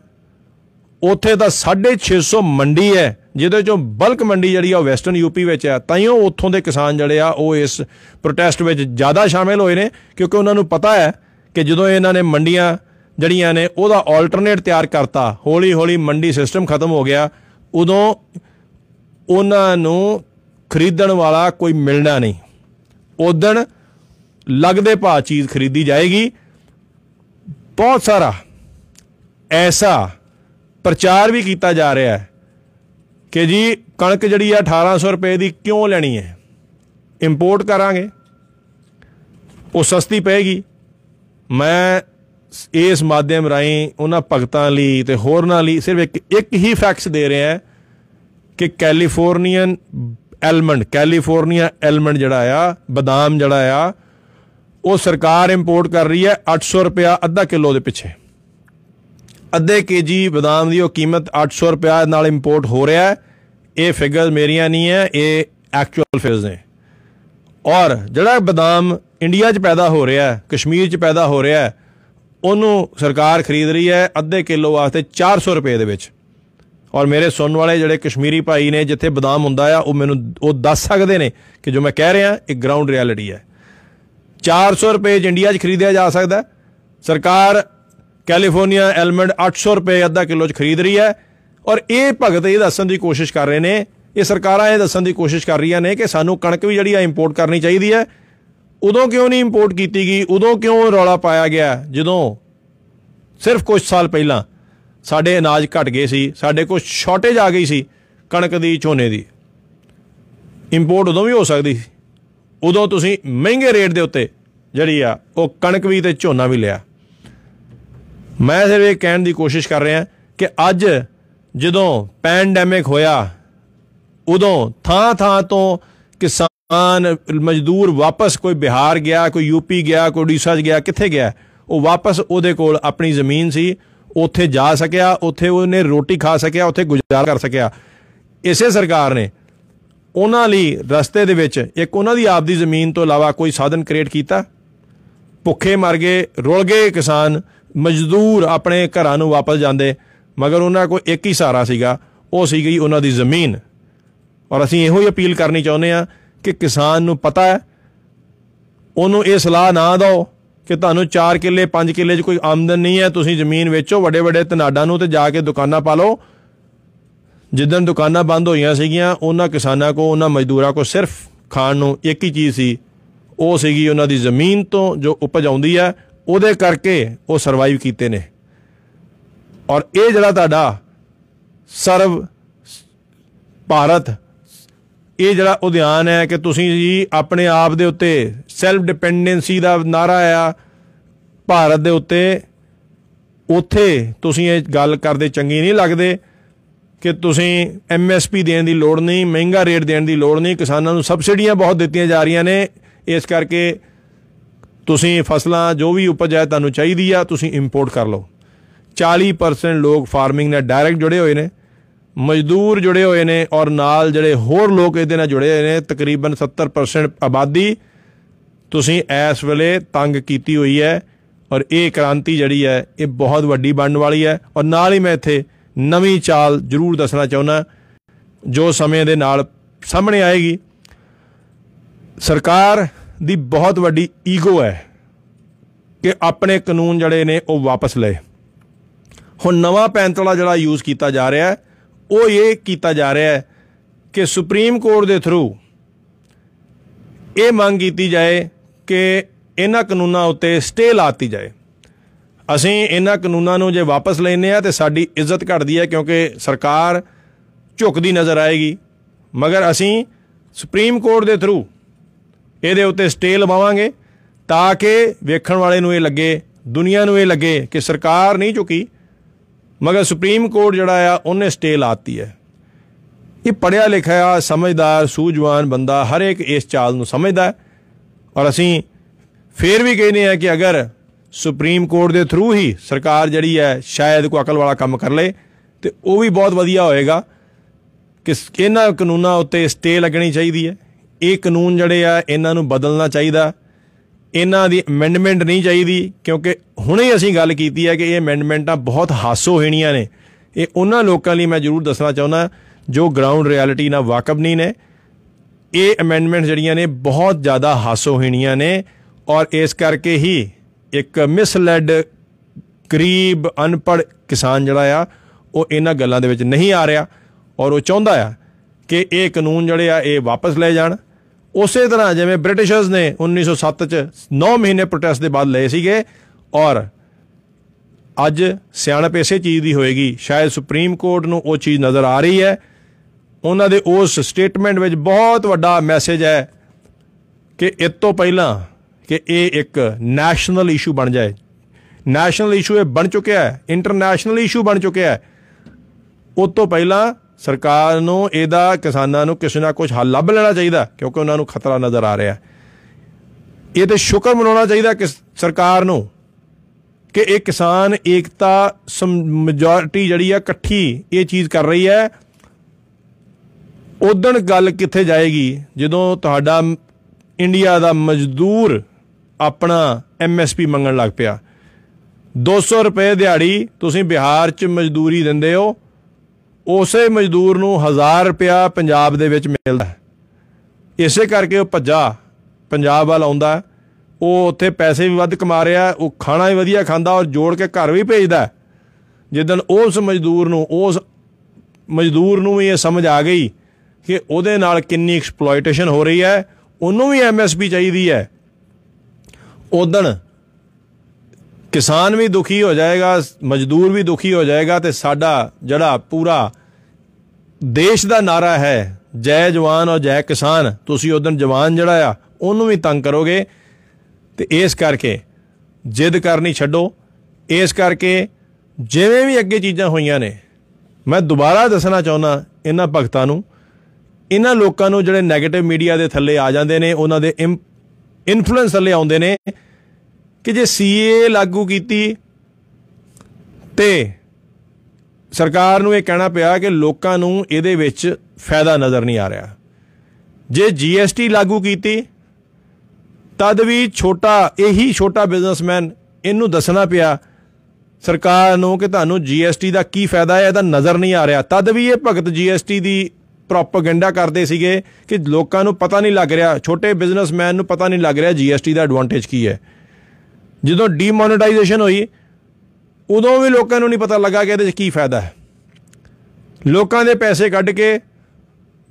ਉੱਥੇ ਤਾਂ 650 ਮੰਡੀ ਹੈ, ਜਿਹਦੇ ਚੋਂ ਬਲਕ ਮੰਡੀ ਜਿਹੜੀ ਆ ਉਹ ਵੈਸਟਰਨ ਯੂਪੀ ਵਿੱਚ ਹੈ ਤਾਈਓ ਉੱਥੋਂ ਦੇ ਕਿਸਾਨ ਜਿਹੜੇ ਆ, ਉਹ ਇਸ ਪ੍ਰੋਟੈਸਟ ਵਿੱਚ ਜ਼ਿਆਦਾ ਸ਼ਾਮਿਲ ਹੋਏ ਨੇ, ਕਿਉਂਕਿ ਉਹਨਾਂ ਨੂੰ ਪਤਾ ਹੈ ਕਿ ਜਦੋਂ ਇਹਨਾਂ ਨੇ ਮੰਡੀਆਂ ਜਿਹੜੀਆਂ ਨੇ, ਉਹਦਾ ਆਲਟਰਨੇਟ ਤਿਆਰ ਕਰਤਾ ਹੌਲੀ ਹੌਲੀ ਮੰਡੀ ਸਿਸਟਮ ਖਤਮ ਹੋ ਗਿਆ, ਉਦੋਂ ਉਹਨਾਂ ਨੂੰ ਖਰੀਦਣ ਵਾਲਾ ਕੋਈ ਮਿਲਣਾ ਨਹੀਂ। ਉਦਣ ਲੱਗਦੇ ਭਾਅ ਚੀਜ਼ ਖਰੀਦੀ ਜਾਏਗੀ, ਬਹੁਤ ਸਾਰਾ ਐਸਾ ਪ੍ਰਚਾਰ ਵੀ ਕੀਤਾ ਜਾ ਰਿਹਾ ਹੈ ਕਿ ਜੀ ਕਣਕ ਜਿਹੜੀ ਆ 1800 ਰੁਪਏ ਦੀ ਕਿਉਂ ਲੈਣੀ ਹੈ? ਇੰਪੋਰਟ ਕਰਾਂਗੇ। ਉਹ ਸਸਤੀ ਪਏਗੀ। ਮੈਂ ਇਸ ਮਾਧਿਅਮ ਰਾਹੀਂ ਉਹਨਾਂ ਭਗਤਾਂ ਲਈ ਤੇ ਹੋਰਨਾਂ ਲਈ ਸਿਰਫ ਇੱਕ ਇੱਕ ਹੀ ਫੈਕਟਸ ਦੇ ਰਿਹਾ ਹੈ ਕਿ ਕੈਲੀਫੋਰਨੀਅਨ ਐਲਮੰਡ ਕੈਲੀਫੋਰਨੀਆ ਐਲਮੰਡ ਜਿਹੜਾ ਆ, ਬਦਾਮ ਜਿਹੜਾ ਆ, ਉਹ ਸਰਕਾਰ ਇੰਪੋਰਟ ਕਰ ਰਹੀ ਹੈ 800 ਰੁਪਿਆ ਅੱਧਾ ਕਿਲੋ ਦੇ ਪਿੱਛੇ। ਅੱਧੇ ਕੇਜੀ ਬਦਾਮ ਦੀ ਉਹ ਕੀਮਤ 800 ਰੁਪਿਆ ਨਾਲ ਇੰਪੋਰਟ ਹੋ ਰਿਹਾ ਹੈ। ਇਹ ਫਿਗਰ ਮੇਰੀਆਂ ਨਹੀਂ ਹੈ, ਇਹ ਐਕਚੁਅਲ ਫਿਗਰਸ ਨੇ। ਔਰ ਜਿਹੜਾ ਬਦਾਮ ਇੰਡੀਆ 'ਚ ਪੈਦਾ ਹੋ ਰਿਹਾ ਹੈ, ਕਸ਼ਮੀਰ 'ਚ ਪੈਦਾ ਹੋ ਰਿਹਾ ਹੈ, ਉਹਨੂੰ ਸਰਕਾਰ ਖਰੀਦ ਰਹੀ ਹੈ ਅੱਧੇ ਕਿਲੋ ਵਾਸਤੇ 400 ਰੁਪਏ ਦੇ ਵਿੱਚ। ਔਰ ਮੇਰੇ ਸੁਣਨ ਵਾਲੇ ਜਿਹੜੇ ਕਸ਼ਮੀਰੀ ਭਾਈ ਨੇ ਜਿੱਥੇ ਬਦਾਮ ਹੁੰਦਾ ਆ, ਉਹ ਮੈਨੂੰ, ਉਹ ਦੱਸ ਸਕਦੇ ਨੇ ਕਿ ਜੋ ਮੈਂ ਕਹਿ ਰਿਹਾ, ਇਹ ਗਰਾਊਂਡ ਰਿਐਲਿਟੀ ਹੈ। 400 ਰੁਪਏ 'ਚ ਇੰਡੀਆ 'ਚ ਖਰੀਦਿਆ ਜਾ ਸਕਦਾ ਹੈ। ਸਰਕਾਰ ਕੈਲੀਫੋਰਨੀਆ ਐਲਮੰਡ 800 ਰੁਪਏ ਅੱਧਾ ਕਿਲੋ 'ਚ ਖਰੀਦ ਰਹੀ ਹੈ ਔਰ ਇਹ ਭਗਤ ਇਹ ਦੱਸਣ ਦੀ ਕੋਸ਼ਿਸ਼ ਕਰ ਰਹੇ ਨੇ, ਇਹ ਸਰਕਾਰਾਂ ਇਹ ਦੱਸਣ ਦੀ ਕੋਸ਼ਿਸ਼ ਕਰ ਰਹੀਆਂ ਨੇ ਕਿ ਸਾਨੂੰ ਕਣਕ ਵੀ ਜਿਹੜੀ ਆ ਇੰਪੋਰਟ ਕਰਨੀ ਚਾਹੀਦੀ ਹੈ। ਉਦੋਂ ਕਿਉਂ ਨਹੀਂ ਇੰਪੋਰਟ ਕੀਤੀ ਗਈ? ਉਦੋਂ ਕਿਉਂ ਰੌਲਾ ਪਾਇਆ ਗਿਆ? ਜਦੋਂ ਸਿਰਫ ਕੁਝ ਸਾਲ ਪਹਿਲਾਂ ਸਾਡੇ ਅਨਾਜ ਘਟ ਗਏ ਸੀ, ਸਾਡੇ ਕੋਲ ਸ਼ਾਰਟੇਜ ਆ ਗਈ ਸੀ ਕਣਕ ਦੀ, ਝੋਨੇ ਦੀ। ਇੰਪੋਰਟ ਉਦੋਂ ਵੀ ਹੋ ਸਕਦੀ ਸੀ। ਉਦੋਂ ਤੁਸੀਂ ਮਹਿੰਗੇ ਰੇਟ ਦੇ ਉੱਤੇ ਜਿਹੜੀ ਆ ਉਹ ਕਣਕ ਵੀ ਤੇ ਝੋਨਾ ਵੀ ਲਿਆ। ਮੈਂ ਸਿਰਫ ਇਹ ਕਹਿਣ ਦੀ ਕੋਸ਼ਿਸ਼ ਕਰ ਰਿਹਾ ਕਿ ਅੱਜ ਜਦੋਂ ਪੈਂਡੈਮਿਕ ਹੋਇਆ, ਉਦੋਂ ਥਾਂ ਥਾਂ ਤੋਂ ਕਿਸਾਨ, ਮਜ਼ਦੂਰ ਵਾਪਸ ਕੋਈ ਬਿਹਾਰ ਗਿਆ, ਕੋਈ ਯੂਪੀ ਗਿਆ, ਕੋਈ ਉੜੀਸਾ 'ਚ ਗਿਆ, ਕਿੱਥੇ ਗਿਆ? ਉਹ ਵਾਪਸ ਉਹਦੇ ਕੋਲ ਆਪਣੀ ਜ਼ਮੀਨ ਸੀ, ਉੱਥੇ ਜਾ ਸਕਿਆ, ਉੱਥੇ ਉਹਨੇ ਰੋਟੀ ਖਾ ਸਕਿਆ, ਉੱਥੇ ਗੁਜ਼ਾਰਾ ਕਰ ਸਕਿਆ। ਇਸੇ ਸਰਕਾਰ ਨੇ ਉਹਨਾਂ ਲਈ ਰਸਤੇ ਦੇ ਵਿੱਚ ਇੱਕ ਉਹਨਾਂ ਦੀ ਆਪਦੀ ਜ਼ਮੀਨ ਤੋਂ ਇਲਾਵਾ ਕੋਈ ਸਾਧਨ ਕ੍ਰੀਏਟ ਕੀਤਾ? ਭੁੱਖੇ ਮਰ ਗਏ, ਰੁਲ ਗਏ ਕਿਸਾਨ ਮਜ਼ਦੂਰ ਆਪਣੇ ਘਰਾਂ ਨੂੰ ਵਾਪਸ ਜਾਂਦੇ, ਮਗਰ ਉਹਨਾਂ ਕੋਲ ਇੱਕ ਹੀ ਸਹਾਰਾ ਸੀਗਾ, ਉਹ ਸੀਗੀ ਉਹਨਾਂ ਦੀ ਜ਼ਮੀਨ। ਔਰ ਅਸੀਂ ਇਹੋ ਹੀ ਅਪੀਲ ਕਰਨੀ ਚਾਹੁੰਦੇ ਆ ਕਿ ਕਿਸਾਨ ਨੂੰ ਪਤਾ ਹੈ, ਉਹਨੂੰ ਇਹ ਸਲਾਹ ਨਾ ਦਿਓ ਕਿ ਤੁਹਾਨੂੰ 4 ਕਿੱਲੇ 5 ਕਿੱਲੇ 'ਚ ਕੋਈ ਆਮਦਨ ਨਹੀਂ ਹੈ, ਤੁਸੀਂ ਜ਼ਮੀਨ ਵੇਚੋ ਵੱਡੇ ਵੱਡੇ ਤਨਾਡਾਂ ਨੂੰ ਤੇ ਜਾ ਕੇ ਦੁਕਾਨਾਂ ਪਾ ਲਓ। ਜਿੱਦਣ ਦੁਕਾਨਾਂ ਬੰਦ ਹੋਈਆਂ ਸੀਗੀਆਂ, ਉਹਨਾਂ ਕਿਸਾਨਾਂ ਕੋ ਉਹਨਾਂ ਮਜ਼ਦੂਰਾਂ ਕੋ ਸਿਰਫ ਖਾਣ ਨੂੰ ਇੱਕ ਹੀ ਚੀਜ਼ ਸੀ, ਉਹ ਸੀਗੀ ਉਹਨਾਂ ਦੀ ਜ਼ਮੀਨ ਤੋਂ ਜੋ ਉਪਜ ਆਉਂਦੀ ਹੈ ਉਹਦੇ ਕਰਕੇ ਉਹ ਸਰਵਾਈਵ ਕੀਤੇ ਨੇ। ਔਰ ਇਹ ਜਿਹੜਾ ਤੁਹਾਡਾ ਸਰਵ ਭਾਰਤ, ਇਹ ਜਿਹੜਾ ਉਦਿਆਨ ਹੈ ਕਿ ਤੁਸੀਂ ਜੀ ਆਪਣੇ ਆਪ ਦੇ ਉੱਤੇ ਸੈਲਫ ਡਿਪੈਂਡੈਂਸੀ ਦਾ ਨਾਰਾ ਆ, ਭਾਰਤ ਦੇ ਉੱਤੇ, ਉੱਥੇ ਤੁਸੀਂ ਇਹ ਗੱਲ ਕਰਦੇ ਚੰਗੀ ਨਹੀਂ ਲੱਗਦੇ ਕਿ ਤੁਸੀਂ ਐਮਐਸਪੀ ਦੇਣ ਦੀ ਲੋੜ ਨਹੀਂ, ਮਹਿੰਗਾ ਰੇਟ ਦੇਣ ਦੀ ਲੋੜ ਨਹੀਂ, ਕਿਸਾਨਾਂ ਨੂੰ ਸਬਸਿਡੀਆਂ ਬਹੁਤ ਦਿੱਤੀਆਂ ਜਾ ਰਹੀਆਂ ਨੇ, ਇਸ ਕਰਕੇ ਤੁਸੀਂ ਫਸਲਾਂ ਜੋ ਵੀ ਉਪਜ ਹੈ ਤੁਹਾਨੂੰ ਚਾਹੀਦੀ ਆ, ਤੁਸੀਂ ਇੰਪੋਰਟ ਕਰ ਲਓ। 40% ਲੋਕ ਫਾਰਮਿੰਗ ਨਾਲ ਡਾਇਰੈਕਟ ਜੁੜੇ ਹੋਏ ਨੇ, ਮਜ਼ਦੂਰ ਜੁੜੇ ਹੋਏ ਨੇ ਔਰ ਨਾਲ ਜਿਹੜੇ ਹੋਰ ਲੋਕ ਇਹਦੇ ਨਾਲ ਜੁੜੇ ਹੋਏ ਨੇ, ਤਕਰੀਬਨ 70% ਆਬਾਦੀ। ਤੁਸੀਂ ਇਸ ਵੇਲੇ ਤੰਗ ਕੀਤੀ ਹੋਈ ਹੈ ਔਰ ਇਹ ਕ੍ਰਾਂਤੀ ਜਿਹੜੀ ਹੈ, ਇਹ ਬਹੁਤ ਵੱਡੀ ਬਣਨ ਵਾਲੀ ਹੈ। ਔਰ ਨਾਲ ਹੀ ਮੈਂ ਇੱਥੇ ਨਵੀਂ ਚਾਲ ਜ਼ਰੂਰ ਦੱਸਣਾ ਚਾਹੁੰਦਾ, ਜੋ ਸਮੇਂ ਦੇ ਨਾਲ ਸਾਹਮਣੇ ਆਏਗੀ। ਸਰਕਾਰ ਦੀ ਬਹੁਤ ਵੱਡੀ ਈਗੋ ਹੈ ਕਿ ਆਪਣੇ ਕਾਨੂੰਨ ਜਿਹੜੇ ਨੇ ਉਹ ਵਾਪਸ ਲਏ। ਹੁਣ ਨਵਾਂ ਪੈਂਤਲਾ ਜਿਹੜਾ ਯੂਜ਼ ਕੀਤਾ ਜਾ ਰਿਹਾ ਹੈ, ਉਹ ਇਹ ਕੀਤਾ ਜਾ ਰਿਹਾ ਹੈ ਕਿ ਸੁਪਰੀਮ ਕੋਰਟ ਦੇ ਥਰੂ ਇਹ ਮੰਗ ਕੀਤੀ ਜਾਏ ਕਿ ਇਹਨਾਂ ਕਾਨੂੰਨਾਂ ਉੱਤੇ ਸਟੇ ਲਾਤੀ ਜਾਏ। ਅਸੀਂ ਇਹਨਾਂ ਕਾਨੂੰਨਾਂ ਨੂੰ ਜੇ ਵਾਪਸ ਲੈਨੇ ਆ ਤੇ ਸਾਡੀ ਇੱਜ਼ਤ ਘਟਦੀ ਹੈ ਕਿਉਂਕਿ ਸਰਕਾਰ ਝੁਕਦੀ ਨਜ਼ਰ ਆਏਗੀ। ਮਗਰ ਅਸੀਂ ਸੁਪਰੀਮ ਕੋਰਟ ਦੇ ਥਰੂ ਇਹਦੇ ਉੱਤੇ ਸਟੇ ਲਵਾਵਾਂਗੇ ਤਾਂ ਕਿ ਵੇਖਣ ਵਾਲੇ ਨੂੰ ਇਹ ਲੱਗੇ, ਦੁਨੀਆ ਨੂੰ ਇਹ ਲੱਗੇ ਕਿ ਸਰਕਾਰ ਨਹੀਂ ਝੁਕੀ, ਮਗਰ ਸੁਪਰੀਮ ਕੋਰਟ ਜਿਹੜਾ ਆ, ਉਹਨੇ ਸਟੇ ਲਾਤੀ ਹੈ। ਇਹ ਪੜਿਆ ਲਿਖਿਆ ਸਮਝਦਾਰ, ਸੂਝਵਾਨ ਬੰਦਾ ਹਰ ਇੱਕ ਇਸ ਚਾਲ ਨੂੰ ਸਮਝਦਾ ਹੈ। ਔਰ ਅਸੀਂ ਫੇਰ ਵੀ ਕਹਿੰਦੇ ਆ ਕਿ ਅਗਰ ਸੁਪਰੀਮ ਕੋਰਟ ਦੇ ਥਰੂ ਹੀ ਸਰਕਾਰ ਜਿਹੜੀ ਹੈ, ਸ਼ਾਇਦ ਕੋਈ ਅਕਲ ਵਾਲਾ ਕੰਮ ਕਰ ਲੇ, ਤੇ ਉਹ ਵੀ ਬਹੁਤ ਵਧੀਆ ਹੋਏਗਾ ਕਿ ਇਹਨਾਂ ਕਾਨੂੰਨਾਂ ਉੱਤੇ ਸਟੇ ਲੱਗਣੀ ਚਾਹੀਦੀ ਹੈ। ਇਹ ਕਾਨੂੰਨ ਜਿਹੜੇ ਆ, ਇਹਨਾਂ ਨੂੰ ਬਦਲਣਾ ਚਾਹੀਦਾ। ਇਹਨਾਂ ਦੀ ਅਮੈਂਡਮੈਂਟ ਨਹੀਂ ਚਾਹੀਦੀ, ਕਿਉਂਕਿ ਹੁਣੇ ਅਸੀਂ ਗੱਲ ਕੀਤੀ ਹੈ ਕਿ ਇਹ ਅਮੈਂਡਮੈਂਟਾਂ ਬਹੁਤ ਹਾਸੋਹੀਣੀਆਂ ਨੇ। ਇਹ ਉਹਨਾਂ ਲੋਕਾਂ ਲਈ ਮੈਂ ਜ਼ਰੂਰ ਦੱਸਣਾ ਚਾਹੁੰਦਾ, ਜੋ ਗਰਾਊਂਡ ਰਿਐਲਿਟੀ ਨਾਲ ਵਾਕਫ ਨਹੀਂ ਨੇ। ਇਹ ਅਮੈਂਡਮੈਂਟ ਜਿਹੜੀਆਂ ਨੇ, ਬਹੁਤ ਜ਼ਿਆਦਾ ਹਾਸੋਹੀਣੀਆਂ ਨੇ ਔਰ ਇਸ ਕਰਕੇ ਹੀ ਇੱਕ ਮਿਸਲੈਡ ਗਰੀਬ ਅਨਪੜ ਕਿਸਾਨ ਜਿਹੜਾ ਆ, ਉਹ ਇਹਨਾਂ ਗੱਲਾਂ ਦੇ ਵਿੱਚ ਨਹੀਂ ਆ ਰਿਹਾ ਔਰ ਉਹ ਚਾਹੁੰਦਾ ਆ ਕਿ ਇਹ ਕਾਨੂੰਨ ਜਿਹੜੇ ਆ, ਇਹ ਵਾਪਸ ਲਏ ਜਾਣ। ਉਸੇ ਤਰ੍ਹਾਂ ਜਿਵੇਂ ਬ੍ਰਿਟਿਸ਼ਰਸ ਨੇ 1907 ਚ 9 ਮਹੀਨੇ ਪ੍ਰੋਟੈਸਟ ਦੇ ਬਾਅਦ ਲਏ ਸੀਗੇ ਔਰ ਅੱਜ ਸਿਆਣਪ ਇਸੇ ਚੀਜ਼ ਦੀ ਹੋਏਗੀ। ਸ਼ਾਇਦ ਸੁਪਰੀਮ ਕੋਰਟ ਨੂੰ ਉਹ ਚੀਜ਼ ਨਜ਼ਰ ਆ ਰਹੀ ਹੈ। ਉਹਨਾਂ ਦੇ ਉਸ ਸਟੇਟਮੈਂਟ ਵਿੱਚ ਬਹੁਤ ਵੱਡਾ ਮੈਸੇਜ ਹੈ ਕਿ ਇਸ ਤੋਂ ਪਹਿਲਾਂ ਕਿ ਇਹ ਇੱਕ ਨੈਸ਼ਨਲ ਇਸ਼ੂ ਬਣ ਜਾਏ। ਨੈਸ਼ਨਲ ਇਸ਼ੂ ਇਹ ਬਣ ਚੁੱਕਿਆ ਹੈ। ਇੰਟਰਨੈਸ਼ਨਲ ਇਸ਼ੂ ਬਣ ਚੁੱਕਿਆ ਹੈ। ਉਸ ਤੋਂ ਪਹਿਲਾਂ ਸਰਕਾਰ ਨੂੰ ਇਹਦਾ ਕਿਸਾਨਾਂ ਨੂੰ ਕਿਸੇ ਨਾ ਕੁਝ ਹੱਲ ਲੱਭ ਲੈਣਾ ਚਾਹੀਦਾ, ਕਿਉਂਕਿ ਉਹਨਾਂ ਨੂੰ ਖਤਰਾ ਨਜ਼ਰ ਆ ਰਿਹਾ ਇਹ ਤੇ ਸ਼ੁਕਰ ਮਨਾਉਣਾ ਚਾਹੀਦਾ ਕਿ ਸਰਕਾਰ ਨੂੰ ਕਿ ਇਹ ਕਿਸਾਨ ਏਕਤਾ ਮੈਜੋਰਿਟੀ ਜਿਹੜੀ ਆ ਇਕੱਠੀ ਇਹ ਚੀਜ਼ ਕਰ ਰਹੀ ਹੈ। ਉਦਣ ਗੱਲ ਕਿੱਥੇ ਜਾਏਗੀ? ਜਦੋਂ ਤੁਹਾਡਾ ਇੰਡੀਆ ਦਾ ਮਜ਼ਦੂਰ ਆਪਣਾ ਐਮਐਸਪੀ ਮੰਗਣ ਲੱਗ ਪਿਆ। 200 ਰੁਪਏ ਦਿਹਾੜੀ ਤੁਸੀਂ ਬਿਹਾਰ 'ਚ ਮਜ਼ਦੂਰੀ ਦਿੰਦੇ ਹੋ ਉਸੇ ਮਜ਼ਦੂਰ ਨੂੰ 1000 ਰੁਪਿਆ ਪੰਜਾਬ ਦੇ ਵਿੱਚ ਮਿਲਦਾ ਹੈ ਇਸੇ ਕਰਕੇ ਉਹ ਭੱਜਾ, ਪੰਜਾਬ ਵੱਲ ਆਉਂਦਾ ਹੈ। ਉਹ ਉੱਥੇ ਪੈਸੇ ਵੀ ਵੱਧ ਕਮਾ ਰਿਹਾ ਉਹ ਖਾਣਾ ਵੀ ਵਧੀਆ ਖਾਂਦਾ ਔਰ ਜੋੜ ਕੇ ਘਰ ਵੀ ਭੇਜਦਾ ਹੈ। ਜਿੱਦਣ ਉਸ ਮਜ਼ਦੂਰ ਨੂੰ, ਉਸ ਮਜ਼ਦੂਰ ਨੂੰ ਵੀ ਇਹ ਸਮਝ ਆ ਗਈ ਕਿ ਉਹਦੇ ਨਾਲ ਕਿੰਨੀ ਐਕਸਪਲੋਇਟੇਸ਼ਨ ਹੋ ਰਹੀ ਹੈ, ਉਹਨੂੰ ਵੀ ਐਮਐਸਪੀ ਚਾਹੀਦੀ ਹੈ ਉਦਣ ਕਿਸਾਨ ਵੀ ਦੁਖੀ ਹੋ ਜਾਏਗਾ, ਮਜ਼ਦੂਰ ਵੀ ਦੁਖੀ ਹੋ ਜਾਏਗਾ ਤੇ ਸਾਡਾ ਜਿਹੜਾ ਪੂਰਾ ਦੇਸ਼ ਦਾ ਨਾਰਾ ਹੈ, ਜੈ ਜਵਾਨ ਔਰ ਜੈ ਕਿਸਾਨ, ਤੁਸੀਂ ਉਦੋਂ ਜਵਾਨ ਜਿਹੜਾ ਆ, ਉਹਨੂੰ ਵੀ ਤੰਗ ਕਰੋਗੇ। ਤੇ ਇਸ ਕਰਕੇ ਜਿੱਦ ਕਰਨੀ ਛੱਡੋ। ਇਸ ਕਰਕੇ ਜਿਵੇਂ ਵੀ ਅੱਗੇ ਚੀਜ਼ਾਂ ਹੋਈਆਂ ਨੇ, ਮੈਂ ਦੁਬਾਰਾ ਦੱਸਣਾ ਚਾਹੁੰਦਾ ਇਹਨਾਂ ਭਗਤਾਂ ਨੂੰ। ਇਹਨਾਂ ਲੋਕਾਂ ਨੂੰ ਜਿਹੜੇ 네ਗੇਟਿਵ ਮੀਡੀਆ ਦੇ ਥੱਲੇ ਆ ਜਾਂਦੇ ਨੇ, ਉਹਨਾਂ ਦੇ ਇਨਫਲੂਐਂਸ ਥੱਲੇ ਆਉਂਦੇ ਨੇ। ਕਿ ਜੇ ਸੀਏ ਲਾਗੂ ਕੀਤੀ ਤੇ ਸਰਕਾਰ ਨੂੰ ਇਹ ਕਹਿਣਾ ਪਿਆ ਕਿ ਲੋਕਾਂ ਨੂੰ ਇਹਦੇ ਵਿੱਚ ਫਾਇਦਾ ਨਜ਼ਰ ਨਹੀਂ ਆ ਰਿਹਾ। ਜੇ ਜੀਐਸਟੀ ਲਾਗੂ ਕੀਤੀ, ਤਦ ਵੀ ਛੋਟਾ, ਇਹੀ ਛੋਟਾ ਬਿਜ਼ਨਸਮੈਨ ਇਹਨੂੰ ਦੱਸਣਾ ਪਿਆ, ਸਰਕਾਰ ਨੂੰ ਕਿ ਤੁਹਾਨੂੰ ਜੀਐਸਟੀ ਦਾ ਕੀ ਫਾਇਦਾ ਹੈ, ਇਹਦਾ ਨਜ਼ਰ ਨਹੀਂ ਆ ਰਿਹਾ। ਤਦ ਵੀ ਇਹ ਭਗਤ ਜੀਐਸਟੀ ਦੀ ਪ੍ਰੋਪਗੈਂਡਾ ਕਰਦੇ ਸੀਗੇ ਕਿ ਲੋਕਾਂ ਨੂੰ ਪਤਾ ਨਹੀਂ ਲੱਗ ਰਿਹਾ, ਛੋਟੇ ਬਿਜ਼ਨਸਮੈਨ ਨੂੰ ਪਤਾ ਨਹੀਂ ਲੱਗ ਰਿਹਾ ਜੀਐਸਟੀ ਦਾ ਐਡਵਾਂਟੇਜ ਕੀ ਹੈ। ਜਦੋਂ ਡੀਮੋਨੇਟਾਈਜੇਸ਼ਨ ਹੋਈ, ਉਦੋਂ ਵੀ ਲੋਕਾਂ ਨੂੰ ਨਹੀਂ ਪਤਾ ਲੱਗਾ ਕਿ ਇਹਦੇ 'ਚ ਕੀ ਫਾਇਦਾ ਹੈ। ਲੋਕਾਂ ਦੇ ਪੈਸੇ ਕੱਢ ਕੇ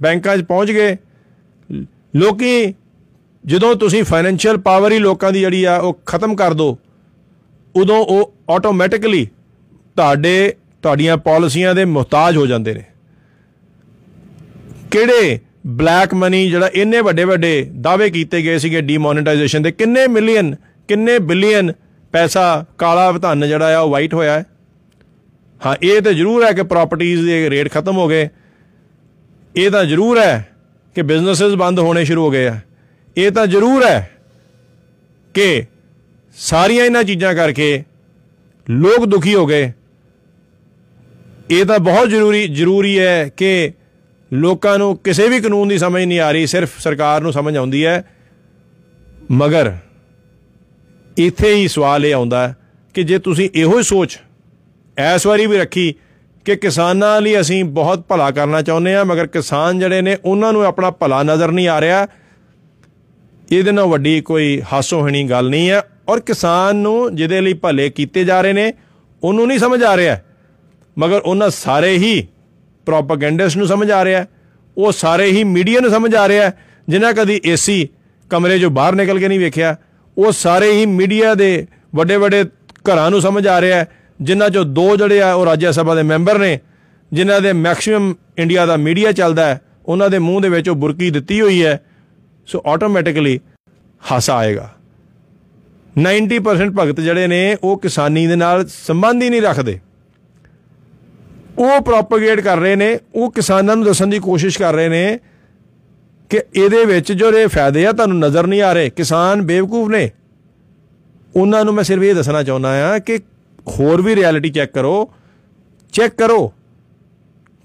ਬੈਂਕਾਂ 'ਚ ਪਹੁੰਚ ਗਏ। ਲੋਕੀ, ਜਦੋਂ ਤੁਸੀਂ ਫਾਈਨੈਂਸ਼ੀਅਲ ਪਾਵਰ ਹੀ ਲੋਕਾਂ ਦੀ ਜਿਹੜੀ ਆ, ਉਹ ਖਤਮ ਕਰ ਦੋ, ਉਦੋਂ ਉਹ ਆਟੋਮੈਟਿਕਲੀ ਤੁਹਾਡੇ, ਤੁਹਾਡੀਆਂ ਪਾਲਿਸੀਆਂ ਦੇ ਮੁਹਤਾਜ ਹੋ ਜਾਂਦੇ ਨੇ। ਕਿਹੜੇ ਬਲੈਕ ਮਨੀ ਜਿਹੜਾ ਇੰਨੇ ਵੱਡੇ ਵੱਡੇ ਦਾਅਵੇ ਕੀਤੇ ਗਏ ਸੀਗੇ ਡੀਮੋਨੇਟਾਈਜੇਸ਼ਨ ਦੇ, ਕਿੰਨੇ ਮਿਲੀਅਨ ਕਿੰਨੇ ਬਿਲੀਅਨ ਪੈਸਾ ਕਾਲਾ ਧਨ ਜਿਹੜਾ ਆ ਉਹ ਵਾਈਟ ਹੋਇਆ ਹੈ? ਹਾਂ, ਇਹ ਤਾਂ ਜ਼ਰੂਰ ਹੈ ਕਿ ਪ੍ਰਾਪਰਟੀਆਂ ਦੇ ਰੇਟ ਖਤਮ ਹੋ ਗਏ। ਇਹ ਤਾਂ ਜ਼ਰੂਰ ਹੈ ਕਿ ਬਿਜ਼ਨੈਸਸ ਬੰਦ ਹੋਣੇ ਸ਼ੁਰੂ ਹੋ ਗਏ ਆ। ਇਹ ਤਾਂ ਜ਼ਰੂਰ ਹੈ ਕਿ ਸਾਰੀਆਂ ਇਹਨਾਂ ਚੀਜ਼ਾਂ ਕਰਕੇ ਲੋਕ ਦੁਖੀ ਹੋ ਗਏ। ਇਹ ਤਾਂ ਬਹੁਤ ਜ਼ਰੂਰੀ ਜ਼ਰੂਰੀ ਹੈ ਕਿ ਲੋਕਾਂ ਨੂੰ ਕਿਸੇ ਵੀ ਕਾਨੂੰਨ ਦੀ ਸਮਝ ਨਹੀਂ ਆ ਰਹੀ, ਸਿਰਫ ਸਰਕਾਰ ਨੂੰ ਸਮਝ ਆਉਂਦੀ ਹੈ। ਮਗਰ ਇੱਥੇ ਹੀ ਸਵਾਲ ਇਹ ਆਉਂਦਾ ਕਿ ਜੇ ਤੁਸੀਂ ਇਹੋ ਹੀ ਸੋਚ ਇਸ ਵਾਰੀ ਵੀ ਰੱਖੀ ਕਿ ਕਿਸਾਨਾਂ ਲਈ ਅਸੀਂ ਬਹੁਤ ਭਲਾ ਕਰਨਾ ਚਾਹੁੰਦੇ ਆ ਮਗਰ ਕਿਸਾਨ ਜਿਹੜੇ ਨੇ ਉਹਨਾਂ ਨੂੰ ਆਪਣਾ ਭਲਾ ਨਜ਼ਰ ਨਹੀਂ ਆ ਰਿਹਾ, ਇਹਦੇ ਨਾਲ ਵੱਡੀ ਕੋਈ ਹਾਸੋਹੀਣੀ ਗੱਲ ਨਹੀਂ ਹੈ। ਔਰ ਕਿਸਾਨ ਨੂੰ ਜਿਹਦੇ ਲਈ ਭਲੇ ਕੀਤੇ ਜਾ ਰਹੇ ਨੇ, ਉਹਨੂੰ ਨਹੀਂ ਸਮਝ ਆ ਰਿਹਾ। ਮਗਰ ਉਹਨਾਂ ਸਾਰੇ ਹੀ ਪ੍ਰੋਪਗੈਂਡਿਸਟ ਨੂੰ ਸਮਝ ਆ ਰਿਹਾ ਉਹ ਸਾਰੇ ਹੀ ਮੀਡੀਆ ਨੂੰ ਸਮਝ ਆ ਰਿਹਾ ਜਿਨ੍ਹਾਂ ਕਦੀ ਏਸੀ ਕਮਰੇ 'ਚੋਂ ਬਾਹਰ ਨਿਕਲ ਕੇ ਨਹੀਂ ਵੇਖਿਆ ਉਹ ਸਾਰੇ ਹੀ ਮੀਡੀਆ ਦੇ ਵੱਡੇ ਵੱਡੇ ਘਰਾਂ ਨੂੰ ਸਮਝ ਆ ਰਿਹਾ ਜਿਨ੍ਹਾਂ 'ਚੋਂ ਦੋ ਜਿਹੜੇ ਆ ਉਹ ਰਾਜ ਸਭਾ ਦੇ ਮੈਂਬਰ ਨੇ, ਜਿਨ੍ਹਾਂ ਦੇ ਮੈਕਸਿਮਮ ਇੰਡੀਆ ਦਾ ਮੀਡੀਆ ਚੱਲਦਾ ਹੈ, ਉਹਨਾਂ ਦੇ ਮੂੰਹ ਦੇ ਵਿੱਚ ਉਹ ਬੁਰਕੀ ਦਿੱਤੀ ਹੋਈ ਹੈ, ਸੋ ਆਟੋਮੈਟਿਕਲੀ ਹਾਸਾ ਆਏਗਾ। 90% ਭਗਤ ਜਿਹੜੇ ਨੇ, ਉਹ ਕਿਸਾਨੀ ਦੇ ਨਾਲ ਸੰਬੰਧ ਹੀ ਨਹੀਂ ਰੱਖਦੇ। ਉਹ ਪ੍ਰੋਪਗੇਟ ਕਰ ਰਹੇ ਨੇ, ਉਹ ਕਿਸਾਨਾਂ ਨੂੰ ਦੱਸਣ ਦੀ ਕੋਸ਼ਿਸ਼ ਕਰ ਰਹੇ ਨੇ ਕਿ ਇਹਦੇ ਵਿੱਚ ਜੋ ਰੇ ਫਾਇਦੇ ਆ, ਤੁਹਾਨੂੰ ਨਜ਼ਰ ਨਹੀਂ ਆ ਰਹੇ। ਕਿਸਾਨ ਬੇਵਕੂਫ ਨੇ। ਉਹਨਾਂ ਨੂੰ ਮੈਂ ਸਿਰਫ ਇਹ ਦੱਸਣਾ ਚਾਹੁੰਦਾ ਆ ਕਿ ਹੋਰ ਵੀ ਰਿਐਲਿਟੀ ਚੈੱਕ ਕਰੋ। ਚੈੱਕ ਕਰੋ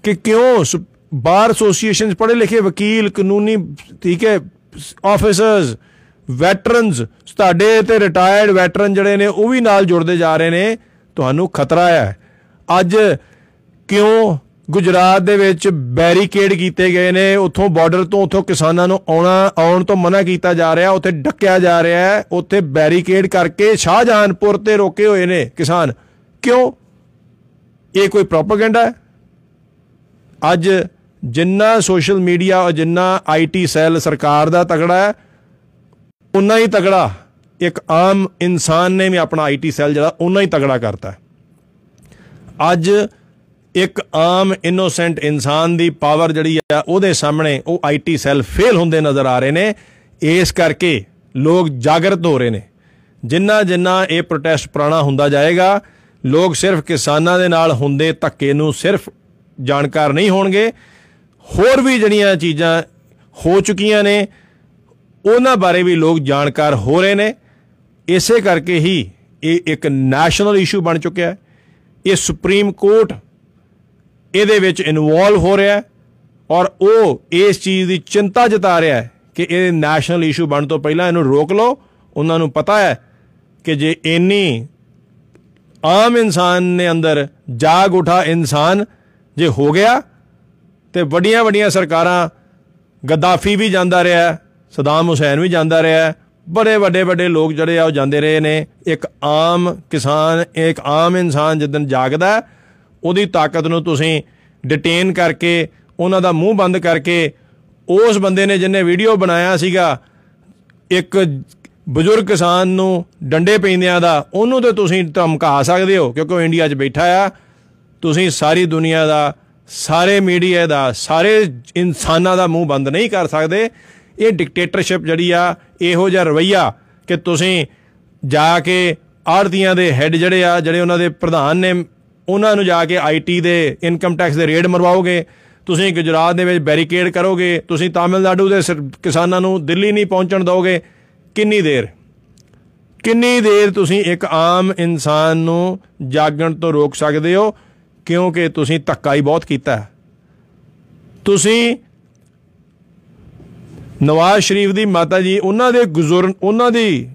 ਕਿ ਕਿਉਂ ਬਾਰ ਐਸੋਸੀਏਸ਼ਨਸ ਪੜ੍ਹੇ ਲਿਖੇ ਵਕੀਲ, ਕਾਨੂੰਨੀ, ਠੀਕ ਹੈ ਆਫੀਸਰਸ ਵੈਟਰਨਸ ਤੁਹਾਡੇ ਤੇ ਰਿਟਾਇਰਡ ਵੈਟਰਨ ਜਿਹੜੇ ਨੇ, ਉਹ ਵੀ ਨਾਲ ਜੁੜਦੇ ਜਾ ਰਹੇ ਨੇ। ਤੁਹਾਨੂੰ ਖਤਰਾ ਹੈ ਅੱਜ ਕਿਉਂ ਗੁਜਰਾਤ ਦੇ ਵਿੱਚ ਬੈਰੀਕੇਡ ਕੀਤੇ ਗਏ ਨੇ। ਉੱਥੋਂ ਬਾਰਡਰ ਤੋਂ ਉੱਥੋਂ ਕਿਸਾਨਾਂ ਨੂੰ ਆਉਣਾ, ਆਉਣ ਤੋਂ ਮਨਾ ਕੀਤਾ ਜਾ ਰਿਹਾ। ਉੱਥੇ ਡੱਕਿਆ ਜਾ ਰਿਹਾ ਹੈ। ਉੱਥੇ ਬੈਰੀਕੇਡ ਕਰਕੇ ਸ਼ਾਹਜਹਾਨਪੁਰ ਤੇ ਰੋਕੇ ਹੋਏ ਨੇ ਕਿਸਾਨ। ਕਿਉਂ? ਇਹ ਕੋਈ ਪ੍ਰੋਪਗੈਂਡਾ ਹੈ? ਅੱਜ ਜਿੰਨਾ ਸੋਸ਼ਲ ਮੀਡੀਆ ਔਰ ਜਿੰਨਾ ਆਈਟੀ ਸੈੱਲ ਸਰਕਾਰ ਦਾ ਤਗੜਾ ਹੈ, ਉਨਾ ਹੀ ਤਗੜਾ ਇੱਕ ਆਮ ਇਨਸਾਨ ਨੇ ਵੀ ਆਪਣਾ ਆਈਟੀ ਸੈੱਲ ਜਿਹੜਾ, ਉਨਾ ਹੀ ਤਗੜਾ ਕਰਤਾ ਅੱਜ ਇੱਕ ਆਮ ਇਨੋਸੈਂਟ ਇਨਸਾਨ ਦੀ ਪਾਵਰ ਜਿਹੜੀ ਆ, ਉਹਦੇ ਸਾਹਮਣੇ ਉਹ ਆਈਟੀ ਸੈੱਲ ਫੇਲ ਹੁੰਦੇ ਨਜ਼ਰ ਆ ਰਹੇ ਨੇ। ਇਸ ਕਰਕੇ ਲੋਕ ਜਾਗਰਤ ਹੋ ਰਹੇ ਨੇ। ਜਿੰਨਾ ਜਿੰਨਾ ਇਹ ਪ੍ਰੋਟੈਸਟ ਪੁਰਾਣਾ ਹੁੰਦਾ ਜਾਏਗਾ, ਲੋਕ ਸਿਰਫ ਕਿਸਾਨਾਂ ਦੇ ਨਾਲ ਹੁੰਦੇ ਧੱਕੇ ਨੂੰ ਸਿਰਫ ਜਾਣਕਾਰ ਨਹੀਂ ਹੋਣਗੇ। ਹੋਰ ਵੀ ਜਿਹੜੀਆਂ ਚੀਜ਼ਾਂ ਹੋ ਚੁੱਕੀਆਂ ਨੇ, ਉਹਨਾਂ ਬਾਰੇ ਵੀ ਲੋਕ ਜਾਣਕਾਰ ਹੋ ਰਹੇ ਨੇ। ਇਸੇ ਕਰਕੇ ਹੀ ਇਹ ਇੱਕ ਨੈਸ਼ਨਲ ਇਸ਼ੂ ਬਣ ਚੁੱਕਿਆ। ਹੈ ਇਹ ਸੁਪਰੀਮ ਕੋਰਟ ਇਹਦੇ ਵਿੱਚ ਇਨਵੋਲਵ ਹੋ ਰਿਹਾ ਹੈ ਔਰ ਉਹ ਇਸ ਚੀਜ਼ ਦੀ ਚਿੰਤਾ ਜਤਾ ਰਿਹਾ ਹੈ ਕਿ ਇਹ ਨੈਸ਼ਨਲ ਇਸ਼ੂ ਬਣ ਤੋਂ ਪਹਿਲਾਂ ਇਹਨੂੰ ਰੋਕ ਲਓ। ਉਹਨਾਂ ਨੂੰ ਪਤਾ ਹੈ ਕਿ ਜੇ ਇੰਨੀ ਆਮ ਇਨਸਾਨ ਨੇ ਅੰਦਰ ਜਾਗ ਉਠਾ ਇਨਸਾਨ ਜੇ ਹੋ ਗਿਆ ਤੇ ਵੱਡੀਆਂ ਵੱਡੀਆਂ ਸਰਕਾਰਾਂ ਗੱਦਾਫੀ ਵੀ ਜਾਂਦਾ ਰਿਹਾ ਸਦਾਮ ਹੁਸੈਨ ਵੀ ਜਾਂਦਾ ਰਿਹਾ ਬੜੇ ਵੱਡੇ ਵੱਡੇ ਲੋਕ ਜਿਹੜੇ ਆ ਉਹ ਜਾਂਦੇ ਰਹੇ ਨੇ। ਇੱਕ ਆਮ ਕਿਸਾਨ ਇੱਕ ਆਮ ਇਨਸਾਨ ਜਦੋਂ ਜਾਗਦਾ ਹੈ, ਉਹਦੀ ਤਾਕਤ ਨੂੰ ਤੁਸੀਂ ਡਿਟੇਨ ਕਰਕੇ, ਉਹਨਾਂ ਦਾ ਮੂੰਹ ਬੰਦ ਕਰਕੇ, ਉਸ ਬੰਦੇ ਨੇ ਜਿਹਨੇ ਵੀਡੀਓ ਬਣਾਇਆ ਸੀਗਾ, ਇੱਕ ਬਜ਼ੁਰਗ ਕਿਸਾਨ ਨੂੰ ਡੰਡੇ ਪੈਂਦਿਆਂ ਦਾ, ਉਹਨੂੰ ਤੇ ਤੁਸੀਂ ਧਮਕਾ ਸਕਦੇ ਹੋ, ਕਿਉਂਕਿ ਉਹ ਇੰਡੀਆ 'ਚ ਬੈਠਾ ਆ। ਤੁਸੀਂ ਸਾਰੀ ਦੁਨੀਆ ਦਾ, ਸਾਰੇ ਮੀਡੀਆ ਦਾ, ਸਾਰੇ ਇਨਸਾਨਾਂ ਦਾ ਮੂੰਹ ਬੰਦ ਨਹੀਂ ਕਰ ਸਕਦੇ। ਇਹ ਡਿਕਟੇਟਰਸ਼ਿਪ ਜਿਹੜੀ ਆ, ਇਹੋ ਜਿਹਾ ਰਵਈਆ ਕਿ ਤੁਸੀਂ ਜਾ ਕੇ ਆੜਤੀਆਂ ਦੇ ਹੈੱਡ ਜਿਹੜੇ ਆ, ਜਿਹੜੇ ਉਹਨਾਂ ਦੇ ਪ੍ਰਧਾਨ ਨੇ ਉਹਨਾਂ ਨੂੰ ਜਾ ਕੇ ਆਈਟੀ ਦੇ ਇਨਕਮ ਟੈਕਸ ਦੇ ਰੇਡ ਮਰਵਾਓਗੇ, ਤੁਸੀਂ ਗੁਜਰਾਤ ਦੇ ਵਿੱਚ ਬੈਰੀਕੇਡ ਕਰੋਗੇ, ਤੁਸੀਂ ਤਾਮਿਲਨਾਡੂ ਦੇ ਸਿਰ- ਕਿਸਾਨਾਂ ਨੂੰ ਦਿੱਲੀ ਨਹੀਂ ਪਹੁੰਚਣ ਦਿਓਗੇ, ਕਿੰਨੀ ਦੇਰ? ਕਿੰਨੀ ਦੇਰ ਤੁਸੀਂ ਇੱਕ ਆਮ ਇਨਸਾਨ ਨੂੰ ਜਾਗਣ ਤੋਂ ਰੋਕ ਸਕਦੇ ਹੋ? ਕਿਉਂਕਿ ਤੁਸੀਂ ਧੱਕਾ ਹੀ ਬਹੁਤ ਕੀਤਾ। ਹੈ ਤੁਸੀਂ ਨਵਾਜ਼ ਸ਼ਰੀਫ ਦੀ ਮਾਤਾ ਜੀ, ਉਹਨਾਂ ਦੇ ਗੁਜ਼ਰਨ ਉਹਨਾਂ ਦੀ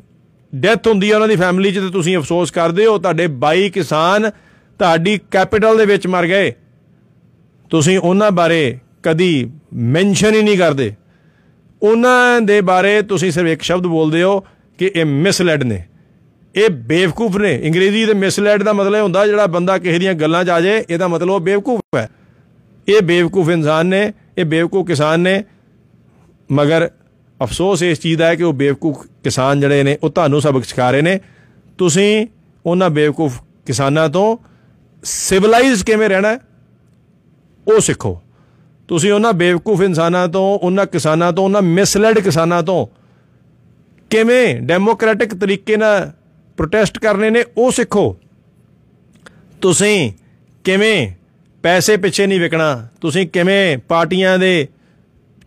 ਡੈਥ ਹੁੰਦੀ ਹੈ ਉਹਨਾਂ ਦੀ ਫੈਮਿਲੀ 'ਚ ਤੇ ਤੁਸੀਂ ਅਫਸੋਸ ਕਰਦੇ ਹੋ, ਤੁਹਾਡੇ 22 ਕਿਸਾਨ ਤੁਹਾਡੀ ਕੈਪੀਟਲ ਦੇ ਵਿੱਚ ਮਰ ਗਏ। ਤੁਸੀਂ ਉਹਨਾਂ ਬਾਰੇ ਕਦੀ ਮੈਂਸ਼ਨ ਹੀ ਨਹੀਂ ਕਰਦੇ। ਉਹਨਾਂ ਦੇ ਬਾਰੇ ਤੁਸੀਂ ਸਿਰਫ ਇੱਕ ਸ਼ਬਦ ਬੋਲਦੇ ਹੋ ਕਿ ਇਹ ਮਿਸਲੈਡ ਨੇ। ਇਹ ਬੇਵਕੂਫ ਨੇ। ਅੰਗਰੇਜ਼ੀ ਦੇ ਮਿਸਲੈਡ ਦਾ ਮਤਲਬ ਹੁੰਦਾ ਜਿਹੜਾ ਬੰਦਾ ਕਿਸੇ ਦੀਆਂ ਗੱਲਾਂ 'ਚ ਆ ਜਾਏ, ਇਹਦਾ ਮਤਲਬ ਉਹ ਬੇਵਕੂਫ ਹੈ। ਇਹ ਬੇਵਕੂਫ ਇਨਸਾਨ ਨੇ, ਇਹ ਬੇਵਕੂਫ ਕਿਸਾਨ ਨੇ। ਮਗਰ ਅਫਸੋਸ ਇਸ ਚੀਜ਼ ਦਾ ਹੈ ਕਿ ਉਹ ਬੇਵਕੂਫ ਕਿਸਾਨ ਜਿਹੜੇ ਨੇ, ਉਹ ਤੁਹਾਨੂੰ ਸਬਕ ਸਿਖਾ ਰਹੇ ਨੇ। ਤੁਸੀਂ ਉਹਨਾਂ ਬੇਵਕੂਫ ਕਿਸਾਨਾਂ ਤੋਂ ਸਿਵਲਾਈਜ਼ ਕਿਵੇਂ ਰਹਿਣਾ ਹੈ, ਉਹ ਸਿੱਖੋ। ਤੁਸੀਂ ਉਹਨਾਂ ਬੇਵਕੂਫ ਇਨਸਾਨਾਂ ਤੋਂ ਉਹਨਾਂ ਕਿਸਾਨਾਂ ਤੋਂ ਉਹਨਾਂ ਮਿਸਲੈਡ ਕਿਸਾਨਾਂ ਤੋਂ ਕਿਵੇਂ ਡੈਮੋਕ੍ਰੈਟਿਕ ਤਰੀਕੇ ਨਾਲ ਪ੍ਰੋਟੈਸਟ ਕਰਨੇ ਨੇ ਉਹ ਸਿੱਖੋ। ਤੁਸੀਂ ਕਿਵੇਂ ਪੈਸੇ ਪਿੱਛੇ ਨਹੀਂ ਵਿਕਣਾ ਤੁਸੀਂ ਕਿਵੇਂ ਪਾਰਟੀਆਂ ਦੇ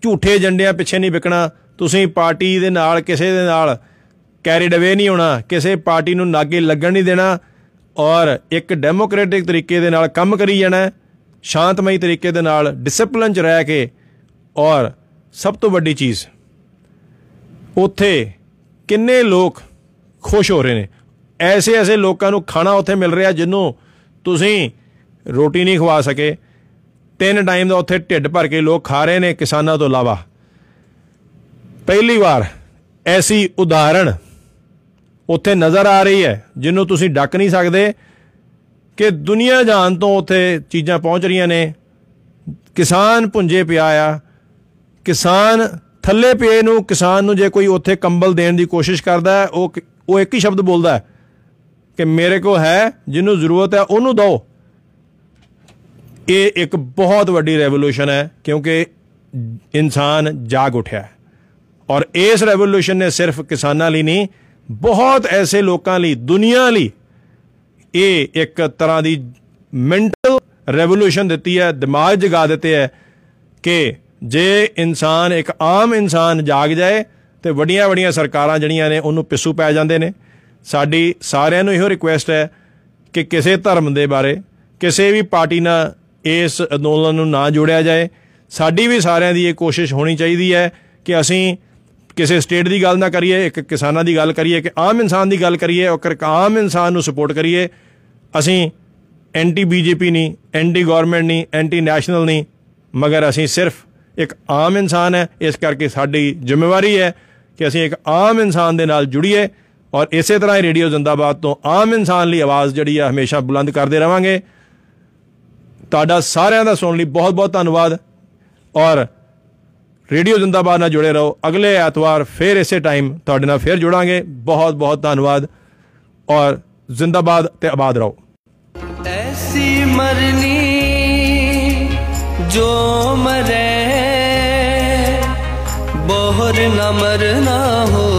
ਝੂਠੇ ਏਜੰਡਿਆਂ ਪਿੱਛੇ ਨਹੀਂ ਵਿਕਣਾ ਤੁਸੀਂ ਪਾਰਟੀ ਦੇ ਨਾਲ ਕਿਸੇ ਦੇ ਨਾਲ ਕੈਰੀਡ ਅਵੇ ਨਹੀਂ ਹੋਣਾ ਕਿਸੇ ਪਾਰਟੀ ਨੂੰ ਨਾਗੇ ਲੱਗਣ ਨਹੀਂ ਦੇਣਾ ਔਰ ਇੱਕ ਡੈਮੋਕ੍ਰੈਟਿਕ ਤਰੀਕੇ ਦੇ ਨਾਲ ਕੰਮ ਕਰੀ ਜਾਣਾ ਹੈ, ਸ਼ਾਂਤਮਈ ਤਰੀਕੇ ਦੇ ਨਾਲ ਡਿਸਪਲਿਨ ਚ ਰਹਿ ਕੇ ਔਰ ਸਭ ਤੋਂ ਵੱਡੀ ਚੀਜ਼ ਉੱਥੇ ਕਿੰਨੇ ਲੋਕ ਖੁਸ਼ ਹੋ ਰਹੇ ਨੇ। ਐਸੇ ਐਸੇ ਲੋਕਾਂ ਨੂੰ ਖਾਣਾ ਉੱਥੇ ਮਿਲ ਰਿਹਾ ਜਿਹਨੂੰ ਤੁਸੀਂ ਰੋਟੀ ਨਹੀਂ ਖਵਾ ਸਕੇ। ਤਿੰਨ ਟਾਈਮ ਦਾ ਉੱਥੇ ਢਿੱਡ ਭਰ ਕੇ ਲੋਕ ਖਾ ਰਹੇ ਨੇ ਕਿਸਾਨਾਂ ਤੋਂ ਇਲਾਵਾ। ਪਹਿਲੀ ਵਾਰ ਐਸੀ ਉਦਾਹਰਣ ਉੱਥੇ ਨਜ਼ਰ ਆ ਰਹੀ ਹੈ, ਜਿਹਨੂੰ ਤੁਸੀਂ ਡੱਕ ਨਹੀਂ ਸਕਦੇ ਕਿ ਦੁਨੀਆ ਜਾਨ ਤੋਂ ਉੱਥੇ ਚੀਜ਼ਾਂ ਪਹੁੰਚ ਰਹੀਆਂ ਨੇ। ਕਿਸਾਨ ਪੁੰਜੇ ਪਿਆ ਆ, ਕਿਸਾਨ ਥੱਲੇ ਪਏ ਨੂੰ, ਕਿਸਾਨ ਨੂੰ ਜੇ ਕੋਈ ਉੱਥੇ ਕੰਬਲ ਦੇਣ ਦੀ ਕੋਸ਼ਿਸ਼ ਕਰਦਾ ਹੈ, ਉਹ ਕਿ- ਉਹ ਇੱਕ ਹੀ ਸ਼ਬਦ ਬੋਲਦਾ ਹੈ ਕਿ ਮੇਰੇ ਕੋ ਹੈ, ਜਿਹਨੂੰ ਜ਼ਰੂਰਤ ਹੈ, ਉਹਨੂੰ ਦਿਓ ਇਹ ਇੱਕ ਬਹੁਤ ਵੱਡੀ ਰੈਵੋਲੂਸ਼ਨ ਹੈ, ਕਿਉਂਕਿ ਇਨਸਾਨ ਜਾਗ ਉੱਠਿਆ ਹੈ। ਔਰ ਇਸ ਰੈਵੋਲੂਸ਼ਨ ਨੇ ਸਿਰਫ ਕਿਸਾਨਾਂ ਲਈ ਨਹੀਂ ਬਹੁਤ ਐਸੇ ਲੋਕਾਂ ਲਈ, ਦੁਨੀਆ ਲਈ ਇਹ ਇੱਕ ਤਰ੍ਹਾਂ ਦੀ ਮੈਂਟਲ ਰੈਵੋਲੂਸ਼ਨ ਦਿੱਤੀ ਹੈ, ਦਿਮਾਗ ਜਗਾ ਦਿੱਤੇ ਹੈ ਕਿ ਜੇ ਇਨਸਾਨ, ਇੱਕ ਆਮ ਇਨਸਾਨ ਜਾਗ ਜਾਏ ਤੇ ਵੱਡੀਆਂ ਵੱਡੀਆਂ ਸਰਕਾਰਾਂ ਜਿਹੜੀਆਂ ਨੇ ਉਹਨੂੰ ਪਿੱਛੂ ਪੈ ਜਾਂਦੇ ਨੇ। ਸਾਡੀ ਸਾਰਿਆਂ ਨੂੰ ਇਹੋ ਰਿਕੁਐਸਟ ਹੈ ਕਿ ਕਿਸੇ ਧਰਮ ਦੇ ਬਾਰੇ, ਕਿਸੇ ਵੀ ਪਾਰਟੀ ਨਾਲ ਇਸ ਅੰਦੋਲਨ ਨੂੰ ਨਾ ਜੋੜਿਆ ਜਾਏ। ਸਾਡੀ ਵੀ ਸਾਰਿਆਂ ਦੀ ਇਹ ਕੋਸ਼ਿਸ਼ ਹੋਣੀ ਚਾਹੀਦੀ ਹੈ ਕਿ ਅਸੀਂ ਕਿਸੇ ਸਟੇਟ ਦੀ ਗੱਲ ਨਾ ਕਰੀਏ, ਇੱਕ ਕਿਸਾਨਾਂ ਦੀ ਗੱਲ ਕਰੀਏ ਕਿ ਆਮ ਇਨਸਾਨ ਦੀ ਗੱਲ ਕਰੀਏ ਔਰ ਇੱਕ ਆਮ ਇਨਸਾਨ ਨੂੰ ਸਪੋਰਟ ਕਰੀਏ। ਅਸੀਂ ਐਂਟੀ ਬੀਜੇਪੀ ਨਹੀਂ ਐਂਟੀ ਗਵਰਨਮੈਂਟ ਨਹੀਂ ਐਂਟੀ ਨੈਸ਼ਨਲ ਨਹੀਂ ਮਗਰ ਅਸੀਂ ਸਿਰਫ ਇੱਕ ਆਮ ਇਨਸਾਨ ਹੈ। ਇਸ ਕਰਕੇ ਸਾਡੀ ਜ਼ਿੰਮੇਵਾਰੀ ਹੈ ਕਿ ਅਸੀਂ ਇੱਕ ਆਮ ਇਨਸਾਨ ਦੇ ਨਾਲ ਜੁੜੀਏ ਔਰ ਇਸੇ ਤਰ੍ਹਾਂ ਹੀ ਰੇਡੀਓ ਜ਼ਿੰਦਾਬਾਦ ਤੋਂ ਆਮ ਇਨਸਾਨ ਲਈ ਆਵਾਜ਼ ਜਿਹੜੀ ਆ, ਹਮੇਸ਼ਾ ਬੁਲੰਦ ਕਰਦੇ ਰਵਾਂਗੇ। ਤੁਹਾਡਾ ਸਾਰਿਆਂ ਦਾ ਸੁਣਨ ਲਈ ਬਹੁਤ ਬਹੁਤ ਧੰਨਵਾਦ ਔਰ ਰੇਡੀਓ ਜ਼ਿੰਦਾਬਾਦ ਨਾਲ ਜੁੜੇ ਰਹੋ ਅਗਲੇ ਐਤਵਾਰ ਫੇਰ ਇਸੇ ਟਾਈਮ ਤੁਹਾਡੇ ਨਾਲ ਫੇਰ ਜੁੜਾਂਗੇ ਬਹੁਤ ਬਹੁਤ ਧੰਨਵਾਦ ਔਰ ਜ਼ਿੰਦਾਬਾਦ ਤੇ ਆਬਾਦ ਰਹੋ ਐਸੀ ਮਰਨੀ ਜੋ ਮਰੇ ਬੋਹਰ ਨਾ ਮਰਨਾ ਹੋ